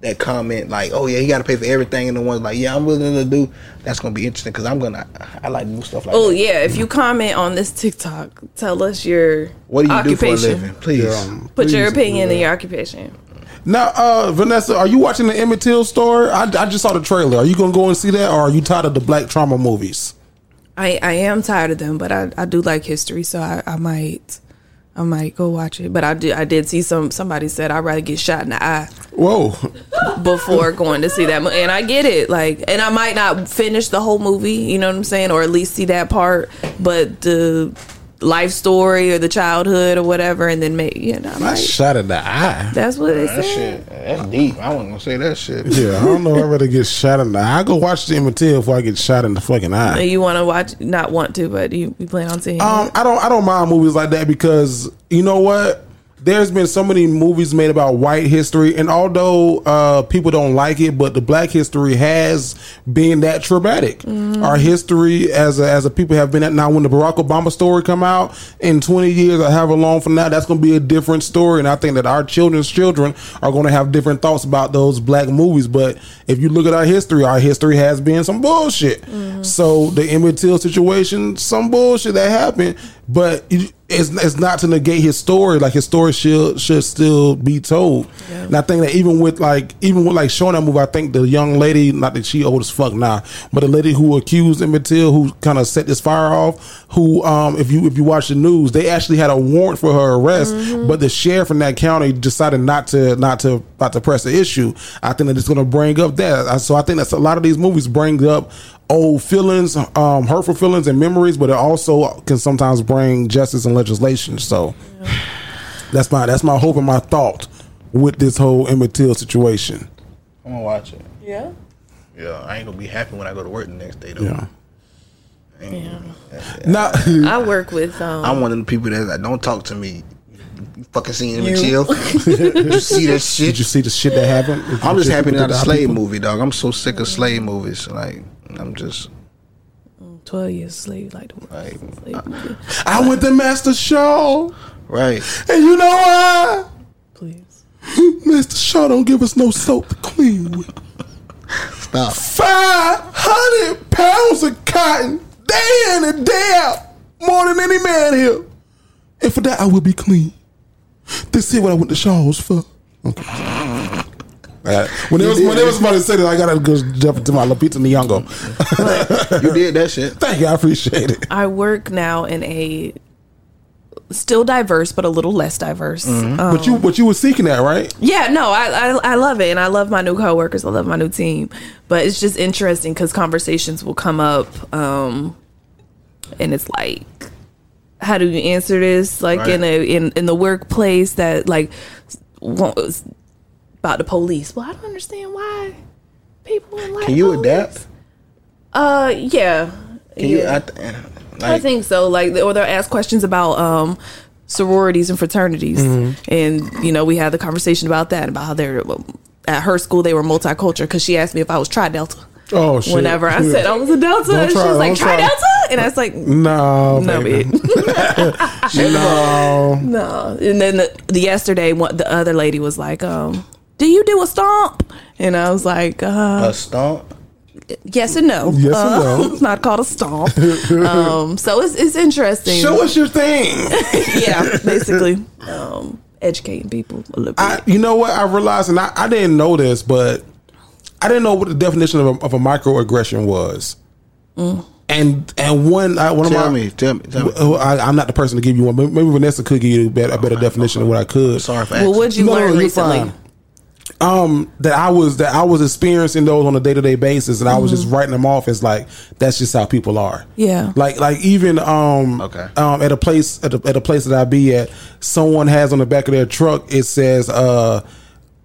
that comment like, "Oh yeah, he got to pay for everything," and the ones like, "Yeah, I'm willing to do." That's gonna be interesting because I'm gonna. I like new stuff like Oh that. yeah, if you comment on this TikTok, tell us your What do you do for a occupation. living? Please. Um, Put your please do opinion that. and your occupation. Now, uh, Vanessa, are you watching the Emmett Till story? I, I just saw the trailer. Are you gonna go and see that, or are you tired of the black trauma movies? I, I am tired of them, but I, I do like history, so I, I might I might go watch it. But I did I did see some somebody said I'd rather get shot in the eye Whoa, before going to see that mo- and I get it. Like and I might not finish the whole movie, you know what I'm saying, or at least see that part, but the life story or the childhood or whatever and then maybe you know I I shot in the eye. that's what they That said. shit, that's deep. I wasn't gonna say that shit. Yeah, I don't know. I'd rather get shot in the eye. I go watch the Emmett Till before I get shot in the fucking eye. You want to watch? Not want to, but you, you plan on seeing. Um, it? I don't I don't mind movies like that because you know what? There's been so many movies made about white history, and although uh, people don't like it, but the black history has been that traumatic. Our history as a, as a people have been that. Now, when the Barack Obama story come out in 20 years or however long from now, that's going to be a different story, and I think that our children's children are going to have different thoughts about those black movies. But if you look at our history, our history has been some bullshit. So the Emmett Till situation, some bullshit that happened, but it- it's, it's not to negate his story. Like his story should should still be told. And I think that even with like even with like showing that movie, I think the young lady, not that she old as fuck now, but the lady who accused Emmett Till, who kind of set this fire off, who um if you if you watch the news, they actually had a warrant for her arrest, but the sheriff in that county decided not to not to not to press the issue. I think that it's going to bring up that. So I think that's a lot of these movies bring up old feelings, um, hurtful feelings and memories, but it also can sometimes bring justice and legislation. So that's my that's my hope and my thought with this whole Emmett Till situation. I'm gonna watch it. yeah. Yeah, I ain't gonna be happy when I go to work the next day though. Yeah. Yeah. Now, I work with. Um, I'm one of the people that like, don't talk to me. You fucking seen him and chill. Did you see that shit? did you see the shit that happened? I'm just happy not a did to our slave people? movie, dog. I'm so sick of slave movies. Like I'm just Twelve years slave, like the like slave movie. I went to Master Shaw, right. and you know why? Please. Master Shaw don't give us no soap to clean with. Stop. Five hundred pounds of cotton, day in and day out, more than any man here. And for that, I will be clean. This is what I went to Shaw's for. Okay. Alright. When there was when there was somebody say that, I gotta go jump into my Lupita Nyong'o. You did that shit. Thank you, I appreciate it. I work now in a still diverse, but a little less diverse. Um, But you but you were seeking that, right? Yeah, no, I, I I love it, and I love my new coworkers. I love my new team, but it's just interesting because conversations will come up, um, and it's like, how do you answer this? Like in a in in the workplace that like about the police. Well, I don't understand why people like. Can you police. adapt? Uh, yeah, Can you? I, th- I think so. Like, or they'll ask questions about um, sororities and fraternities, and you know, we had the conversation about that about how they're at her school they were multicultural because she asked me if I was Tri Delta. Oh shit. Whenever I said I was a Delta, Don't and she try, was like don't try. Delta, and I was like, No, no, baby. bitch. no. no. And then the, the yesterday, what the other lady was like, um, "Do you do a stomp?" And I was like, uh, a stomp. "Yes and no. Yes and Uh, no. It's not called a stomp." um, so it's it's interesting. Show us your thing. yeah, basically, um, educating people a little bit. I, you know what? I realized, and I, I didn't know this, but I didn't know what the definition of a, of a microaggression was. And and one, I, one of Tell my, me, tell me, tell me. I, I'm not the person to give you one. Maybe, maybe Vanessa could give you a better, a better definition of what I could. Sorry for well, asking. what'd you No, no, learn you're recently? fine. Um, that I was that I was experiencing those on a day to day basis, and I was just writing them off as like that's just how people are. Yeah. like like even um Okay. um at a place at a, at a place that I be at, someone has on the back of their truck it says uh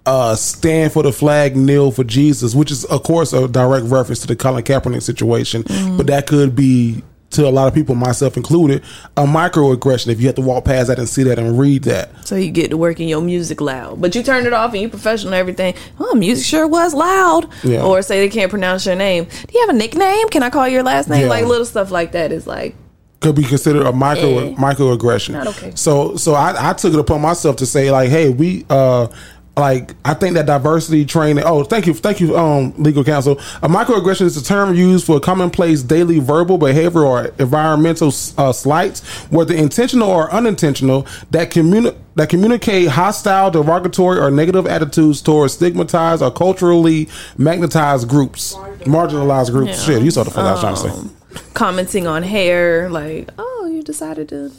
uh stand for the flag, kneel for Jesus, which is of course a direct reference to the Colin Kaepernick situation, but that could be to a lot of people, myself included, a microaggression if you have to walk past that and see that and read that. So you get to work in your music loud, but you turned it off and you professional and everything. Oh, music sure was loud. Yeah. Or say they can't pronounce your name. Do you have a nickname? Can I call your last name? Yeah. Like little stuff like that is like could be considered a micro Eh. microaggression. Not okay. So so I, I took it upon myself to say like, hey, we uh like I think that diversity training. Oh, thank you, thank you, um, legal counsel. A microaggression is a term used for commonplace daily verbal, behavioral, or environmental uh, slights, whether intentional or unintentional, that communi- that communicate hostile, derogatory, or negative attitudes towards stigmatized or culturally magnetized groups, marginalized groups. Yeah. Shit, you saw the fuck I was trying to say. Um, commenting on hair, like, oh, you decided to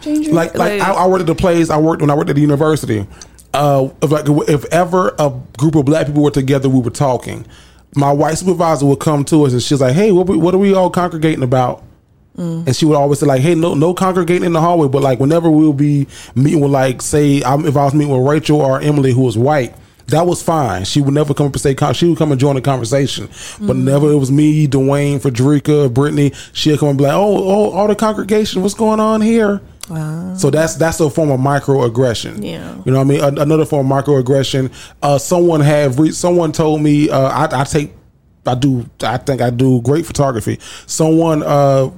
change your like like I, I worked at the place I worked when I worked at the university. Uh, if like if ever a group of black people were together, we were talking. My white supervisor would come to us and she's like, "Hey, what we, what are we all congregating about?" And she would always say like, "Hey, no no congregating in the hallway." But like whenever we'll be meeting with like say I'm, if I was meeting with Rachel or Emily who was white. That was fine. She would never come up and say. She would come and join the conversation, but never it was me, Dwayne, Frederica, Brittany. She'd come and be like, "Oh, oh, all the congregation, what's going on here?" So that's that's a form of microaggression. Yeah. you know what I mean. A- another form of microaggression. Uh, someone have re- someone told me uh, I, I take I do I think I do great photography. Someone uh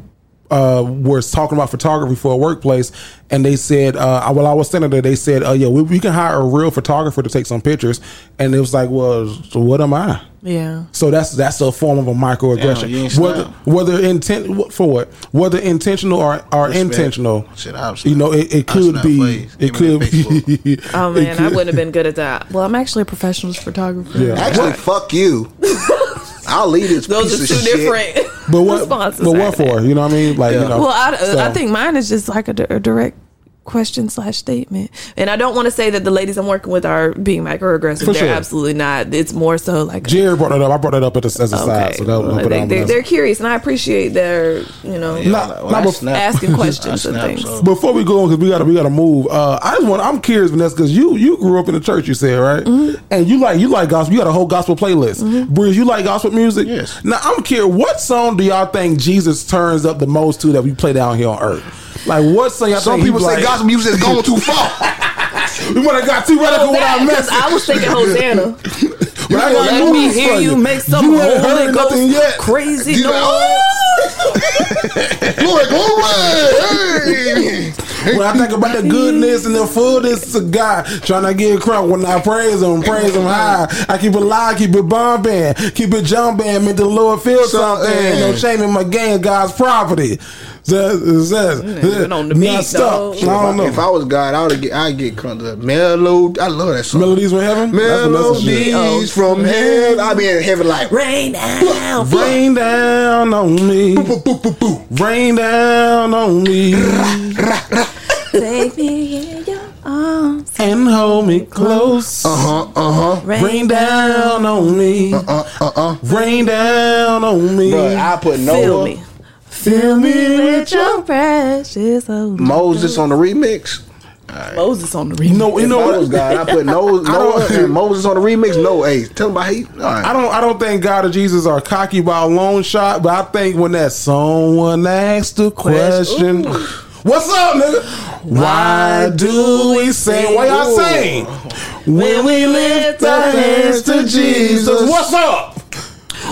uh was talking about photography for a workplace and they said uh while I was standing there they said uh yeah we, we can hire a real photographer to take some pictures and it was like well so what am I yeah. so that's that's a form of a microaggression Damn, whether whether intent for what whether intentional or, or Respect. intentional Shit, I'll you know it, it could be it could be Oh it man, I wouldn't have been good at that. Well, I'm actually a professional photographer. Yeah. Actually, fuck you. I'll leave this Those piece are two shit. different but what responses. but what for you know what I mean like you know Well, I, uh, so- I think mine is just like a, a direct question slash statement, and I don't want to say that the ladies I'm working with are being microaggressive. For They're sure. absolutely not. It's more so like Jerry brought that up I brought that up at as a side so that, well, I'll they, that on they, the- they're curious, and I appreciate their you know Not- Well, not bef- snap. asking questions and things. so- Before we go on, because we gotta we gotta move. Uh, I just want. I'm curious, Vanessa, because you you grew up in the church. You said right, Mm-hmm. and you like you like gospel. You got a whole gospel playlist. Breeze, you like gospel music? Yes. Now I'm curious. What song do y'all think Jesus turns up the most to that we play down here on earth? Like what song? Y'all Some people say like, gospel music is going too far. We might have got too radical with our message. I was thinking Hosanna. But I got Let me hear you make some You Holy Ghost yet. crazy You noise. Glory, glory. Hey. When I think about the goodness and the fullness of God, trying to get crunk when I praise Him, praise Him high. I keep it live, keep it bumping, keep it jumping, make the Lord feel So, something. eh. No shame in my game, God's property. Says, says, been on the beat, stuck. dog. I don't know. If I was God, I would get I get crunk up. Melody, I love that song. Melodies from heaven. That's a message. Melodies Oh. from heaven. I be in heaven like Rain down. Rain down on me. Rain down on me. Take me in your arms. And hold me close. uh huh, uh huh. Rain down on me. Uh uh uh. Uh. Rain down on me. But I put Feel me. Fill me with your precious Holy Moses on the remix. Moses on the remix. No, you know what? was God, I put Noah, Noah and Moses on the remix. No, hey, tell him about he. All right. I don't I don't think God or Jesus are cocky by a long shot, but I think when that someone asks the question, What's up, nigga? Why do we sing? Why y'all Ooh. sing? When we lift our hands to Jesus, what's up?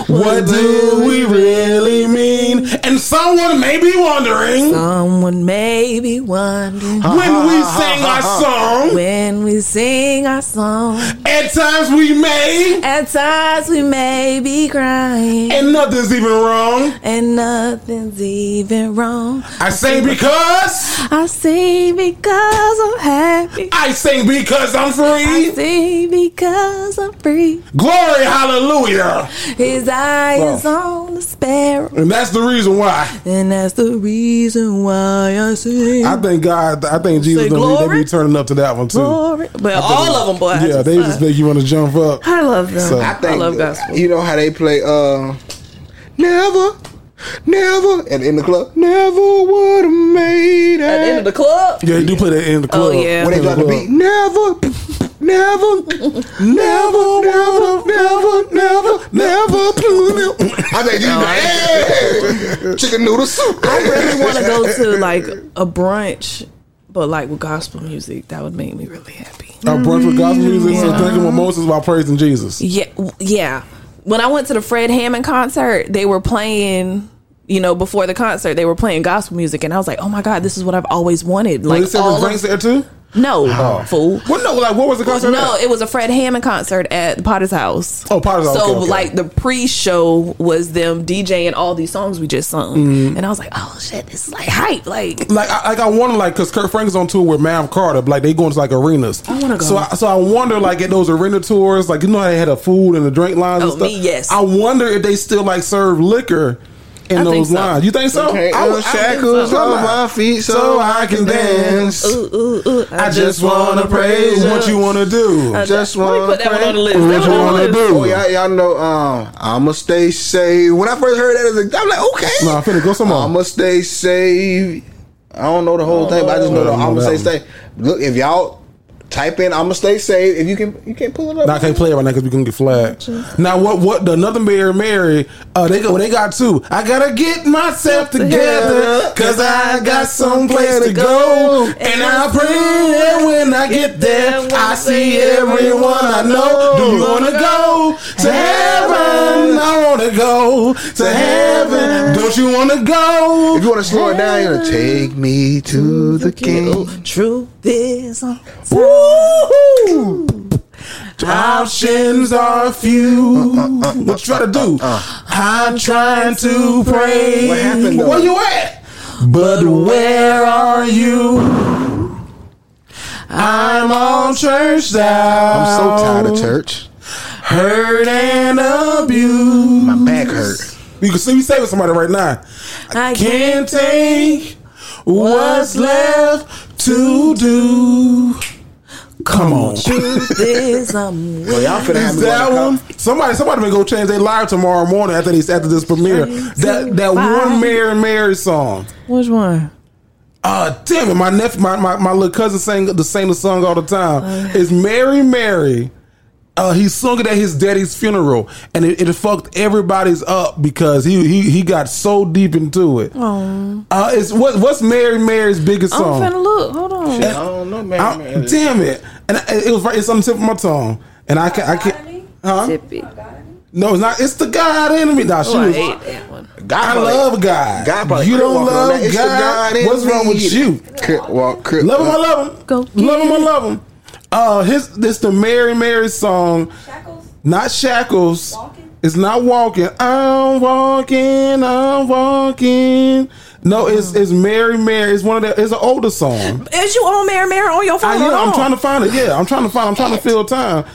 What do we really mean? And someone may be wondering Someone may be wondering when we sing our song. when we sing our song. At times we may, At times we may be crying, and nothing's even wrong. and nothing's even wrong. I sing because I sing because I'm happy. I sing because I'm free. I sing because I'm free. Glory, hallelujah. His eye is on the sparrow, And that's the reason why. and that's the reason why I sing. I think God, I think Jesus Say don't need, they be turning up to that one too. Glory. But all of them, boy. Yeah, just they love- just make you want to jump up. I love them. So- I, I love gospel. You know how they play uh Never, never and in the club, never would have made it. At the end of the club. Yeah, they do play that in the club. Oh, yeah. when they In the drop the beat, never, never, never, never, never, never, never. I think you hey, chicken noodle soup. I really want to go to like a brunch, but like with gospel music. That would make me really happy. A brunch with gospel music, so drinking mimosas while praising Jesus. Yeah, yeah. When I went to the Fred Hammond concert, they were playing. You know, before the concert, they were playing gospel music, and I was like, "Oh my god, this is what I've always wanted!" Like, Like they all drinks of, there too. No, fool. What no? Like what was the concert? No, at? it was a Fred Hammond concert at Potter's House. Oh, Potter's House, So okay, okay. like the pre-show was them DJing all these songs we just sung, Mm-hmm. and I was like, oh shit, this is like hype. Like like I, like I wonder like because Kirk Franklin's on tour with Mav Carter, like they going to like arenas. I wanna go. So I, so I wonder like at those arena tours, like you know how they had a food and the drink lines and Oh, stuff. me, yes. I wonder if they still like serve liquor in I think those so. lines. You think so? Okay, I would- I shackles think so. on my feet so I can dance. ooh, ooh, ooh, I just wanna praise what you wanna do. I just wanna put that one praise on the list. What you one on the wanna do? Oh, y'all, y'all know, um, I'ma stay safe. When I first heard that, as a- I'm like, okay. Nah, I'm finna go some more. I'ma stay safe. I don't know the whole thing, but I just know the I don't know I'ma that stay safe. Look, if y'all type in I'ma stay safe, if you can, you can't pull it up. Now I can't play it right now because we can get flagged. Now what? What the another Mary Mary? Uh, they go. They got two. I gotta get myself together because I got someplace to go, and I pray when I get there, I see everyone I know. Do you wanna go to heaven? I wanna go to heaven. Don't you wanna go? If you want to slow it down, you gonna take me to the king. Truth is, I'm Woo! Options are few. What you try to do? I'm trying to pray. What happened, though? Where you at? But where are you? I'm on church now. I'm so tired of church. Hurt and abused. My back hurt. You can see me saving somebody right now. I Can't take what's left to do. Come on. Truth is, I'm Well, y'all finna have Is me that going one? Somebody, somebody may go change their live tomorrow morning after these after this premiere. That that one Mary Mary song. Which one? Uh damn it, my nephew, my, my, my little cousin sang the same song all the time. It's Mary Mary. Uh, he sung it at his daddy's funeral, and it, it fucked everybody's up because he he he got so deep into it. Uh, it's what what's Mary Mary's biggest I'm song? finna look. Hold on. I don't know, Mary I- man. damn it! And I- it was right. It's on the tip of my tongue, and I can I can't. Huh? Tippy. No, it's not. It's the God enemy. me. Nah, she Oh, I hate that one. God I probably- love God. God probably you don't love that. It's the God. God What's wrong with you? Crip walk, crip Love him, I love him. Go love him, I love him. Uh, his this the Mary Mary song, Shackles? not shackles. Walking? It's not walking. I'm walking. I'm walking. No, it's it's Mary Mary. It's one of the. It's an older song. Is you on Mary Mary on your phone? I, yeah, I'm trying to find it. Yeah, I'm trying to find. I'm trying to fill time.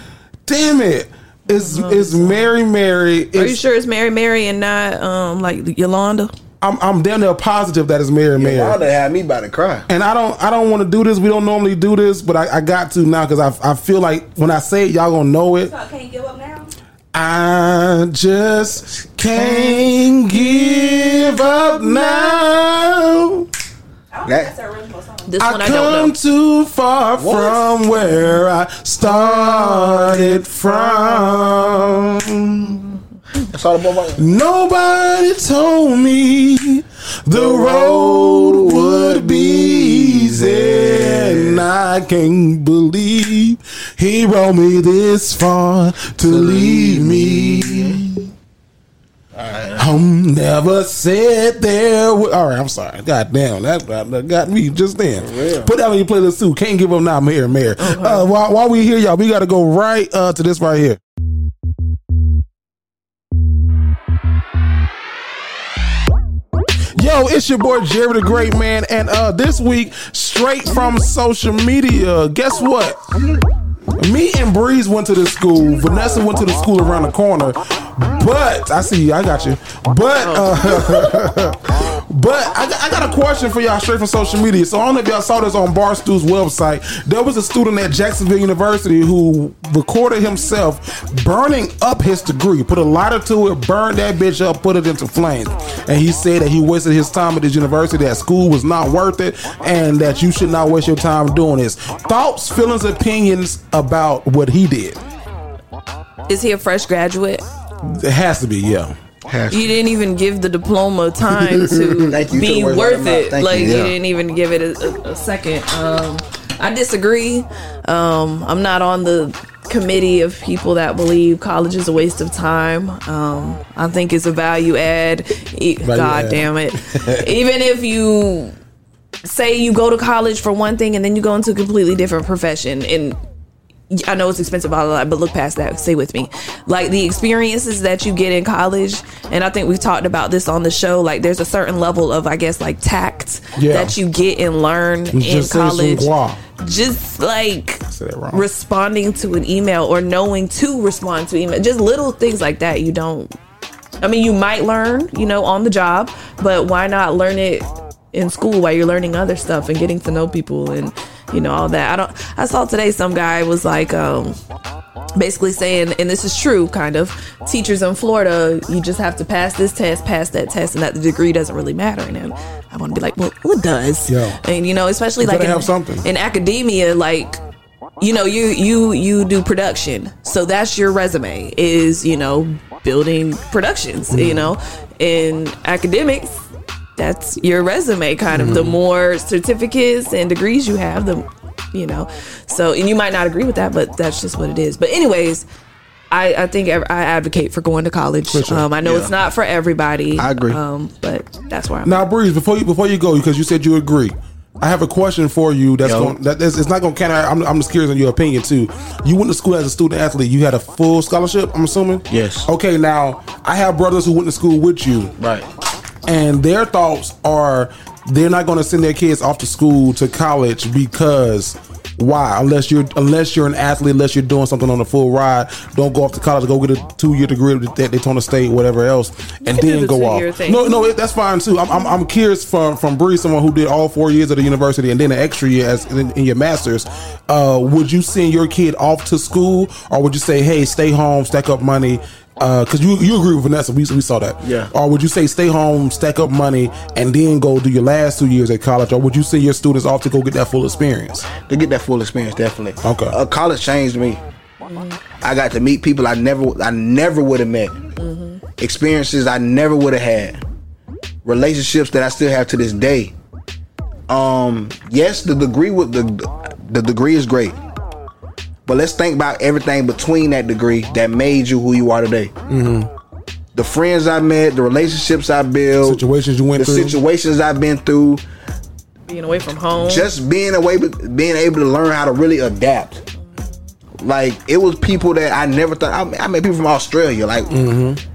Damn it! It's it's Mary Mary. It's, Are you sure it's Mary Mary and not um like Yolanda? I'm I'm damn near positive that it's Mary Mary. Y'all done had me about to cry. And I don't I don't want to do this. We don't normally do this, but I, I got to now because I I feel like when I say it, y'all gonna know it. So I can't give up now? I just can't give up now. I don't That- think that's our original song. This I one I don't come know. too far from where I started from. That's all my. Nobody told me the road would be easy, and I can't believe he brought me this far to leave me. I'm never said there. would- All right, I'm sorry. God damn, that, that got me just then. Put that on your playlist too. Can't give up now, Mary Mary. Uh, while, while we here, y'all, we got to go right uh, to this right here. Yo, it's your boy Jerry the Great Man, and uh this week, straight from social media. Guess what? Me and Breeze went to the school. Vanessa went to the school around the corner. But I see I got you. But uh But I I got a question for y'all straight from social media. So I don't know if y'all saw this on Barstool's website. There was a student at Jacksonville University who recorded himself burning up his degree, put a lighter to it, burned that bitch up, put it into flames. And he said that he wasted his time at this university, that school was not worth it, and that you should not waste your time doing this. Thoughts, feelings, opinions about what he did. Is he a fresh graduate? It has to be, yeah. You didn't even give the diploma time to Thank you. You be took words out worth of my mouth. it. Like you, you, didn't even give it a, a, a second. Um, I disagree. Um, I'm not on the committee of people that believe college is a waste of time. Um, I think it's a value add. E- God add. damn it! even if you say you go to college for one thing and then you go into a completely different profession and I know it's expensive, blah, blah, blah, but look past that. Stay with me. Like the experiences that you get in college, and I think we've talked about this on the show. Like there's a certain level of, I guess, like tact Yeah. that you get and learn in college. Just like Said that wrong. responding to an email or knowing to respond to email, just little things like that. You don't. I mean, you might learn, you know, on the job, but why not learn it in school while you're learning other stuff and getting to know people and you know all that. I don't. I saw today some guy was like, um, basically saying, and this is true, kind of. Teachers in Florida, you just have to pass this test, pass that test, and that the degree doesn't really matter. And then I want to be like, well, it does. Yeah. And you know, especially You like in, have something. in academia, like you know you you you do production so that's your resume is you know building productions Mm-hmm. you know in academics that's your resume kind of the Mm-hmm. more certificates and degrees you have the you know so and you might not agree with that but that's just what it is but anyways I, I think I advocate for going to college. Sure. Um, I know Yeah. it's not for everybody. I agree. Um, but that's where I'm. Now, Breeze, before you before you go, because you said you agree, I have a question for you. That's Yo. going that is, it's not going to count. I'm, I'm just curious on your opinion too. You went to school as a student athlete. You had a full scholarship. I'm assuming. Yes. Okay. Now I have brothers who went to school with you, Right. And their thoughts are they're not going to send their kids off to school to college because why? Unless you're unless you're an athlete, unless you're doing something on the full ride, don't go off to college. Go get a two year degree at Daytona State, whatever else, and then the go off. thing. No, no, it, that's fine too. I'm, I'm, I'm curious from from Bree, someone who did all four years of the university and then an extra year as in, in your masters. Uh, would you send your kid off to school, or would you say, hey, stay home, stack up money? Because you you agree with Vanessa, we, we saw that. Yeah. Or would you say stay home, stack up money, and then go do your last two years at college, or would you send your students off to go get that full experience? To get that full experience, definitely. Okay. Uh, college changed me. I got to meet people I never I never would have met. Experiences I never would have had. Relationships that I still have to this day. Um, yes, the degree with the the degree is great. But let's think about everything between that degree that made you who you are today. Mm-hmm. The friends I met, the relationships I built, Situations you went the through. situations I've been through, being away from home. just being away, being able to learn how to really adapt. Like it was people that I never thought. I, I met people from Australia. Like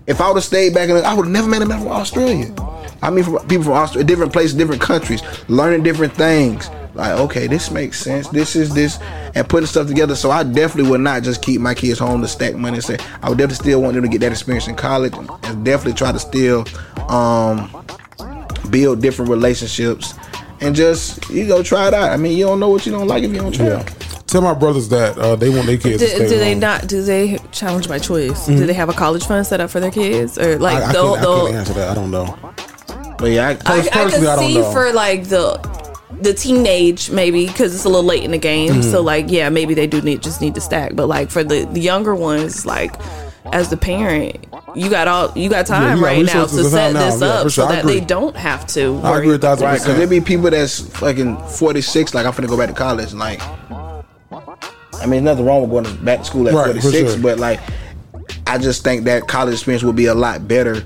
if I would have stayed back in, the, I would have never met a man from Australia. I mean, from, people from Australia, different places, different countries, learning different things. Like okay, this makes sense. This is this, and putting stuff together. So I definitely would not just keep my kids home to stack money. And say I would definitely still want them to get that experience in college, and, and definitely try to still um, build different relationships and just you know try it out. I mean, you don't know what you don't like if you don't try. Yeah. Tell my brothers that uh, they want their kids do, to stay do they not? Do they challenge my choice? Do they have a college fund set up for their kids, or like I, I, can't, I can't answer that. I don't know. But yeah, I, I, I personally, could I don't see know. for like the the teenage maybe because it's a little late in the game. Mm-hmm. So like yeah, maybe they do need just need to stack. But like for the the younger ones, like as the parent, you got all you got time you got right now to to set find this Yeah, up for sure. so I that they don't have to. I agree with that. right because there percent. be people that's fucking forty six. Like I'm finna go back to college. and, Like, I mean, nothing wrong with going to- back to school at Right, forty for six, sure. but like, I just think that college experience would be a lot better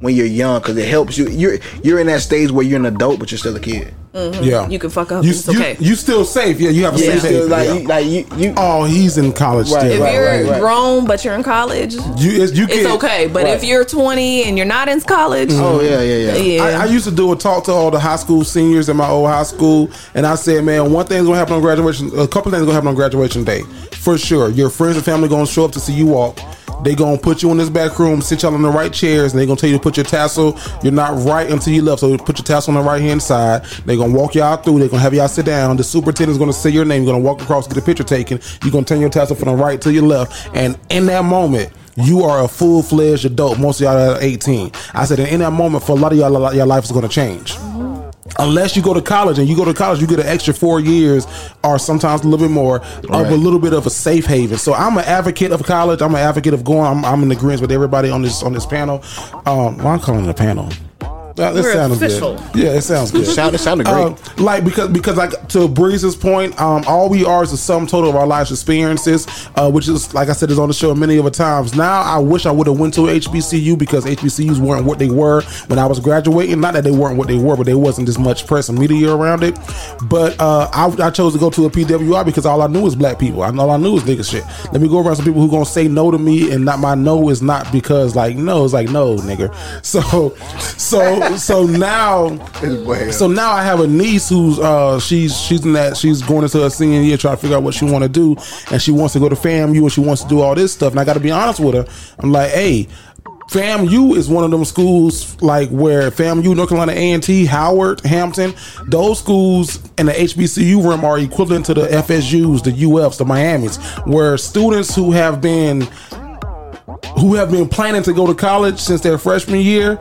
when you're young because it helps you. You're you're in that stage where you're an adult, but you're still a kid. Mm-hmm. Yeah, You can fuck up. You, it's you, okay. you still safe. Yeah, you have a Yeah, safe still, haven. like, yeah. like you, you. oh, he's in college Right, still. if right, you're right, right. grown but you're in college, You, it's, you it's okay. But if you're 20 and you're not in college, Oh yeah, yeah, yeah. yeah. I, I used to do a talk to all the high school seniors in my old high school, and I said, man, one thing's gonna happen on graduation. A couple things gonna happen on graduation day, for sure. Your friends and family gonna show up to see you walk. They gonna put you in this back room, sit y'all in the right chairs, and they gonna tell you to put your tassel. You're not right until you left, so put your tassel on the right hand side. They gonna walk y'all through. They gonna have y'all sit down. The superintendent's gonna say your name. You're gonna walk across, get a picture taken. You're gonna turn your tassel from the right to your left, and in that moment. You are a full fledged adult. Most of y'all are 18. I said, in that moment, for a lot of y'all, your life is going to change unless you go to college and you go to college you get an extra four years or sometimes a little bit more of a little bit of a safe haven. So i'm an advocate of college. I'm an advocate of going. I'm, I'm in agreement with everybody on this on this panel. Um well, i'm calling it a panel That, that We're sounds official. good. Yeah, it sounds good. It sound- it sounded great. Um, like because because like to Breeze's point, um, all we are is the sum total of our life's experiences, uh, which is like I said is on the show many other times. Now I wish I would have went to HBCU because HBCUs weren't what they were when I was graduating. Not that they weren't what they were, but there wasn't as much press and media around it. But uh, I, I chose to go to a PWI because all I knew was black people. I all I knew was nigga shit. Let me go around some people who gonna say no to me, and not my no is not because like no, it's like no, nigga. So so so now so now I have a niece who's uh she's she's in that she's going into her senior year trying to figure out what she want to do and she wants to go to FAMU and she wants to do all this stuff and I got to be honest with her I'm like hey FAMU is one of them schools like where FAMU, North Carolina A&T, Howard, Hampton, those schools in the HBCU room are equivalent to the FSUs, the UFs, the Miamis, where students who have been who have been planning to go to college since their freshman year.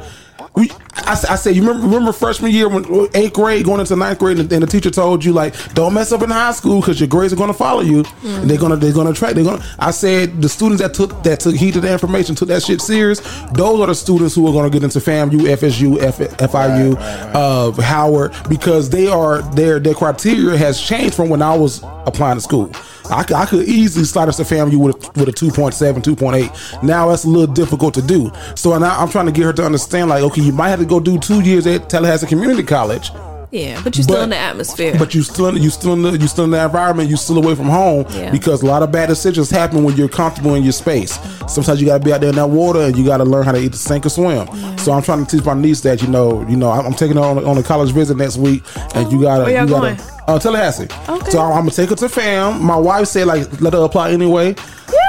We, I, I said, you remember, remember freshman year when eighth grade going into ninth grade, and, and the teacher told you like, don't mess up in high school because your grades are going to follow you, and they're gonna they're gonna track. They're gonna. I said the students that took that took heed to the information, took that shit serious. Those are the students who are going to get into FAMU, FSU, F, FIU, Uh, Howard because they are their their criteria has changed from when I was applying to school. I could, I could easily slide us to FAMU with a, with a 2.7, 2.8. Now that's a little difficult to do. So now I'm trying to get her to understand, like, okay, you might have to go do two years at Tallahassee Community College. Yeah, but you're still But- in the atmosphere. But you still you still in the you still in the environment. You're still away from home Yeah. because a lot of bad decisions happen when you're comfortable in your space. Sometimes you got to be out there in that water and you got to learn how to eat, sink or swim. So I'm trying to teach my niece that you know you know I'm, I'm taking her on, a- on a college visit next week and you gotta Where y'all gotta going? uh, Tallahassee. Okay. So I'm, I'm gonna take her to fam. My wife said like let her apply anyway.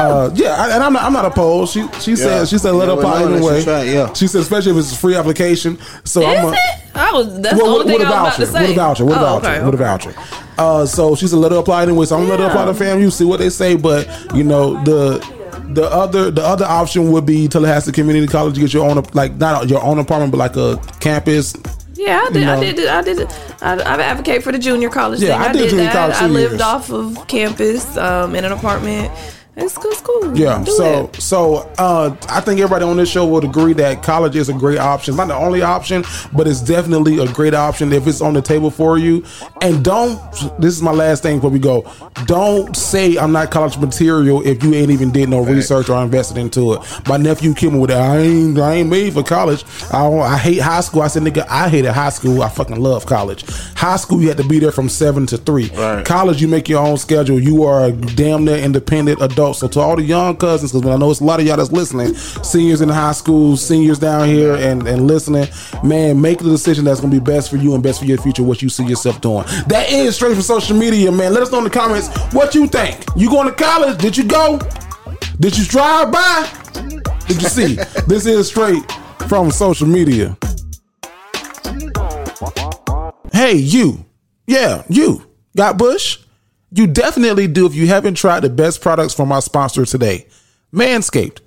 Yeah, uh, yeah, and I'm not, I'm not opposed. She she said she said let her apply anyway. she tried, yeah. She said especially if it's a free application. So Is I'm a, it? I was. That's well, the only with, thing with a I was about voucher, to say. with a voucher, with a Oh, voucher, okay, with a okay. voucher. Uh, so she said let her apply anyway. So I'm gonna let her apply to FAMU, see what they say. But you know the the other the other option would be Tallahassee Community College. You get your own like not your own apartment, but like a campus. Yeah, I did. You I know. did. I did. I, I advocate for the junior college Yeah, thing. I I, did that. I lived years. off of campus um, in an apartment. It's cool. It's cool. Yeah. Do so it. so uh, I think everybody on this show would agree that college is a great option. It's not the only option, but it's definitely a great option if it's on the table for you. And don't. This is my last thing before we go. Don't say I'm not college material if you ain't even did no research or invested into it. My nephew Kim with that. I ain't I ain't made for college. I don't, I hate high school. I said nigga, I hated high school. I fucking love college. High school you had to be there from seven to three. Right. College you make your own schedule. You are a damn near independent adult. So to all the young cousins, because I know it's a lot of y'all that's listening, seniors in high school, seniors down here, and and listening, man, make the decision that's gonna be best for you and best for your future. What you see yourself doing. That is straight from social media, man. Let us know in the comments what you think. You going to college? Did you go? Did you drive by? Did you see? this is straight from social media. Hey, you. Yeah, you. Got Bush? You definitely do if you haven't tried the best products from our sponsor today, Manscaped.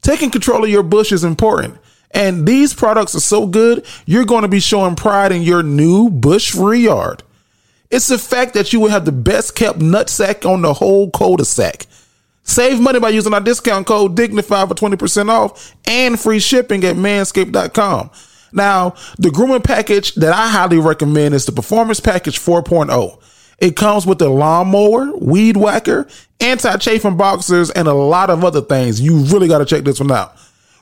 Taking control of your bush is important. And these products are so good, you're going to be showing pride in your new bush free yard. It's the fact that you will have the best kept nutsack on the whole cul-de-sac. Save money by using our discount code Dignify for 20% off and free shipping at manscaped.com. Now, the grooming package that I highly recommend is the Performance Package 4.0. It comes with a lawnmower, weed whacker, anti-chafing boxers, and a lot of other things. You really got to check this one out.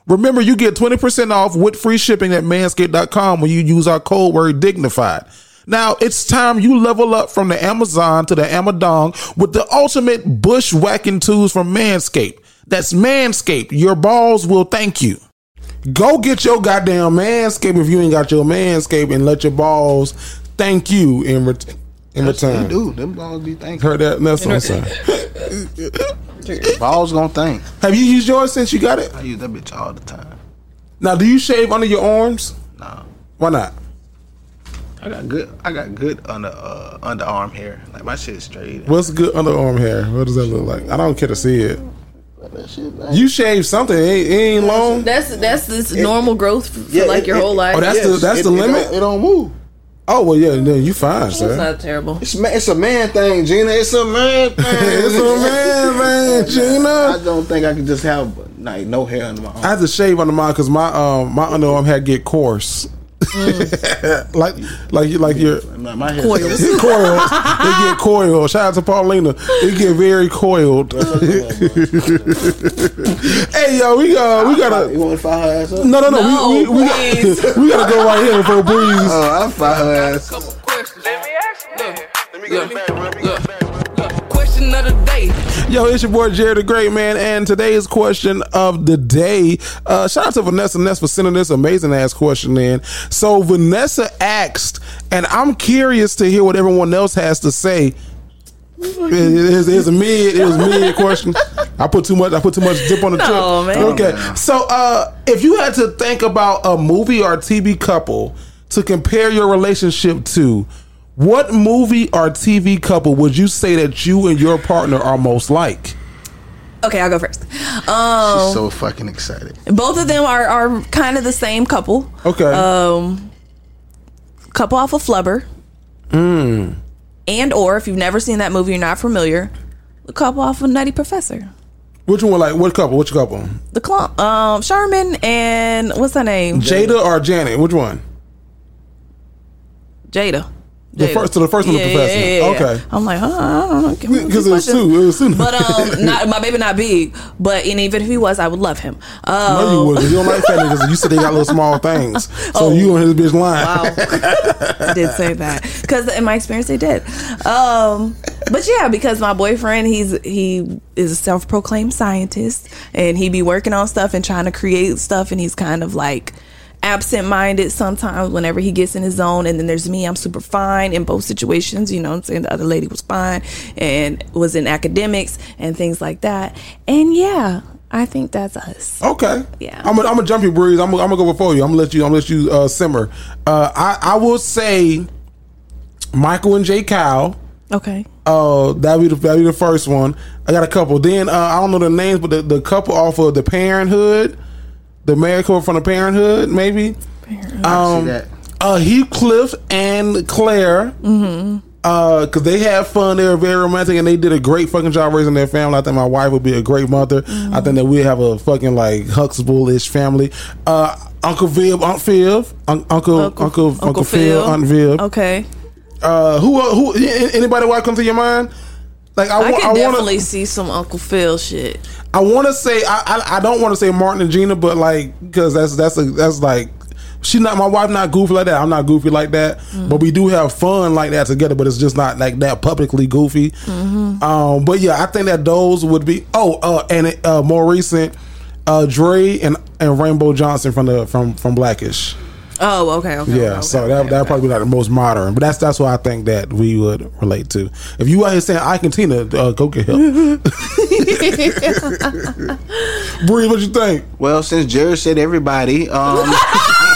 Remember, you get 20% off with free shipping at manscaped.com when you use our code word dignified. Now it's time you level up from the Amazon to the Amadong with the ultimate bushwhacking tools from Manscaped. That's Manscaped. Your balls will thank you. Go get your goddamn Manscaped if you ain't got your Manscaped and let your balls thank you in, ret- in return. Dude, them balls be thankful. Heard that? That's what I'm saying. Balls gonna think. Have you used yours since you got it? I use that bitch all the time. Now, do you shave under your arms? Nah. Why not? I got good. I got good under uh, underarm hair. Like my shit straight. What's good underarm hair? What does that look like? I don't care to see it. That shit. You shave something, it ain't, it ain't long. That's that's this normal growth for yeah, like your it- whole life. Oh, that's the that's it, the it limit. Don't, it don't move. Oh well, yeah, then you fine, It's sir. not terrible. It's ma- it's a man thing, Gina. It's a man thing. it's a man, thing, Gina. I don't think I could just have like no hair under my arm. I had to shave under mine because my um my underarm hair get coarse. like like you like your My, my. Coils. coiled. They get coiled. Shout out to Paulina. They get very coiled. hey yo, we got we gotta. You want to fire her ass up? No, no, no. No, we, we, we, got, we gotta go right here before a Breeze. Oh, I'll fire her ass. Let me get a barrel, let me get a barrel question of the day. Yo, it's your boy Jerry the Great Man, and today's question of the day. Uh, shout out to Vanessa Ness for sending this amazing ass question in. So Vanessa asked, and I'm curious to hear what everyone else has to say. It is it's a mid. It was mid question. I put too much. I put too much dip on the No, trip. man. Okay. So, uh, if you had to think about a movie or TV couple to compare your relationship to, what movie or TV couple would you say that you and your partner are most like? Okay, I'll go first. Um, so fucking excited. both of them are, are kind of the same couple. Okay. Um, couple off of Flubber. Mm. And or if you've never seen that movie, you're not familiar. The couple off of Nutty Professor. Which one? Like what couple? Which couple? The clump. Um, Sherman and what's her name? Jada or Janet? Which one? Jada. The Jada. first- so the first one, the professor. Okay. I'm like, huh, I don't know. Because it was two. It was two. But um, not my baby, not big. But and even if he was, I would love him. Um, No, you wouldn't. You don't like fat niggas. You said they got little small things. So Oh. you and his bitch lying. Wow. I did say that because in my experience they did. Um, but yeah, because my boyfriend he's he is a self proclaimed scientist and he be working on stuff and trying to create stuff and he's kind of like absent minded sometimes whenever he gets in his zone and then there's me I'm super fine in both situations you know I'm saying the other lady was fine and was in academics and things like that and yeah I think that's us Okay. Yeah. I'm gonna I'm jump you, breeze. I'm gonna, I'm gonna go before you. I'm gonna let you. I'm gonna let you uh, simmer. Uh, I I will say, Michael and Jay Kyle. okay Uh, that be the that be the first one. I got a couple. Then uh, I don't know the names, but the, the couple off of the Parenthood, the married couple from the Parenthood, maybe. Um, see that. uh, Heathcliff and Claire. Mm-hmm. Uh, cause they had fun. They were very romantic, and they did a great fucking job raising their family. I think my wife would be a great mother. I think that we have a fucking like Huxtable-ish family. Uh, Uncle Viv, Aunt Viv, Un- Uncle Uncle Uncle, Phil, Aunt Viv. okay Uh, who who? Anybody wife come to your mind? Like I, I, wa- could I want definitely to. see some Uncle Phil shit. I want to say I, I I don't want to say Martin and Gina, but like because that's that's a, that's like she not my wife not goofy like that. I'm not goofy like that, but we do have fun like that together. But it's just not like that publicly goofy. Um, but yeah, I think that those would be. Oh, uh, and uh, more recent, uh, Dre and and Rainbow Johnson from the from from Blackish. Oh, okay, okay. Yeah, okay, so okay, that okay, that probably be like the most modern, but that's that's what I think that we would relate to. If you out here saying Ike and Tina, uh, go get help. Bree, what you think? Well, since Jerry said everybody, um,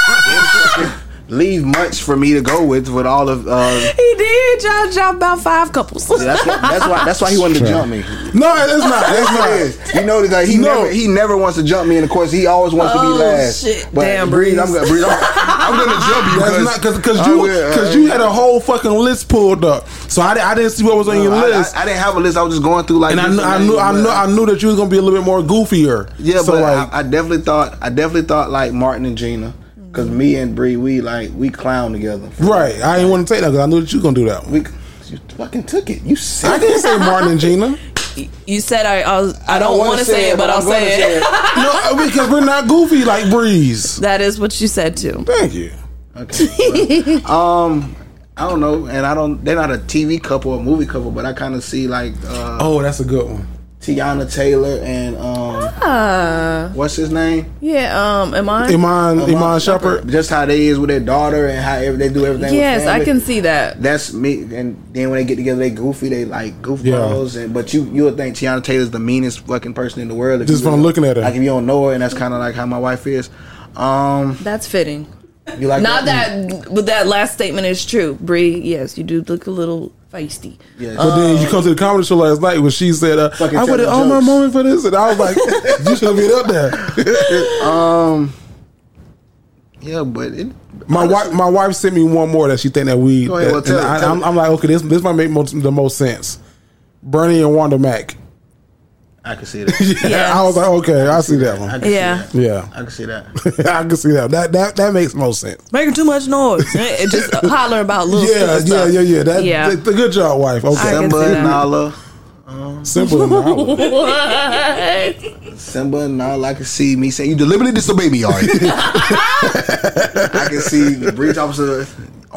leave much for me to go with with all of. Uh, He did. Y'all jump about five couples. that's, what, that's why. That's why he wanted to jump me. No, it's not. It's That's it not. is. You know that like, he No. never he never wants to jump me, and of course he always wants to Oh, be last. shit. But Damn, Breeze, I'm gonna Breeze, I'm, I'm gonna jump you. That's not because because you because you had a whole fucking list pulled up, so I, I didn't see what was on your I, list, I, I didn't have a list. I was just going through like. and I knew I knew I knew I knew that you was gonna be a little bit more goofier. Yeah, so but like I, I definitely thought I definitely thought like Martin and Gina, because me and Bree we like we clown together. right, I didn't want to take that because I knew that you was gonna do that. One. We you fucking took it. You said I didn't say Martin and Gina. You said I I, was, I don't wanna want to say it, but I'll I'm say it. No, because we're not goofy like Breeze. That is what you said too. Thank you. Okay. well, um, I don't know, and I don't. They're not a TV couple or movie couple, but I kind of see like uh, Oh, that's a good one. Teyana Taylor and um, Uh, what's his name? yeah. Um, am I? Iman Iman Shumpert. Just how they is with their daughter and how every, they do everything. Yes, with I can see that. That's me, and then when they get together, they goofy. They like goofballs, and but you you would think Teyana Taylor's the meanest fucking person in the world. if Just you from looking at her. Like if you don't know her, and that's kind of like how my wife is. Um, That's fitting. you like Not that, but that last statement is true. Bree, yes, you do look a little feisty. Yeah. But then you come to the comedy show last night when she said, uh, "I tell waited the all my moment for this," and I was like, "You should have been up there." um, yeah, but it, My wife, my wife sent me one more that she think that we. Go ahead, that- well, tell and it, I, I'm. I'm like, okay, this this might make most, the most sense. Bernie and Wanda Mac. I can see that. Yeah, I was like, okay, I see that I one. can see Yeah. that. Yeah, I can see that. I can see that. That that that makes most sense. Making too much noise. It just holler about little Yeah, stupid yeah, yeah, yeah. That, Yeah. that- good job, wife. Okay, can Simba see and that. Nala. simple enough. What? Simba and Nala. I can see me saying, "You deliberately disobey me, are you?" I can see the breach officer.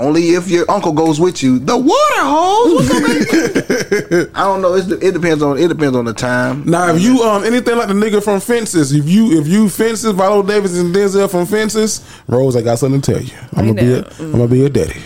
Only if your uncle goes with you. The water hose. What's up, I don't know. It's, it depends on. It depends on the time. Now, if you um anything like the nigga from Fences, if you if you Fences, Viola Davis and Denzel from Fences, Rose, I got something to tell you. I'm gonna be a, I'm gonna be your daddy.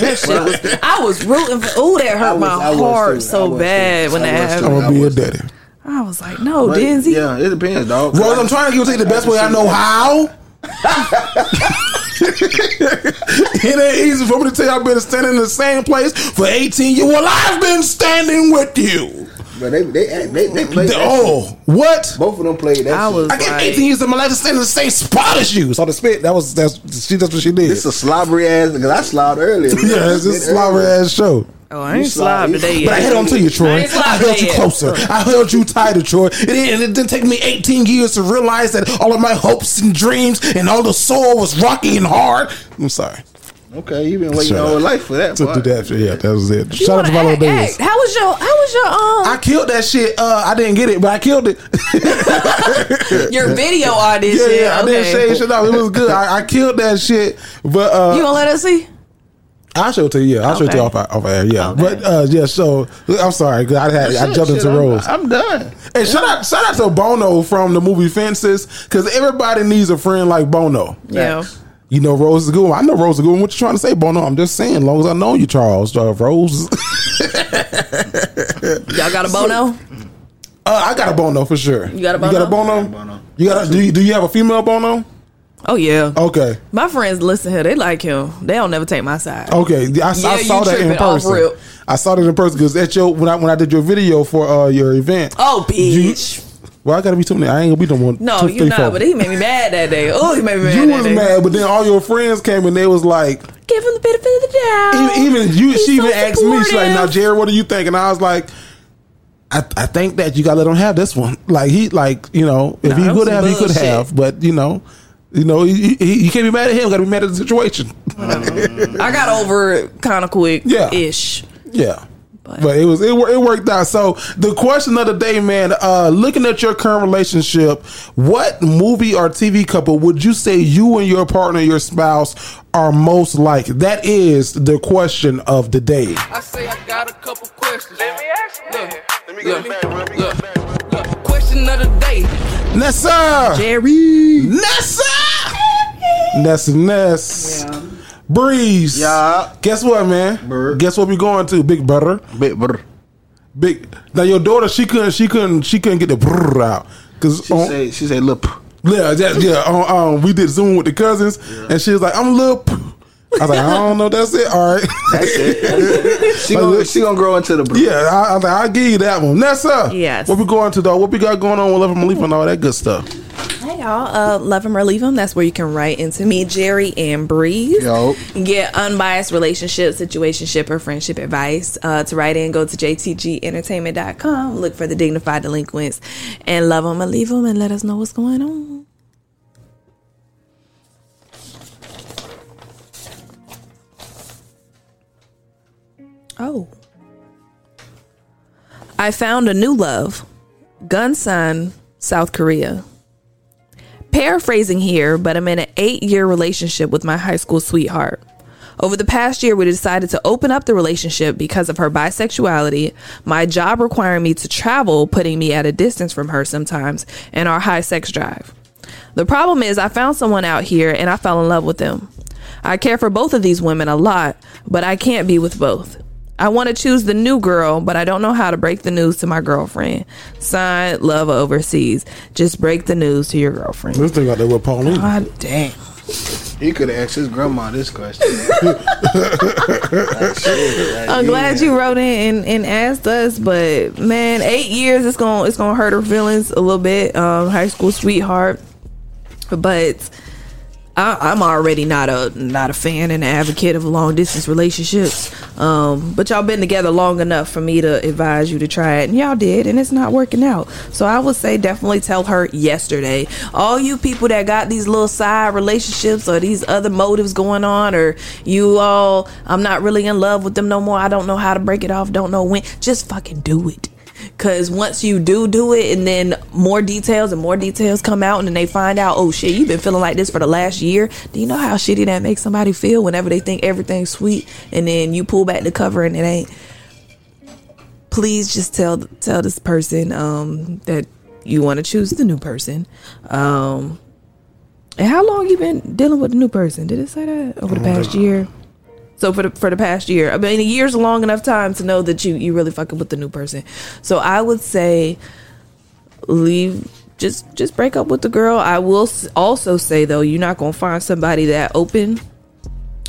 That shit was, I was rooting for. Ooh, that hurt was- my was heart too. So was bad too. when I that was too. I'm gonna be I your daddy. I was like, no, But, Denzi. Yeah, it depends, dog. Rose, I'm trying to give you the best way I know how. it ain't easy for me to tell you I've been standing in the same place for 18 years. Well, I've been standing with you. But they they they, they oh, played. that Oh, shit. what? both of them played that. I shit. was I get like, 18 years of my life to stand in the same spot as you. So the spit, that was that's she that's what she did. This a slobbery ass because I slobbed earlier. yeah, it's a slobber ass show. Oh, I ain't You slob- slob today But I yet. held on to you, Troy. ain't I, held you closer. I held you tighter, Troy. It didn't, it didn't take me 18 years to realize that all of my hopes and dreams and all the soul was rocky and hard. I'm sorry. Okay, you've been waiting Shut all up. life for that. To part. do that, yeah, that was it. You Shout out to wanna Viola act- Davis. act. How was your? How was your um I killed that shit. Uh, I didn't get it, but I killed it. your video audition? yeah, yeah, I didn't okay. shade shit off. It was good. I, I killed that shit, but uh, You gonna let us see? I'll show it to you. Yeah, I'll show it to you off, Okay. off air. Yeah, Okay. but uh, yeah. So I'm sorry, 'cause I had I jumped shit, into I'm- Rose. I'm done. And shout out, shout out to Bono from the movie Fences, because everybody needs a friend like Bono. Yeah. You know Rose is a good one. I know Rose is a good one. What you trying to say, Bono? I'm just saying, as long as I know you, Charles. Uh, Rose. Y'all got a bono? uh, I got a Bono for sure. You got a Bono? You got a Bono? Bono? Bono. You got a, do, you, do you have a female Bono? Oh yeah. Okay. My friends listen here. They like him. They don't never take my side. Okay, I, I saw you that in person. I saw that in person because at your when I when I did your video for uh, your event. Oh, bitch. Well, I gotta be too many. I ain't gonna be no one. no, you not. four. But he made me mad that day. Oh, he made me mad. You was day. mad, but then all your friends came and they was like, Give him the benefit of the doubt. even, even you. He's she even so asked me, she's like, "Now. Jerry, what do you think?" And I was like, "I, I think that you gotta let him have this one. Like he, like you know, if he could have, he could have. But you know, you know, he, he, you can't be mad at him. Got to be mad at the situation. I got over it kind of quick. Yeah. Ish. Yeah. But- But it was it, wor- it worked out. So the question of the day, man, uh, looking at your current relationship, what movie or TV couple would you say you and your partner, your spouse, are most like? That is the question of the day. I say I got a couple questions. Let me ask you. Look, let me look, Let look, look. Question of the day. Nessa, Jerry. Nessa, Nessa, Ness, Breeze. Yeah. Guess what, man? Brr. Guess what we going to? Big brother. Bit brr. Big. Now your daughter, she couldn't, she couldn't, she couldn't get the brr out because She say she say look. Yeah, yeah, yeah. Um, um, we did Zoom with the cousins, and she was like, "I'm a little." p-" I was like, "I don't know. That's it. All right." That's it. That's it. She gonna she gonna grow into the brr. yeah, I, I was like, "I'll give you that one." Nessa, Yes. What we going to though? What we got going on with Love and Leaf and all that good stuff? Hey y'all, uh, love him or leave him. That's where you can write into me, Jerry and Breeze. Yo. Get unbiased relationship, situationship, or friendship advice. Uh, to write in, go to jtgentertainment.com. Look for the dignified delinquents and love them or leave them and let us know what's going on. Oh. I found a new love. Gunsan, South Korea. Paraphrasing here, but I'm in an eight year relationship with my high school sweetheart. Over the past year, we decided to open up the relationship because of her bisexuality, my job requiring me to travel, putting me at a distance from her sometimes, and our high sex drive. The problem is, I found someone out here and I fell in love with them. I care for both of these women a lot, but I can't be with both. I want to choose the new girl, but I don't know how to break the news to my girlfriend. Signed, love overseas. Just break the news to your girlfriend. This thing out there with Pauline. God damn. He could have asked his grandma this question. I'm glad you wrote in and, and asked us, but man, eight years it's gonna it's gonna hurt her feelings a little bit. Um, high school sweetheart, but I, I'm already not a not a fan and advocate of long distance relationships. Um, but y'all been together long enough for me to advise you to try it, and y'all did, and it's not working out. So I would say definitely tell her yesterday. All you people that got these little side relationships or these other motives going on, or you all, I'm not really in love with them no more. I don't know how to break it off. Don't know when. Just fucking do it. Cause once you do do it, and then more details and more details come out, and then they find out, oh shit, you've been feeling like this for the last year. Do you know how shitty that makes somebody feel whenever they think everything's sweet, and then you pull back the cover and it ain't? Please just tell tell this person um, that you want to choose the new person. Um, and how long you been dealing with the new person? Did it say that over the past year? So for the for the past year, I mean, a year's a long enough time to know that you you really fucking with the new person. So I would say leave. Just just break up with the girl. I will also say though, you're not gonna find somebody that open.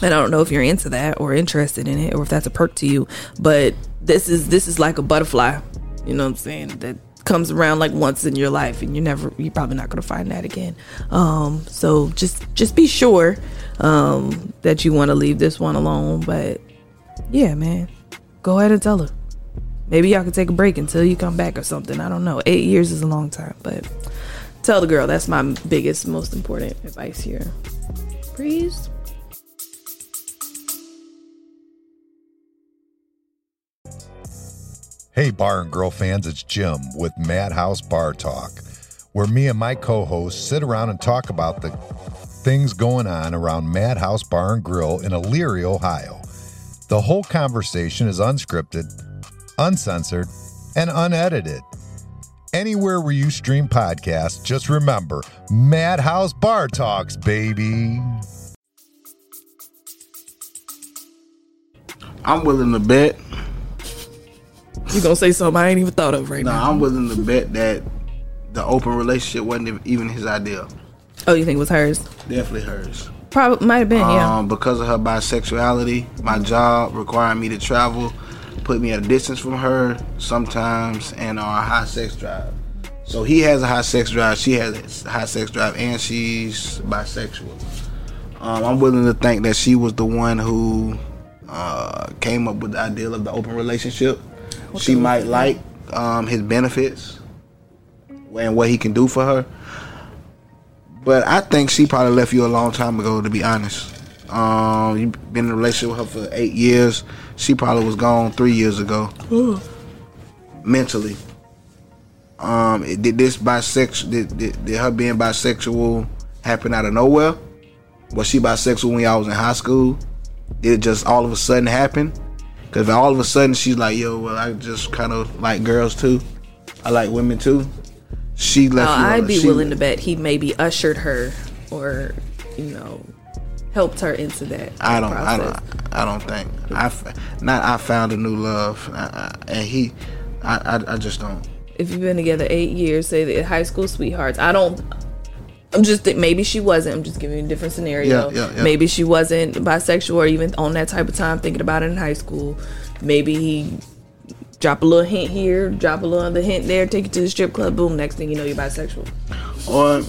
And I don't know if you're into that or interested in it or if that's a perk to you. But this is this is like a butterfly. You know what I'm saying? That comes around like once in your life and you're never you're probably not gonna find that again. Um so just just be sure um that you wanna leave this one alone. But yeah, man. Go ahead and tell her. Maybe y'all can take a break until you come back or something. I don't know. Eight years is a long time, but tell the girl that's my biggest, most important advice here. Breeze. Hey, Bar and Girl fans, it's Jim with Madhouse Bar Talk, where me and my co hosts sit around and talk about the things going on around Madhouse Bar and Grill in Elyria, Ohio. The whole conversation is unscripted, uncensored, and unedited. Anywhere where you stream podcasts, just remember Madhouse Bar Talks, baby. I'm willing to bet. You gonna say something I ain't even thought of right No, now? I'm willing to bet that the open relationship wasn't even his idea. Oh, you think it was hers? Definitely hers. Probably might have been, yeah. Um, because of her bisexuality, my job requiring me to travel, put me at a distance from her sometimes, and our high sex drive. So he has a high sex drive, she has a high sex drive, and she's bisexual. Um, I'm willing to think that she was the one who uh, came up with the ideal of the open relationship. she might like um, his benefits and what he can do for her. But I think she probably left you a long time ago, to be honest. Um, you've been in a relationship with her for eight years. She probably was gone three years ago, mentally. Um, it- did this bisexual? Did, did, did her being bisexual happen out of nowhere? Was she bisexual when y'all was in high school? Did it just all of a sudden happen? Because all of a sudden she's like, "Yo, well, I just kind of like girls too. I like women too." She Oh, left. you I'd be she- willing to bet he maybe ushered her or, you know, helped her into that. I don't. I don't. I don't think. I f- not. I found a new love, I, I, and he. I, I. I just don't. If you've been together eight years, say that high school sweethearts. I don't. I'm just maybe she wasn't. I'm just giving you a different scenario. Yeah, yeah, yeah. Maybe she wasn't bisexual or even on that type of time thinking about it in high school. Maybe he drop a little hint here, drop a little other hint there, take you to the strip club. Boom, next thing you know, you're bisexual. Or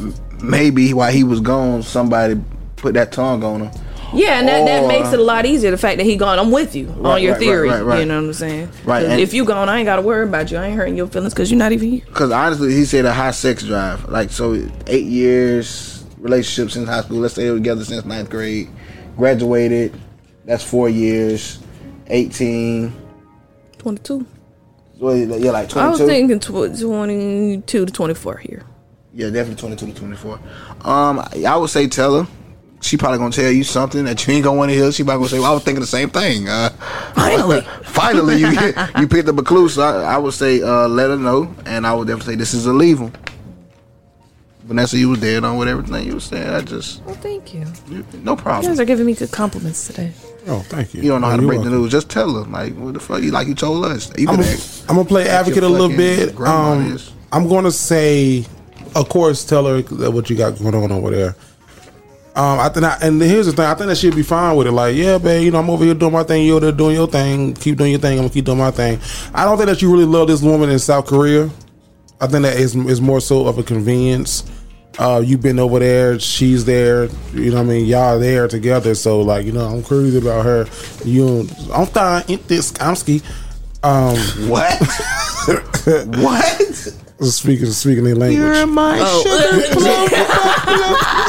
maybe while he was gone, somebody put that tongue on him. Yeah, and that, that makes it a lot easier. The fact that he gone, I'm with you on your right, theory. right, right, right. You know what I'm saying? Right. and- If you gone, I ain't got to worry about you. I ain't hurting your feelings because you're not even here. Because honestly, he said a high sex drive. Like so, eight years relationship since high school. Let's say they were together since ninth grade. Graduated. That's four years. Eighteen. 22. Well, yeah, like I was thinking tw- 22 to 24 here. Yeah, definitely 22 to 24. Um, I would say tell her. She probably gonna tell you something that you ain't gonna want to hear. She probably gonna say, "Well, I was thinking the same thing." Uh, finally, finally, you you picked up a clue. So I, I would say, uh, let her know, and I would definitely say, "This is a 'em." Vanessa, you was dead on with everything you was saying. I just, Well, thank you. no You problem. guys are giving me good compliments today. Oh, thank you. You don't know how Oh, to you're break the news. Just tell her, like, what the fuck? You like you told us. You I'm, gonna- play advocate a little bit. Um. I'm gonna say, of course, tell her what you got going on over there. Um, I think, I, and here's the thing. I think that she'd be fine with it. Like, yeah, babe, you know, I'm over here doing my thing. You're there doing your thing. Keep doing your thing. I'm gonna keep doing my thing. I don't think that you really love this woman in South Korea. I think that is is more so of a convenience Uh, you've been over there, she's there. You know, what I mean, y'all there together. So, like, you know, I'm crazy about her. You, I'm fine. in this Kamski? Um, what? what? Speaking speaking their language. You're my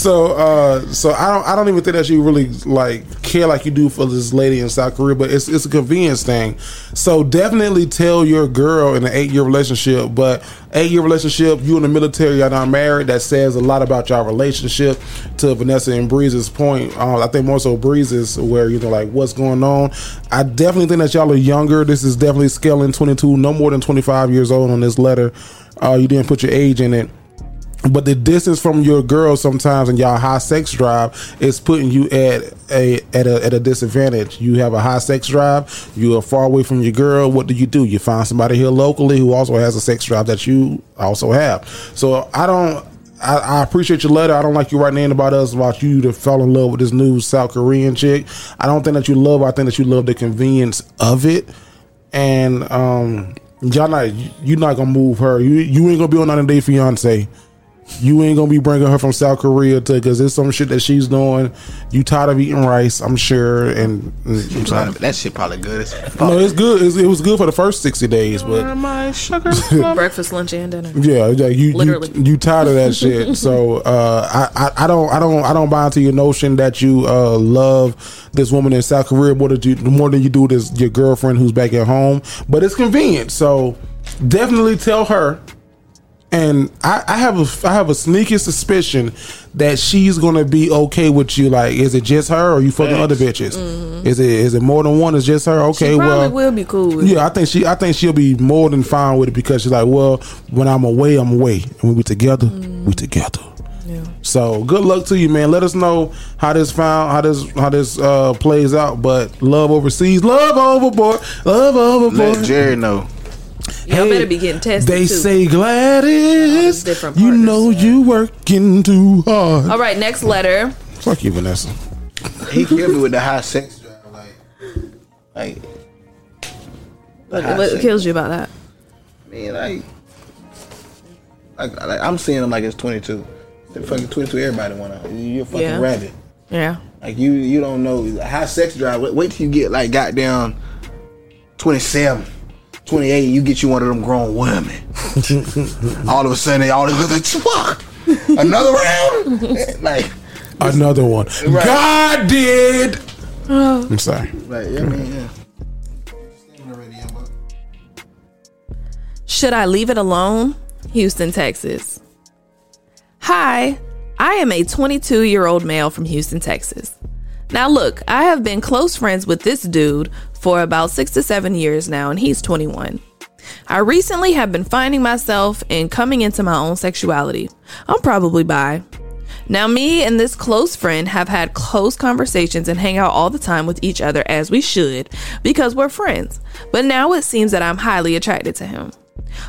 So uh so I don't I don't even think that you really like care like you do for this lady in South Korea, but it's it's a convenience thing. So definitely tell your girl in an eight year relationship, but eight year relationship, you in the military, y'all not married, that says a lot about your relationship. To Vanessa and Breeze's point, uh, I think more so Breeze's where you know like what's going on. I definitely think that y'all are younger. This is definitely scaling twenty two, no more than twenty five years old on this letter. Uh, you didn't put your age in it but the distance from your girl sometimes and y'all high sex drive is putting you at a at a at a disadvantage. You have a high sex drive, you are far away from your girl. What do you do? You find somebody here locally who also has a sex drive that you also have. So I don't. I, I appreciate your letter. I don't like you writing in about us about you to fall in love with this new South Korean chick. I don't think that you love. I think that you love the convenience of it, and um, y'all not you not gonna move her. You you ain't gonna be on 90 Day Fiance. You ain't gonna be bringing her from South Korea to because there's some shit that she's doing. You tired of eating rice, I'm sure, and, and that shit probably good as fuck. no, it's good. It's, it was good for the first sixty days, but my sugar. Breakfast, lunch, and dinner. yeah, yeah, you Literally. you you tired of that shit. So uh, I, I I don't I don't I don't buy into your notion that you uh, love this woman in South Korea more than you more than you do this your girlfriend who's back at home. But it's convenient, so definitely tell her. And I, I have a I have a sneaky suspicion that she's gonna be okay with you. Like, is it just her, or are you fucking other bitches? Is it is it more than one? Is just her? Okay, Mm-hmm. she probably well, will be cool. With yeah, I think she I think she'll be more than fine with it because she's like, well, when I'm away, I'm away, and when we together, we together. So good luck to you, man. Let us know how this found how this how this uh plays out. But love overseas, love overboard, love overboard. Let Jerry know. Y'all better be getting tested. They too. say Gladys, different you know you working too hard. All right, next letter. Fuck you, Vanessa. He killed me with the high sex drive. Like, like, What, what sex. kills you about that? Man, like, like, like I'm seeing him like it's 22. The fucking 22, everybody want to. You're a fucking Yeah. rabbit. Yeah. Like you, you don't know high sex drive. Wait, wait till you get like goddamn 27, 28. You get you one of them grown women. all of a sudden, they all look like fuck. Another round, like Another one. Right. God did. Oh. I'm sorry. Like, yeah, man, yeah. Should I leave it alone? Houston, Texas. Hi, I am a 22 year old male from Houston, Texas. Now, look, I have been close friends with this dude for about six to seven years now, and he's 21. I recently have been finding myself and coming into my own sexuality. I'm probably bi. Now, me and this close friend have had close conversations and hang out all the time with each other as we should because we're friends. But now it seems that I'm highly attracted to him.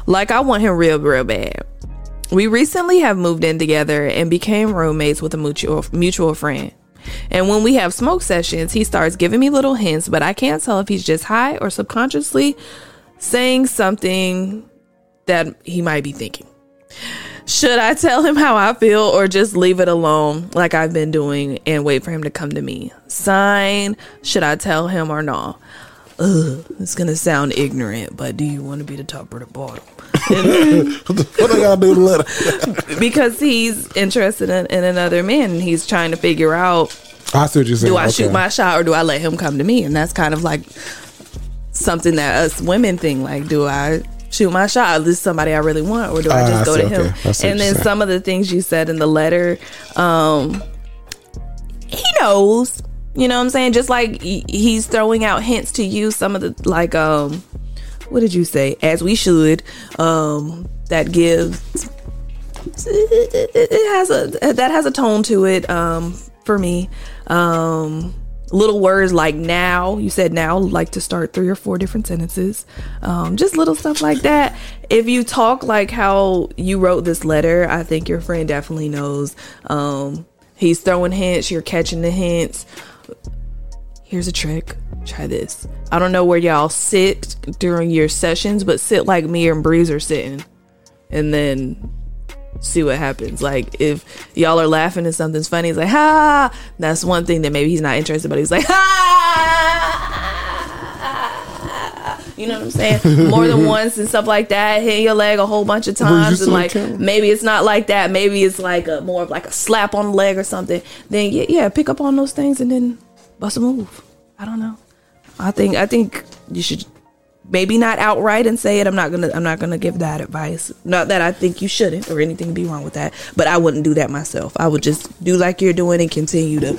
Like, I want him real, real bad. We recently have moved in together and became roommates with a mutual mutual friend. And when we have smoke sessions, he starts giving me little hints, but I can't tell if he's just high or subconsciously saying something that he might be thinking. Should I tell him how I feel or just leave it alone like I've been doing and wait for him to come to me? Sign, should I tell him or not? Ugh, it's gonna sound ignorant, but do you want to be the top or the bottom? what I gotta do to let because he's interested in, in another man and he's trying to figure out I see what you're saying. do I Okay. shoot my shot or do I let him come to me? And that's kind of like something that us women think like, do I shoot my shot? Is this somebody I really want or do I just I go see, to him? okay. I And then saying. some of the things you said in the letter, um, he knows. You know what I'm saying? Just like he's throwing out hints to you, some of the like um what did you say? As we should. Um that gives it, has a that has a tone to it um for me um little words like now you said now like to start three or four different sentences um just little stuff like that if you talk like how you wrote this letter i think your friend definitely knows um he's throwing hints you're catching the hints here's a trick try this i don't know where y'all sit during your sessions but sit like me and breeze are sitting and then see what happens. Like if y'all are laughing and something's funny, it's like ha. That's one thing that maybe he's not interested, but he's like ha. You know what I'm saying? More than once and stuff like that, hitting your leg a whole bunch of times, and like maybe it's not like that. Maybe it's like a more of like a slap on the leg or something. Then yeah, yeah, pick up on those things and then bust a move. I don't know. I think I think you should maybe not outright and say it. I'm not gonna I'm not gonna give that advice. Not that I think you shouldn't or anything be wrong with that, but I wouldn't do that myself. I would just do like you're doing and continue to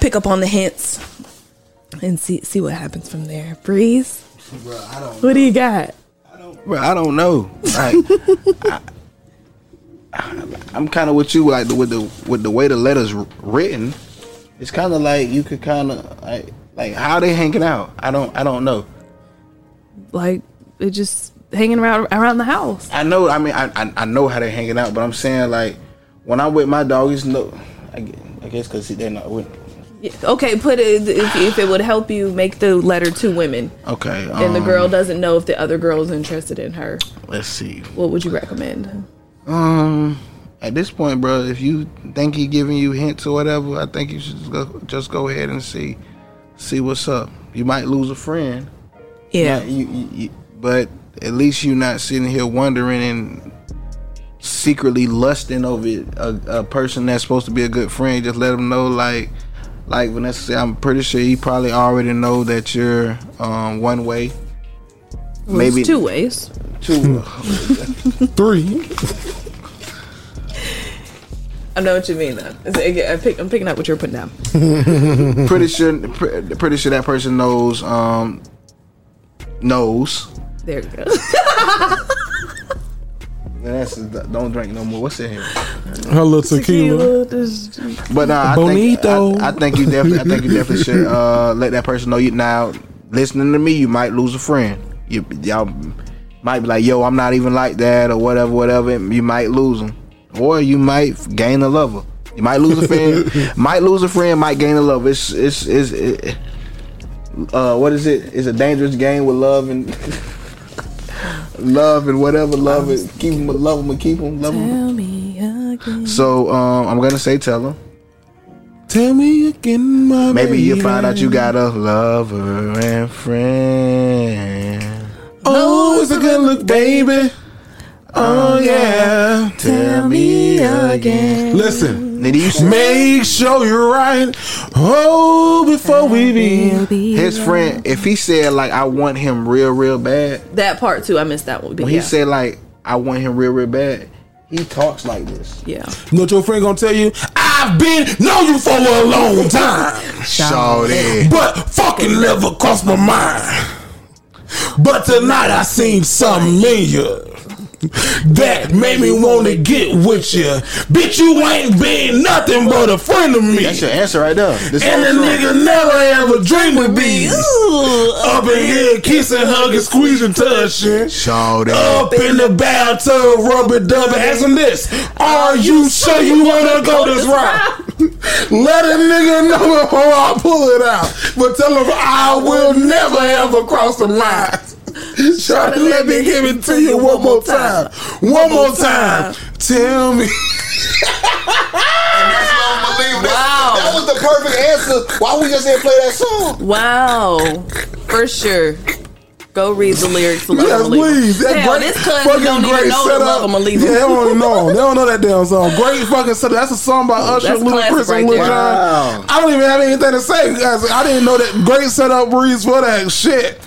pick up on the hints and see see what happens from there. Breeze. What do you got? Bro, I don't know. Like, I, am kind of with you, like with the with the way the letters written. It's kind of like you could kind of like like how they hanging out. I don't I don't know. Like it just hanging around around the house. I know. I mean, I I, I know how they hanging out, but I'm saying like when I'm with my doggies, no. I, gue- I guess because they're not with. Yeah, Okay, put it if, if it would help you make the letter to women. Okay. and the um, girl doesn't know if the other girl is interested in her. Let's see. What would you recommend? Um, at this point, bro, if you think he giving you hints or whatever, I think you should just go, just go ahead and see, see what's up. You might lose a friend. Yeah. You, you, you, but at least you're not sitting here wondering and secretly lusting over it, a, a person that's supposed to be a good friend. Just let them know, like, like Vanessa said, I'm pretty sure he probably already know that you're um one way. Well, it's two ways. Two. Three. I know what you mean though. It's- I pick, I'm picking up what you're putting down. pretty sure pretty sure that person knows um knows There you go. That's don't drink no more what's in here Her little tequila. but nah, I Bonito. think I, I think you definitely I think you definitely should uh let that person know you now listening to me you might lose a friend you y'all might be like yo I'm not even like that or whatever whatever you might lose them or you might gain a lover you might lose a friend might lose a friend might gain a lover it's it's it's it, uh what is it it's a dangerous game with love and love and whatever love it keep them love them and keep them love them me again. so um I'm gonna say tell them. Tell me again, my Maybe you baby. find out you got a lover and friend. Oh, it's a good look, baby. Oh yeah. Tell me again. Listen, Nigga, you make sure you're right. Oh, before we be. His friend, if he said like I want him real, real bad, That part too, I missed that one. But when yeah. he said like I want him real, real bad, he talks like this. yeah. You know what your friend gonna tell you? I've been know you for a long time, Shawty. but fucking never crossed my mind. But tonight I seen something in you that made me wanna get with you. Bitch, you ain't been nothing but a friend of me. That's your answer right there. This And a nigga never ever dreamed of be up in here kissing, hugging, squeezing, touching. Shawty. Up in the bathtub, rubber dub, ask him this. Are you sure you wanna go this route? Let a nigga know before I pull it out. But tell him I will never ever cross the line. Try to let me give it to you one more time. One more time. Tell me. Wow. That was the perfect answer. Why we just didn't play that song? Wow. For sure. Go read the lyrics. to Love Yes, I'ma Leave 'Em. please. That Hell, great this cousin fucking don't even great know the setup. love I'ma Yeah, they don't know. They don't know that damn song. Great fucking setup. That's a song by Usher, That's Lil classic Chris, and right Lil there. Jon. Wow. I don't even have anything to say because I didn't know that great setup breeze for that shit.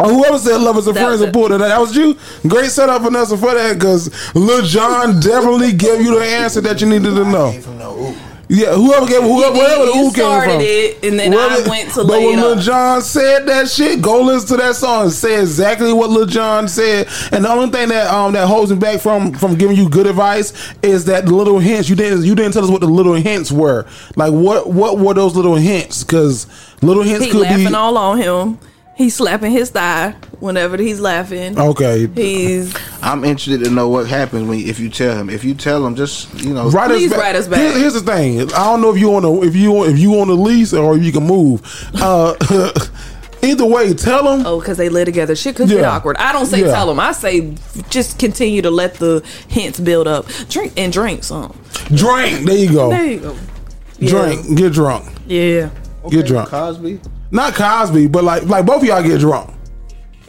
Or whoever said lovers and That friends and pulled it. That was you. Great setup, Vanessa, for that because Lil Jon definitely gave you the answer that you needed to know. Yeah, whoever gave whoever wherever the who came started from. it, and then I went to But when Lil. Jon said that shit, go listen to that song and say exactly what Lil Jon said. And the only thing that um that holds me back from from giving you good advice is that the little hints. You didn't you didn't tell us what the little hints were. Like what what were those little hints? Because little hints He could laughing be all on him. He's slapping his thigh whenever he's laughing. okay. He's I'm interested to know what happens when if you tell him. If you tell him, just you know, Write Please us back. write us back. Here's, here's the thing. I don't know if you want to if you if you on the lease or if you can move. Uh, Either way, tell them. Oh, because they live together. Shit could get awkward. I don't say Yeah. tell them. I say just continue to let the hints build up. Drink and drink some. Drink. There you go. There you go. Drink. Get drunk. Yeah. Get drunk. Cosby. Not Cosby, but like like both of y'all get drunk.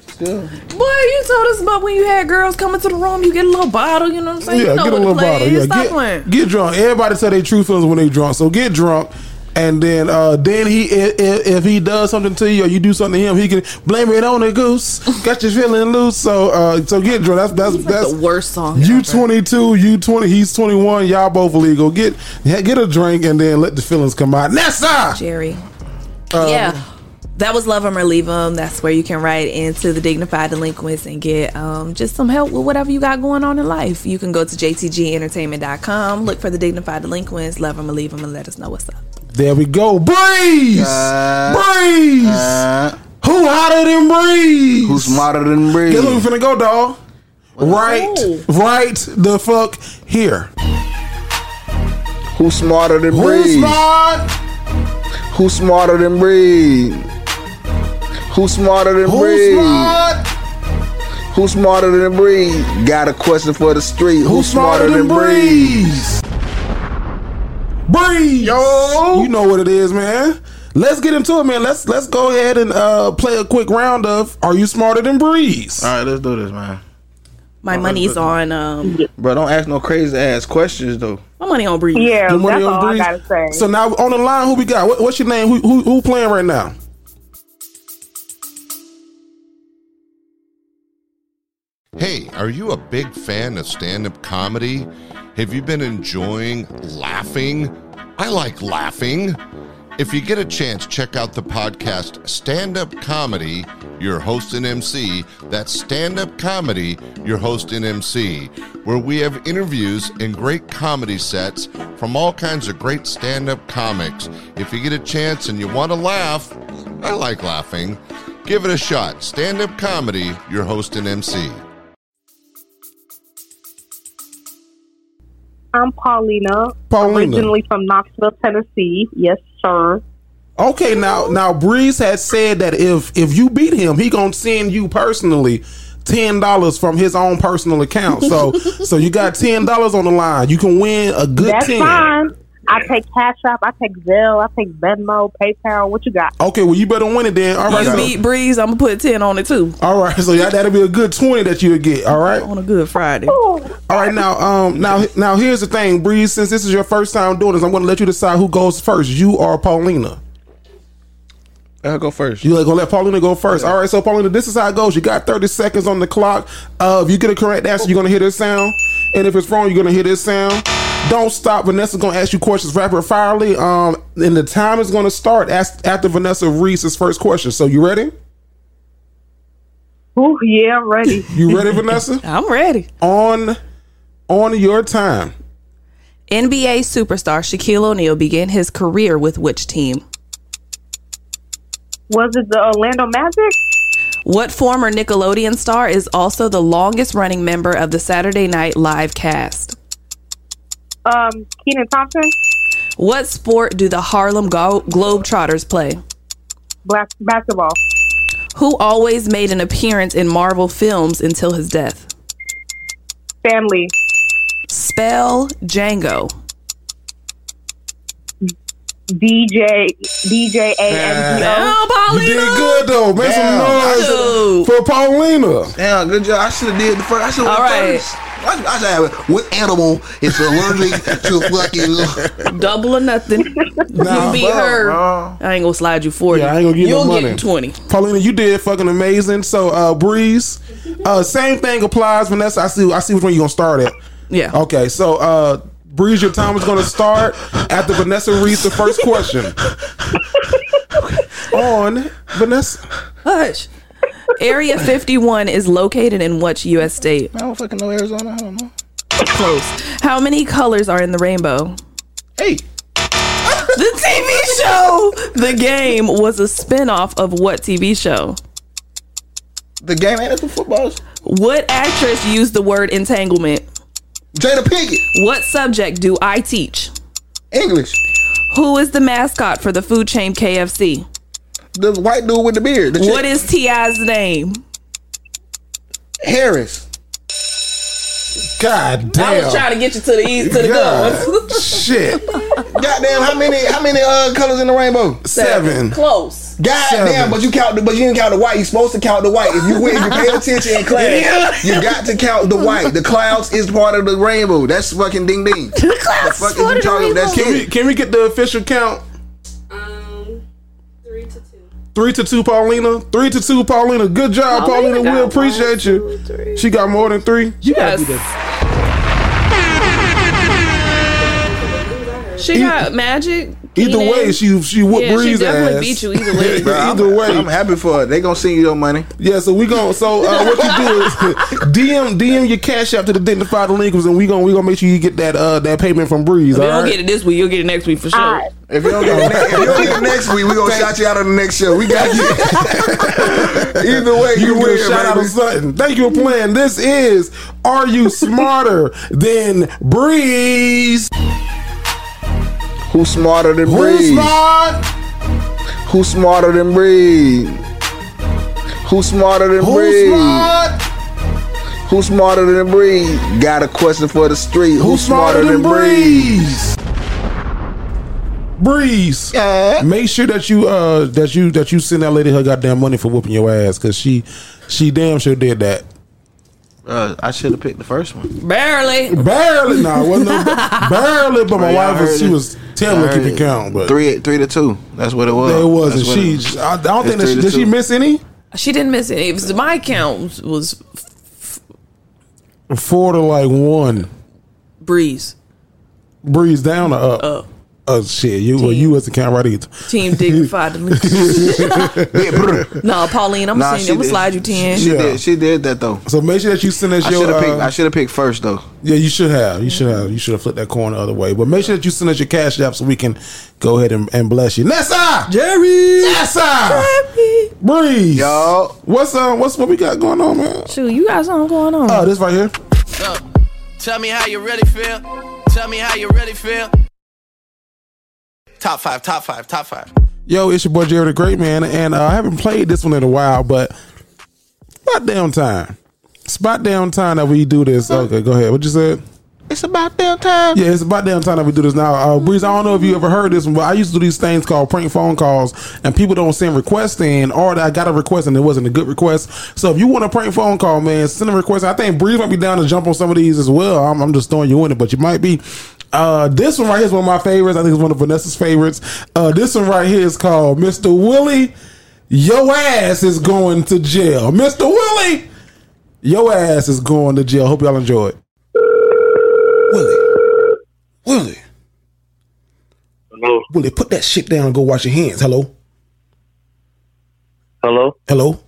Still. Boy, you told us about when you had girls coming to the room, you get a little bottle, you know what I'm saying? yeah, you know get a little the bottle. is. Yeah, Stop get, playing. get drunk. Everybody tell their true feelings when they drunk. So get drunk, and then uh then he if, if if he does something to you or you do something to him, he can blame it on the goose. Got you feeling loose. So uh so get drunk. That's that's that's the worst song. You twenty two, you twenty. He's twenty one. Y'all both illegal. Get get a drink and then let the feelings come out. Nessa. Jerry. Uh, yeah. That was Love 'em or Leave 'em. That's where you can write into the Dignified Delinquents and get um, just some help with whatever you got going on in life. You can go to jtgentertainment.com, look for the Dignified Delinquents, Love 'em or Leave 'em, and let us know what's up. There we go. Breeze. Breeze. Who hotter than Breeze? Who's smarter than Breeze? Guess where we finna go, dog? Right, right the fuck here. Who's smarter than Who's Breeze? smart? Who's smarter than Breeze? Who's smarter than Who's Breeze? smart? Who's smarter than Breeze? Got a question for the street. Who's, smarter than Breeze? Breeze. Yo. You know what it is, man. Let's get into it, man. Let's let's go ahead and uh, play a quick round of Are you smarter than Breeze? All right, let's do this, man. My money's on um, Bro, don't ask no crazy ass questions though. my money on Breeze. Your money on Breeze? So now on the line, who we got? What, what's your name? Who, who who playing right now? Hey, are you a big fan of stand up comedy? Have you been enjoying laughing? I like laughing. If you get a chance, check out the podcast Stand Up Comedy, your host and MC. That's Stand Up Comedy, your host and MC, where we have interviews and great comedy sets from all kinds of great stand up comics. If you get a chance and you want to laugh, I like laughing. Give it a shot. Stand Up Comedy, your host and MC. I'm Paulina. Paulina. Originally from Knoxville, Tennessee. Yes, sir. Okay, now now Breeze has said that if if you beat him, he gonna send you personally ten dollars from his own personal account. So so you got ten dollars on the line. You can win a good That's ten. fine. I take Cash App. I take Zelle. I take Venmo, PayPal. What you got? Okay, well you better win it then. All right, You so- beat Breeze, I'm gonna put 10 on it too. all right. So yeah, that'll be a good twenty that you would get. All right. On a good Friday. All right, now, um, now, now, here's the thing, Breeze. Since this is your first time doing this, I'm going to let you decide who goes first. You or Paulina? I'll go first. You like gonna let Paulina go first? All right, so Paulina, this is how it goes. You got 30 seconds on the clock. Uh, if you get a correct answer, you're gonna hear this sound, and if it's wrong, you're gonna hear this sound. Don't stop. Vanessa's gonna ask you questions rapid firely. Um, and the time is gonna start after Vanessa reads his first question. So you ready? Ooh, yeah, I'm ready. You ready, Vanessa? I'm ready. On, on your time. NBA superstar Shaquille O'Neal began his career with which team? Was it the Orlando Magic? What former Nickelodeon star is also the longest running member of the Saturday Night Live cast? Um, Kenan Thompson? What sport do the Harlem Go- Globetrotters play? Black basketball. Who always made an appearance in Marvel films until his death? Family. Spell Django. DJ DJ A N G O. You did good though. Make some noise for Paulina. Damn, good job. I should have did the first. I should have All right. first. I, I should have. What animal is allergic to fucking? Double or nothing. you beat her. bro. I ain't gonna slide you 40. Yeah, I ain't gonna give You'll no money. get 20. Paulina, you did fucking amazing. So, uh, Breeze, uh, same thing applies. Vanessa, I see. I see which one you gonna start at. Yeah. Okay. So, uh, Breeze, your time is gonna start after Vanessa reads the first question. On Vanessa. Hush. Area 51 is located in which U.S. state? I don't fucking know Arizona. I don't know. Close. How many colors are in the rainbow? Eight. The TV show The Game was a spin-off of what TV show? The game ain't the footballs. What actress used the word entanglement? Jada Pinkett. What subject do I teach? English. Who is the mascot for the food chain KFC? The white dude with the beard. The What is Ti's name? Harris? God damn. I was trying to get you to the east to the God. good one. Shit. Goddamn, how many how many uh colors in the rainbow? Seven. Close. God Seven. damn, but you count the but you didn't count the white. You're supposed to count the white. If you if you pay attention in class, you got to count the white. The clouds is part of the rainbow. That's fucking ding ding. The clouds fuck is part is of you the talking? That's Can we, can we get the official count? Three to two, Paulina. Three to two, Paulina. Good job, Paulina Paulina. We got appreciate you. She got more than three. You gotta be Yes. the. She got magic. Either Keenan. way, she she whooped Yeah, she definitely ass. beat you either way. Bro, I'm- either way, I'm happy for her. They gonna send you your money. Yeah, so we gonna so uh, what you do is DM DM your cash app to the dignified delinquents, and we gonna we gonna make sure you get that uh that payment from Breeze. If you all don't right? get it this week, you'll get it next week for sure. If you don't get it, if you don't get it next week, we gonna shout you out on the next show. We got you. Either way, You you, can win, get a shout out baby. or something. Thank you for playing. This is Are You Smarter Than Breeze? Who's smarter than Who's Breeze? smart? Who's smarter than Breeze? Who's smarter than Who's Breeze? smart? Who's smarter than Breeze? Got a question for the street. Who's, Who's smarter than Breeze? Breeze. Yeah. Make sure that you uh that you that you send that lady her goddamn money for whooping your ass because she she damn sure did that. Uh, I should have picked the first one. Barely. Barely, no, it wasn't no, barely. But my wife was she was I telling me heard keeping it. count, but Three, three to two. That's what it was. it wasn't. That's what She it- I, I don't think that she, three to did she miss any She didn't miss any. It was my count was four to like one. Breeze. Breeze down or up? Up. Oh shit! You well, you wasn't count right either. Team dignified. no, Pauline, I'm Nah, saying I'm gonna slide you ten. She Yeah. did. She did that though. So make sure that you send us I your. should uh, picked. I should have picked first though. Yeah, you should have. You should have. You should have flipped that coin the other way. But make sure that you send us your cash app so we can go ahead and, and bless you. Nessa! Jerry! Nessa! Breeze! Yo, What's uh what's what we got going on, man? Shoot, you got something going on. Oh, this right here. Yo, tell me how you really feel. Tell me how you really feel. Top five, top five, top five. Yo, it's your boy Jerry the Great Man, and uh, I haven't played this one in a while, but spot down time. Spot down time that we do this. Okay, go ahead. What you said? It's about damn time. Yeah, it's about damn time that we do this now. Uh, Breeze, I don't know if you ever heard this one, but I used to do these things called prank phone calls, and people don't send requests in, or I got a request and it wasn't a good request. So if you want a prank phone call, man, send a request. I think Breeze might be down to jump on some of these as well. I'm, I'm just throwing you in it, but you might be. Uh, this one right here is one of my favorites. I think it's one of Vanessa's favorites. Uh, this one right here is called Mr. Willie. Your ass is going to jail, Mr. Willie. Your ass is going to jail. Hope y'all enjoy it. Willie. Hello. Willie, put that shit down and go wash your hands. Hello? Hello. Hello?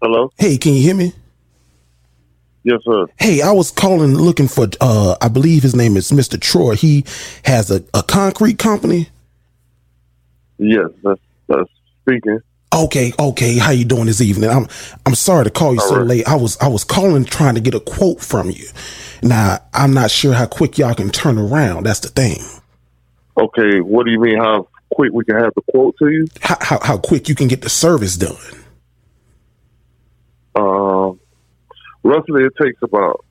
Hello. Hey, can you hear me? Yes, sir. Hey, I was calling looking for uh I believe his name is Mr. Troy. He has a, a concrete company. Yes, that's that's speaking. Okay, okay. How you doing this evening? I'm I'm sorry to call you All so right. late. I was I was calling trying to get a quote from you. Now, I'm not sure how quick y'all can turn around. That's the thing. Okay, what do you mean? How quick we can have the quote to you? How how, how quick you can get the service done. Um, roughly, it takes about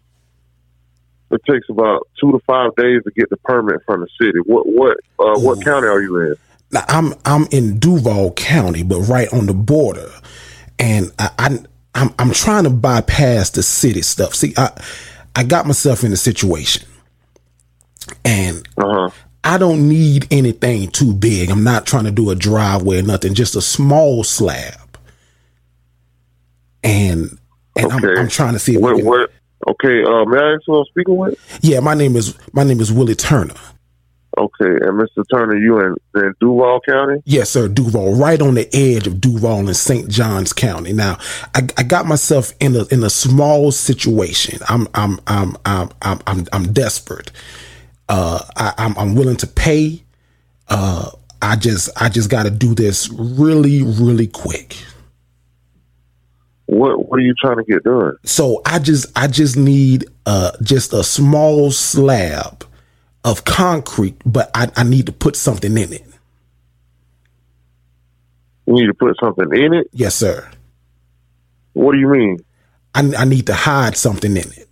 it takes about two to five days to get the permit from the city. What what uh, what county are you in? Now, I'm I'm in Duval County, but right on the border, and I, I I'm I'm trying to bypass the city stuff. See, I I got myself in a situation, and I don't need anything too big. I'm not trying to do a driveway or nothing, just a small slab, and and I'm, I'm trying to see. If What, can- what? Okay, uh, may I ask who I'm speaking with? yeah, my name is my name is Willie Turner. Okay, and Mr. Turner, you in, in Duval County? Yes, sir, Duval, right on the edge of Duval and St. Johns County. Now, I, I got myself in a in a small situation. I'm I'm I'm I'm I'm I'm, I'm desperate. Uh, I, I'm I'm willing to pay. Uh, I just I just got to do this really really quick. What What are you trying to get done? So I just I just need uh just a small slab of concrete, but I, I need to put something in it. You need to put something in it. Yes, sir. What do you mean? I, I need to hide something in it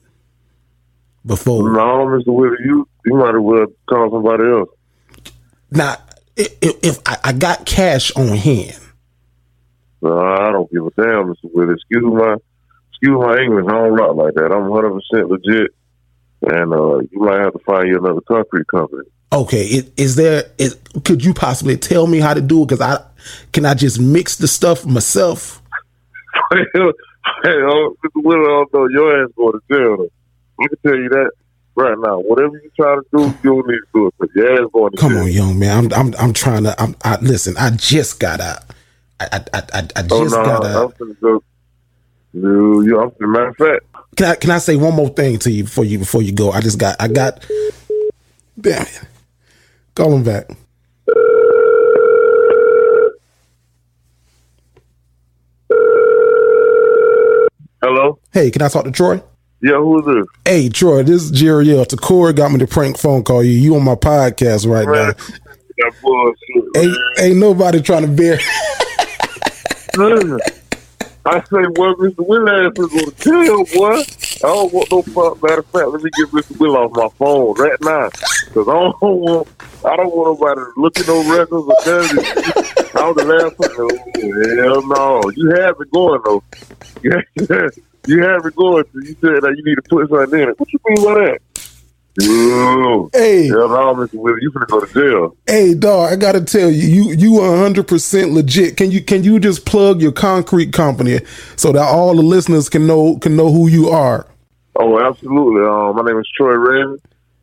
before. No, Mr. Willie, you you might as well call somebody else. Now, if, if, I, I got cash on hand, No, I don't give a damn, Mr. Willie. Excuse my excuse my English. I don't rock like that. I'm 100 percent legit, and uh, you might have to find you another concrete company. okay, is, is there? Is, could you possibly tell me how to do it? Because I can I just mix the stuff myself. hey, oh, Mr. Willie, I don't know your ass going to jail. Though. I can tell you that right now. Whatever you try to do, you don't need to do it. But your ass going to Come jail. on, young man. I'm I'm I'm trying to. I'm I, listen. I just got out. I I I, I, I Oh just no, got I'm finna go. No, you. I'm matter of fact. Can I can I say one more thing to you before you before you go? I just got I got. Damn it. Call him back. Hello. Hey, can I talk to Troy? Yeah, who is this? Hey, Troy, this is Jerry L. Takora got me to prank phone call you. You on my podcast right Man, now. that bullshit. Ain't, ain't nobody trying to bear. I say, well, Mr. Will ass is to jail, boy. I don't want no fuck. Matter of fact, let me get Mr. Will off my phone right now. Because I don't want, I don't want nobody looking no records or nothing. I was the last person. Oh, hell no. You have it going, though. you have it going. So you said that you need to put something in it. What you mean by that? Yo. Hey. Hell no, Mr. Will. You finna go to jail. Hey, dog, I gotta tell you, you you are hundred percent legit. Can you can you just plug your concrete company so that all the listeners can know can know who you are? Oh, absolutely. Um, my name is Troy Raven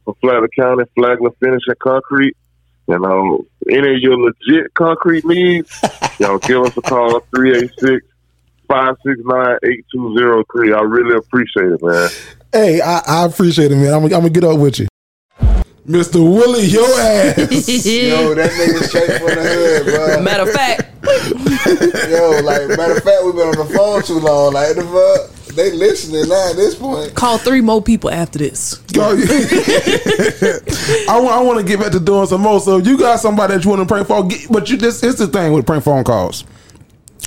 from Flagler County, Flagler Finishing Concrete. And um, any of your legit concrete needs, y'all give us a call 386 569 8203. I really appreciate it, man. Hey, I, I appreciate it, man. I'm, I'm gonna get up with you, Mister Willie. Your ass. Yo, that nigga straight from the hood, bro. Matter of fact, Yo, like matter of fact, we've been on the phone too long. Like the fuck, they listening now at this point. call three more people after this. I want I want to get back to doing some more. So you got somebody that you want to prank phone, get- but you this is the thing with prank phone calls.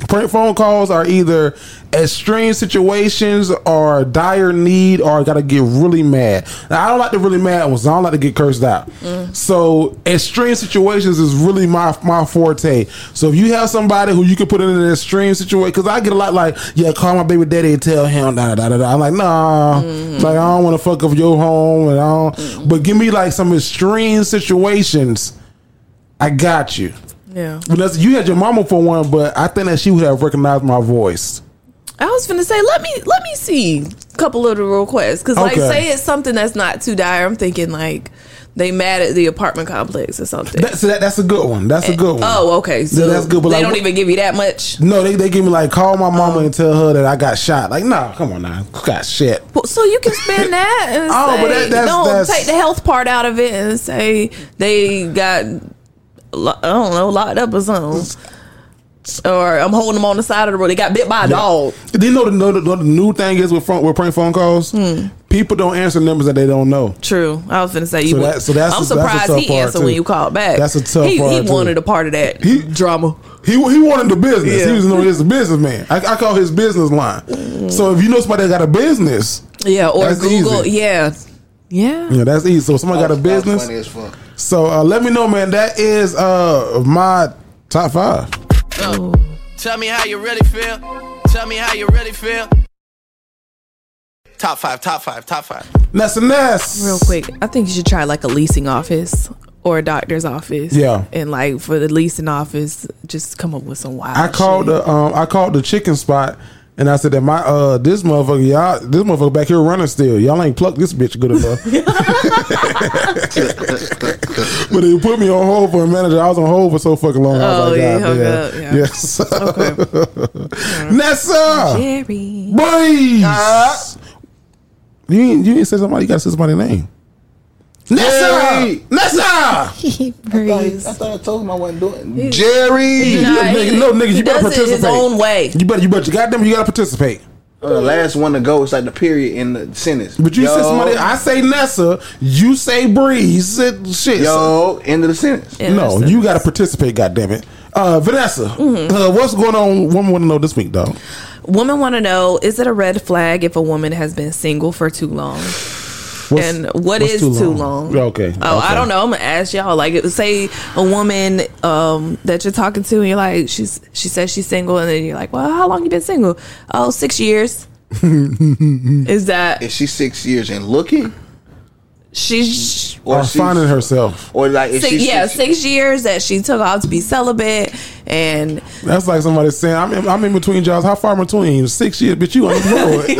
Prank phone calls are either extreme situations or dire need or got to get really mad. Now, I don't like to really mad ones. I don't like to get cursed out. Mm. So extreme situations is really my my forte. So if you have somebody who you can put in an extreme situation, because I get a lot like, yeah, call my baby daddy and tell him da da da da. I'm like, nah, mm-hmm. like I don't want to fuck up your home, and I don't. But give me like some extreme situations. I got you. Yeah. Vanessa, you had your mama for one, but I think that she would have recognized my voice. I was gonna say, let me let me see a couple of the requests because, like, Okay. say it's something that's not too dire. I'm thinking like they mad at the apartment complex or something. That, so that, that's a good one. That's a eh, good one. Oh, okay. So Yeah, that's good. But they like, don't even give you that much. No, they, they give me like call my mama oh. and tell her that I got shot. Like, nah, come on now, got shit. Well, So you can spend that and Oh, say, but that- that's- don't that's- take the health part out of it and say they got, I don't know, locked up or something. Or I'm holding them on the side of the road. They got bit by a dog. Do you know the, know the, the new thing is with phone, with prank phone calls? Hmm. People don't answer numbers that they don't know. True. I was gonna say you. So would- that- so that's I'm a- that's a surprised tough he answered too. when you called back. That's a tough he, part, He too. wanted a part of that he, drama. He he wanted the business. Yeah. He was known as a businessman. I, I call his business line. Mm. So if you know somebody that got a business, Yeah, or That's Google. easy. Yeah, yeah. yeah, that's easy. So if somebody got a That was business. Funny as fuck. So uh, let me know, man. That is uh my top five. Yo, tell me how you really feel. Tell me how you really feel. Top five, top five, top five. Ness and Ness. Real quick, I think you should try like a leasing office or a doctor's office. Yeah. and like for the leasing office, just come up with some wild. I called the um I called the chicken spot and I said that my uh this motherfucker y'all this motherfucker back here running still y'all ain't plucked this bitch good enough. but they put me on hold for a manager. I was on hold for so fucking long. I was Oh, like, yeah, God hung up, yeah. Yes. Nessa, Jerry. boys. You ain't, you ain't say somebody. You gotta say somebody's name. Nessa, Nessa. I thought, he- I thought I told him I wasn't doing it. Jerry, Nah, nigga, he- no nigga, he you better does it his own way. You better, you better, goddamn, you gotta participate. Uh, the last one to go is like the period in the sentence. But you Yo, said somebody. I say Nessa. You say Breeze. Said shit. Yo, end of the sentence. no, you got to participate. God damn it. Uh, Vanessa, Mm-hmm. uh, what's going on? Woman want to know this week, though. Women want to know: Is it a red flag if a woman has been single for too long? What's- and what's is too too long? long? Okay, Oh, okay. I don't know. I'm gonna ask y'all. Like, say a woman um, that you're talking to, and you're like, she's she says she's single, and then you're like, well, how long you been single? Oh, six years. is that Is she six years and looking? She's Or she's- finding herself. Or like is six, she yeah, six- six years that she took off to be celibate, and That's like somebody saying, "I'm in, I'm in between jobs. How far between? Six years, but you unemployed."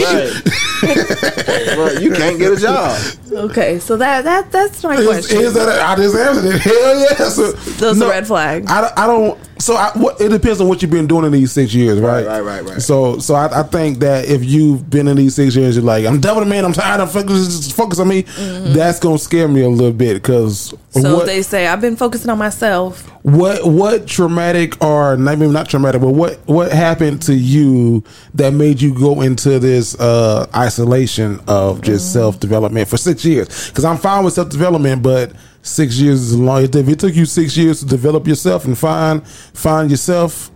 Bro, you can't get a job. okay, so that that that's my Is, question. is that a, I just answered it. Hell yes. Those are red flag. I, I don't. So I, what, it depends on what you've been doing in these six years, right? Right, right, right. So so I, I think that if you've been in these six years, you're like, I'm done with the man. I'm tired of focus, focus on me. That's gonna scare me a little bit because Mm-hmm. so what they say I've been focusing on myself. what what traumatic or maybe not traumatic, but what what happened to you that made you go into this uh, isolation of just self development for six years? Because I'm fine with self development, but six years is a long. If it took you six years to develop yourself and find find yourself.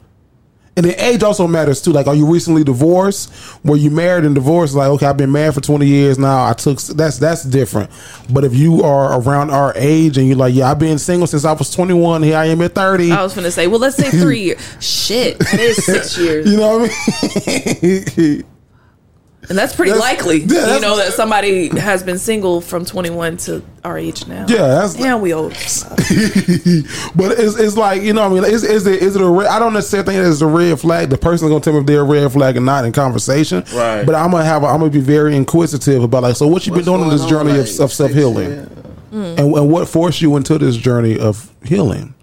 And the age also matters too. Like, are you recently divorced? Were you married and divorced? Like, okay, I've been married for twenty years now. I took that's that's different. But if you are around our age and you're like, yeah, I've been single since I was twenty one. Here I am at thirty. I was gonna say, well, let's say three years. Shit, that is six years, You know what I mean? and that's pretty That's- likely. yeah, you know that somebody has been single from 21 to our age now. Yeah, that's- and we old. but it's, it's like you know, what I mean, is, is it is it a red? I don't necessarily think it's a red flag. The person's gonna tell me if they're a red flag or not in conversation. Right. But I'm gonna have a, I'm gonna be very inquisitive about like, so what you've been doing in this going on, journey like, of, of self healing, Mm. and, and what forced you into this journey of healing?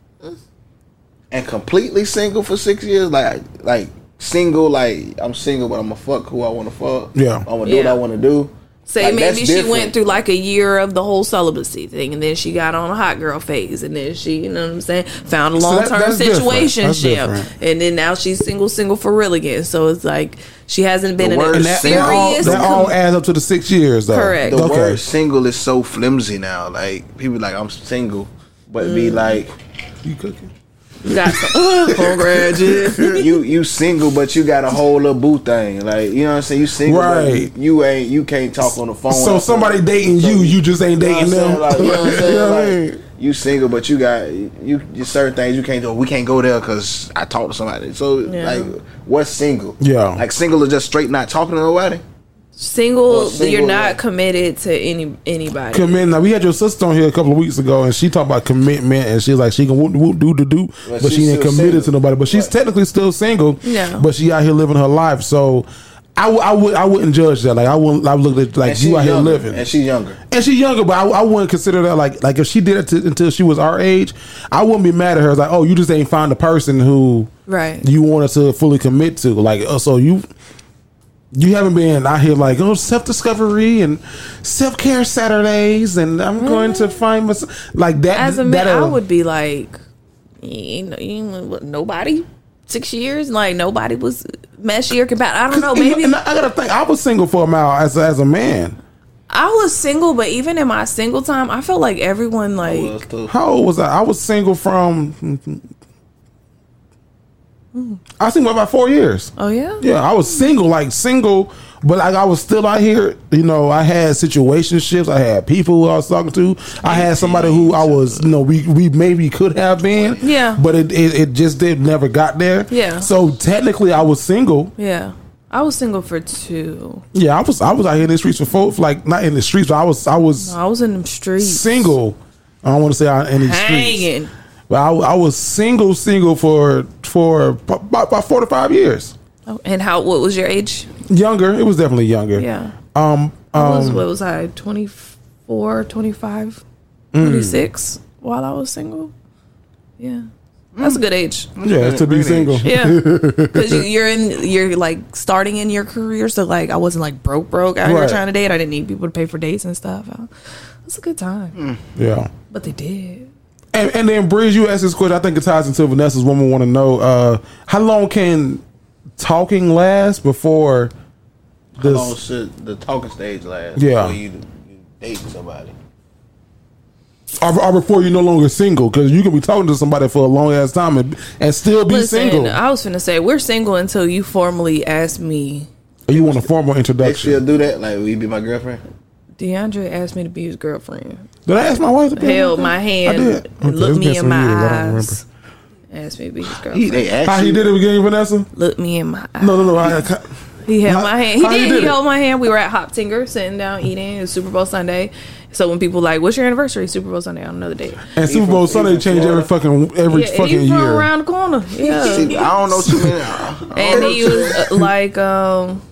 and completely single for six years, like like single, like I'm single, but I'm gonna fuck who I want to fuck. Yeah. I'm gonna do what I want to do. Say Like, maybe she different. went through like a year of the whole celibacy thing, and then she got on a hot girl phase, and then she, you know what I'm saying, found a long term that's different. Situation, different. and then now she's single, single for real again. So it's like she hasn't been The in a word And that, that all, serious. that all adds up to the six years, though. Correct. The okay. word single is so flimsy now. Like people like I'm single, but Mm. be like You cooking? Got some oh, congrats. you you single, but you got a whole little boo thing. Like you know what I'm saying. You single, but Right. You ain't you can't talk on the phone. So somebody dating you, you just ain't You know dating saying? them. Like, you know what I'm saying? You know what I Like, you single, but you got you, you certain things you can't do. We can't go there because I talked to somebody. So Yeah. like, what's single? Yeah. like single is just straight not talking to nobody. Single, Well, single, you're not yeah. committed to any anybody. Commit. Now we had your sister on here a couple of weeks ago, and she talked about commitment, and she's like she can whoop, whoop, do do do, But but she ain't still committed single. to nobody. But she's technically still single. Yeah. But she out here living her life. So I, w- I would I wouldn't judge that. Like I wouldn't. I would look at like you she out here living, and she's younger. and she's younger, but I, I wouldn't consider that like like if she did it to, until she was our age, I wouldn't be mad at her. It's like, oh, you just ain't find the person who Right. you wanted to fully commit to. Like, oh, so you you haven't been out here like oh self discovery and self care Saturdays, and I'm going to find myself like that. As a man, uh, I would be like, you ain't, you ain't nobody. Six years, like nobody was meshy or compatible. I don't know. Maybe And I gotta think. I was single for a while as as a man. I was single, but even in my single time, I felt like everyone like How old was I? I was single from. I was single about four years. Oh yeah. Yeah, I was single, like single, but like I was still out here. You know, I had situationships. I had people who I was talking to. I had somebody who I was, you know, we we maybe could have been. Yeah. but it it, it just did never got there. Yeah. So technically, I was single. Yeah, I was single for two. Yeah, I was I was out here in the streets for folk, like not in the streets, but I was I was I was in them streets, single. I don't want to say I in the streets. hanging. But I, I was single, single for for about, about four to five years. Oh, and how? What was your age? Younger, it was definitely younger. Yeah. Um. I was, um what was I? 24, 25, Mm. 26 while I was single. Yeah. That's a good age. yeah, to be single. Yeah, because you, you're in, you're like starting in your career, so like I wasn't like broke, broke out here Right. trying to date. I didn't need people to pay for dates and stuff. It's a good time, yeah. but they did. And, and then Breeze, you asked this question. I think it ties into Vanessa's woman want to know uh, how long can talking last before How long should the talking stage last? Yeah. Before you, you date somebody. Or, or before you're no longer single, because you can be talking to somebody for a long ass time and, and still be Listen, single. I was gonna say we're single until you formally ask me. Or you want a formal They introduction? still do that? Like, will you be my girlfriend? DeAndre asked me to be his girlfriend. Did I ask my wife to be Held my my hand, I did. and Okay, looked me in my years, I don't eyes. Asked me to be his girlfriend. He, they asked How he did it again, Vanessa? Looked me in my eyes. No, no, no. I, I, He held How- my hand. He how he did. did He held my hand. We were at Hop Tinger sitting down eating. It was Super Bowl Sunday. So when people like, "What's your anniversary?" Super Bowl Sunday on another day. and Super Bowl Sunday change every fucking every yeah, fucking year. around the corner. Yeah. See, I don't know too many. I and he was uh, like, um,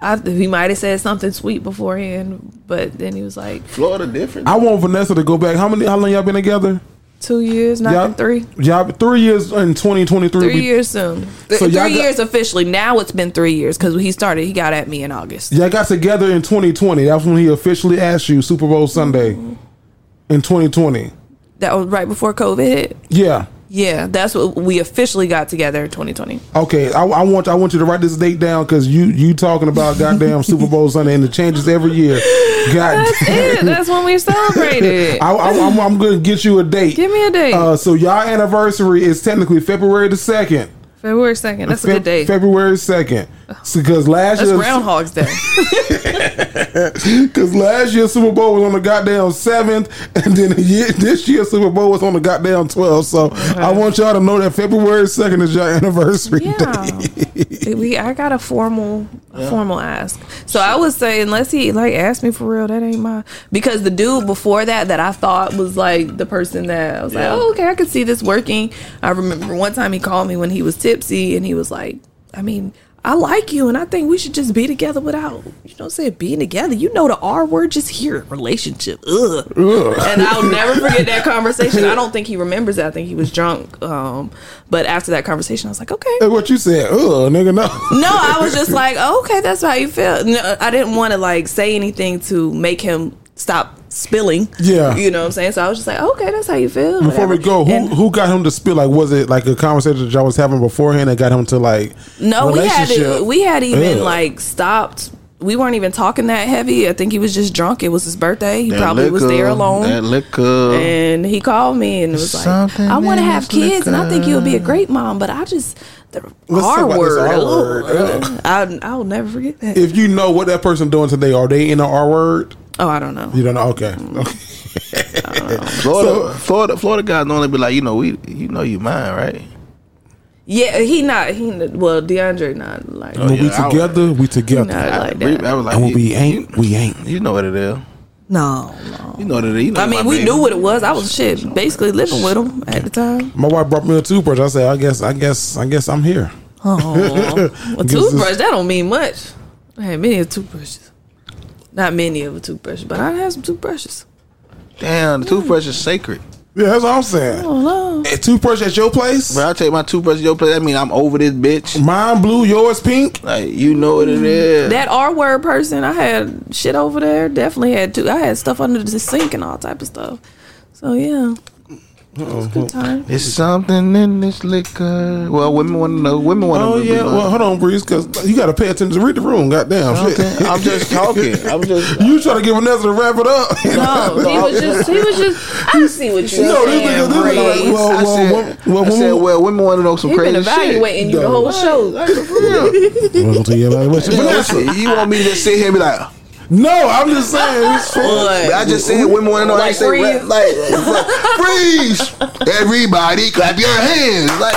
I, he might have said something sweet beforehand, but then he was like, Florida different. I want Vanessa to go back. How many? How long y'all been together? two years, not Y'all- three. Y'all three years in twenty twenty three. Three years soon. Th- So y'all three got- years officially. Now it's been three years because he started. He got at me in August. Y'all got together in 2020. That's when he officially asked you Super Bowl Sunday mm-hmm. in 2020. That was right before COVID hit. Yeah. Yeah, that's what we officially got together in 2020. Okay. I, I want I want you to write this date down because you you talking about goddamn Super Bowl Sunday and it changes every year. God That's it. That's when we celebrated. I, I, I'm, I'm going to get you a date. Give me a date. Uh, so y'all anniversary is technically February the second. February 2nd. That's a Fe- good day. February second. Because last That's year, Groundhog's Day. because last year Super Bowl was on the goddamn seventh, and then the year, this year Super Bowl was on the goddamn twelfth. So I want y'all to know that February second is your anniversary day. we I got a formal a formal ask. So I would say unless he like asked me for real, that ain't my because the dude before that that I thought was like the person that I was Yeah. like, oh okay, I could see this working. I remember one time he called me when he was tipsy and he was like, I mean. I like you, and I think we should just be together without, you know, saying being together. You know, the R word, just here, it, relationship. Ugh. And I'll never forget that conversation. I don't think he remembers that. I think he was drunk. Um, but after that conversation, I was like, okay, Hey, what you said? Ugh, nigga, no. no, I was just like, oh, okay, that's how you feel. No, I didn't want to like say anything to make him stop spilling. Yeah. you know what I'm saying. So I was just like, okay, that's how you feel. Before we go, who And- who got him to spill? Like, was it like a conversation that y'all was having beforehand that got him to like no, we had relationship? we had even Ugh. like stopped. We weren't even talking that heavy. I think he was just drunk. It was his birthday. He That probably was there alone. That liquor. and he called me and it was like, Something "I want to have this kids, and I think you'll be a great mom, but I just the Let's R word. R word. I I'll never forget that. if you know what that person doing today, are they in the R word? Oh, I don't know. You don't know? Okay. Mm. Florida, Florida, Florida guys normally be like, you know, we, you know, you mine, right? Yeah, he not. He well, DeAndre not like. when we yeah, I together, we together. Not like I, that. I was like, and when we ain't, we ain't. you know what it is. No, no. You know what it is. You know I mean, we baby. knew what it was. I was shit, basically living with him at the time. My wife brought me a toothbrush. I said, I guess, I guess, I guess I'm here. Oh, a toothbrush that don't mean much. I had many of toothbrushes. Not many of a toothbrush, but I have some toothbrushes. Damn, the toothbrush is sacred. Yeah, that's what I'm saying. Oh no. A toothbrush at your place? But I take my toothbrush at your place. That mean I'm over this bitch. Mine blue, yours pink. Like you know what it is. That R word person, I had shit over there. Definitely had to. I had stuff under the sink and all type of stuff. So yeah, good time. It's something in this liquor. Well, women want to know. Women want to Oh know. yeah. Well, hold on, Breeze, because you got to pay attention. To read the room. Goddamn. shit. I'm just talking. I'm just. you trying to get Vanessa to wrap it up? No, he was just. He was just. I see what you No, saying. nigga- this nigga like, Breeze. well, I well, said, well, well, I said, well, well, women want to know some He been crazy evaluating shit. you the whole show. Like, for real. Welcome to your evaluation. Yeah, Vanessa. listen, you want me to sit here and be like, No, I'm just saying. It's but I just said women want to know. I Like ain't say freeze. rap, like, freeze. Everybody, clap your hands. Like,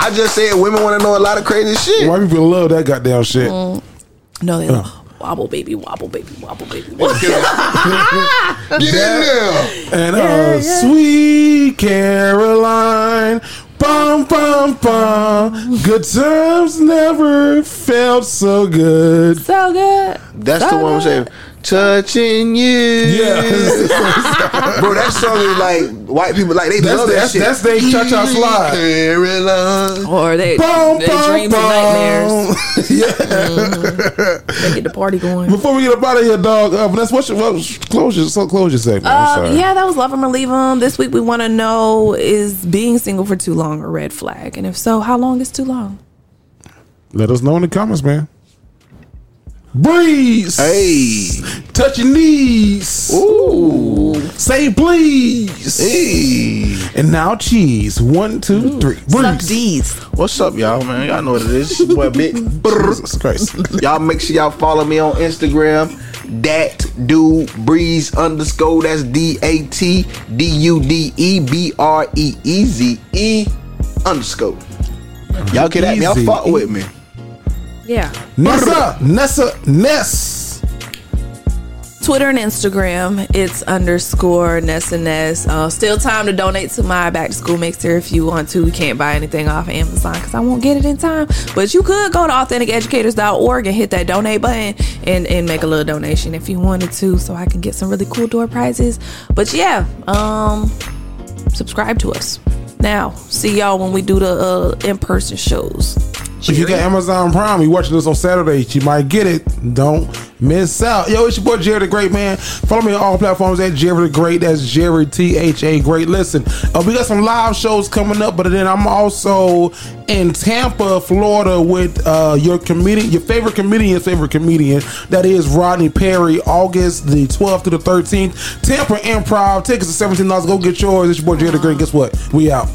I just said women want to know a lot of crazy shit. Why people love that goddamn shit? No, they like, wobble baby, wobble baby, wobble baby. Get in there. And uh, sweet Caroline, bum bum bum. Good times never felt so good. so good. That's the one I'm saying. Touching you. Yeah, Bro, that song is like white people like they That's love the- that shit. that's they cha-cha slide. Or they, Bum, they bum, dreams bum. and nightmares. yeah. They get the party going. Before we get up out of here, dog, uh, Vanessa, what's your what, close your so close your segment? Uh, yeah, that was love him or leave him. This week we want to know is being single for too long a red flag, and if so, how long is too long? Let us know in the comments, man. Breeze. Hey. Touch your knees. Ooh. Say please. Hey. And now cheese. One, two, three. Breeze. These. What's up, y'all, man? Y'all know what it is. It's your boy Big. Jesus Christ. y'all make sure y'all follow me on Instagram. That dude breeze underscore. That's D A T D U D E B R E E Z E underscore. Y'all get at me. Y'all fuck with me. Yeah. Nessa. Nessa. Ness. Twitter and Instagram, it's underscore Ness and Ness. Uh, still time to donate to my back to school mixer if you want to. We can't buy anything off Amazon because I won't get it in time. But you could go to authenticeducators.org and hit that donate button and, and make a little donation if you wanted to so I can get some really cool door prizes. But yeah, um, subscribe to us. Now, see y'all when we do the uh, in person shows. If you got Amazon Prime, you watching this on Saturday, you might get it. Don't miss out. Yo, it's your boy Jerry the Great, man. Follow me on all platforms at Jerry the Great. That's Jerry T H A Great. Listen, uh, we got some live shows coming up, but then I'm also in Tampa, Florida, with uh, your comedian, your favorite comedian's favorite comedian. That is Rodney Perry. August the 12th to the 13th. Tampa Improv. Tickets are seventeen dollars. Go get yours. It's your boy Jerry the Great. Guess what? We out.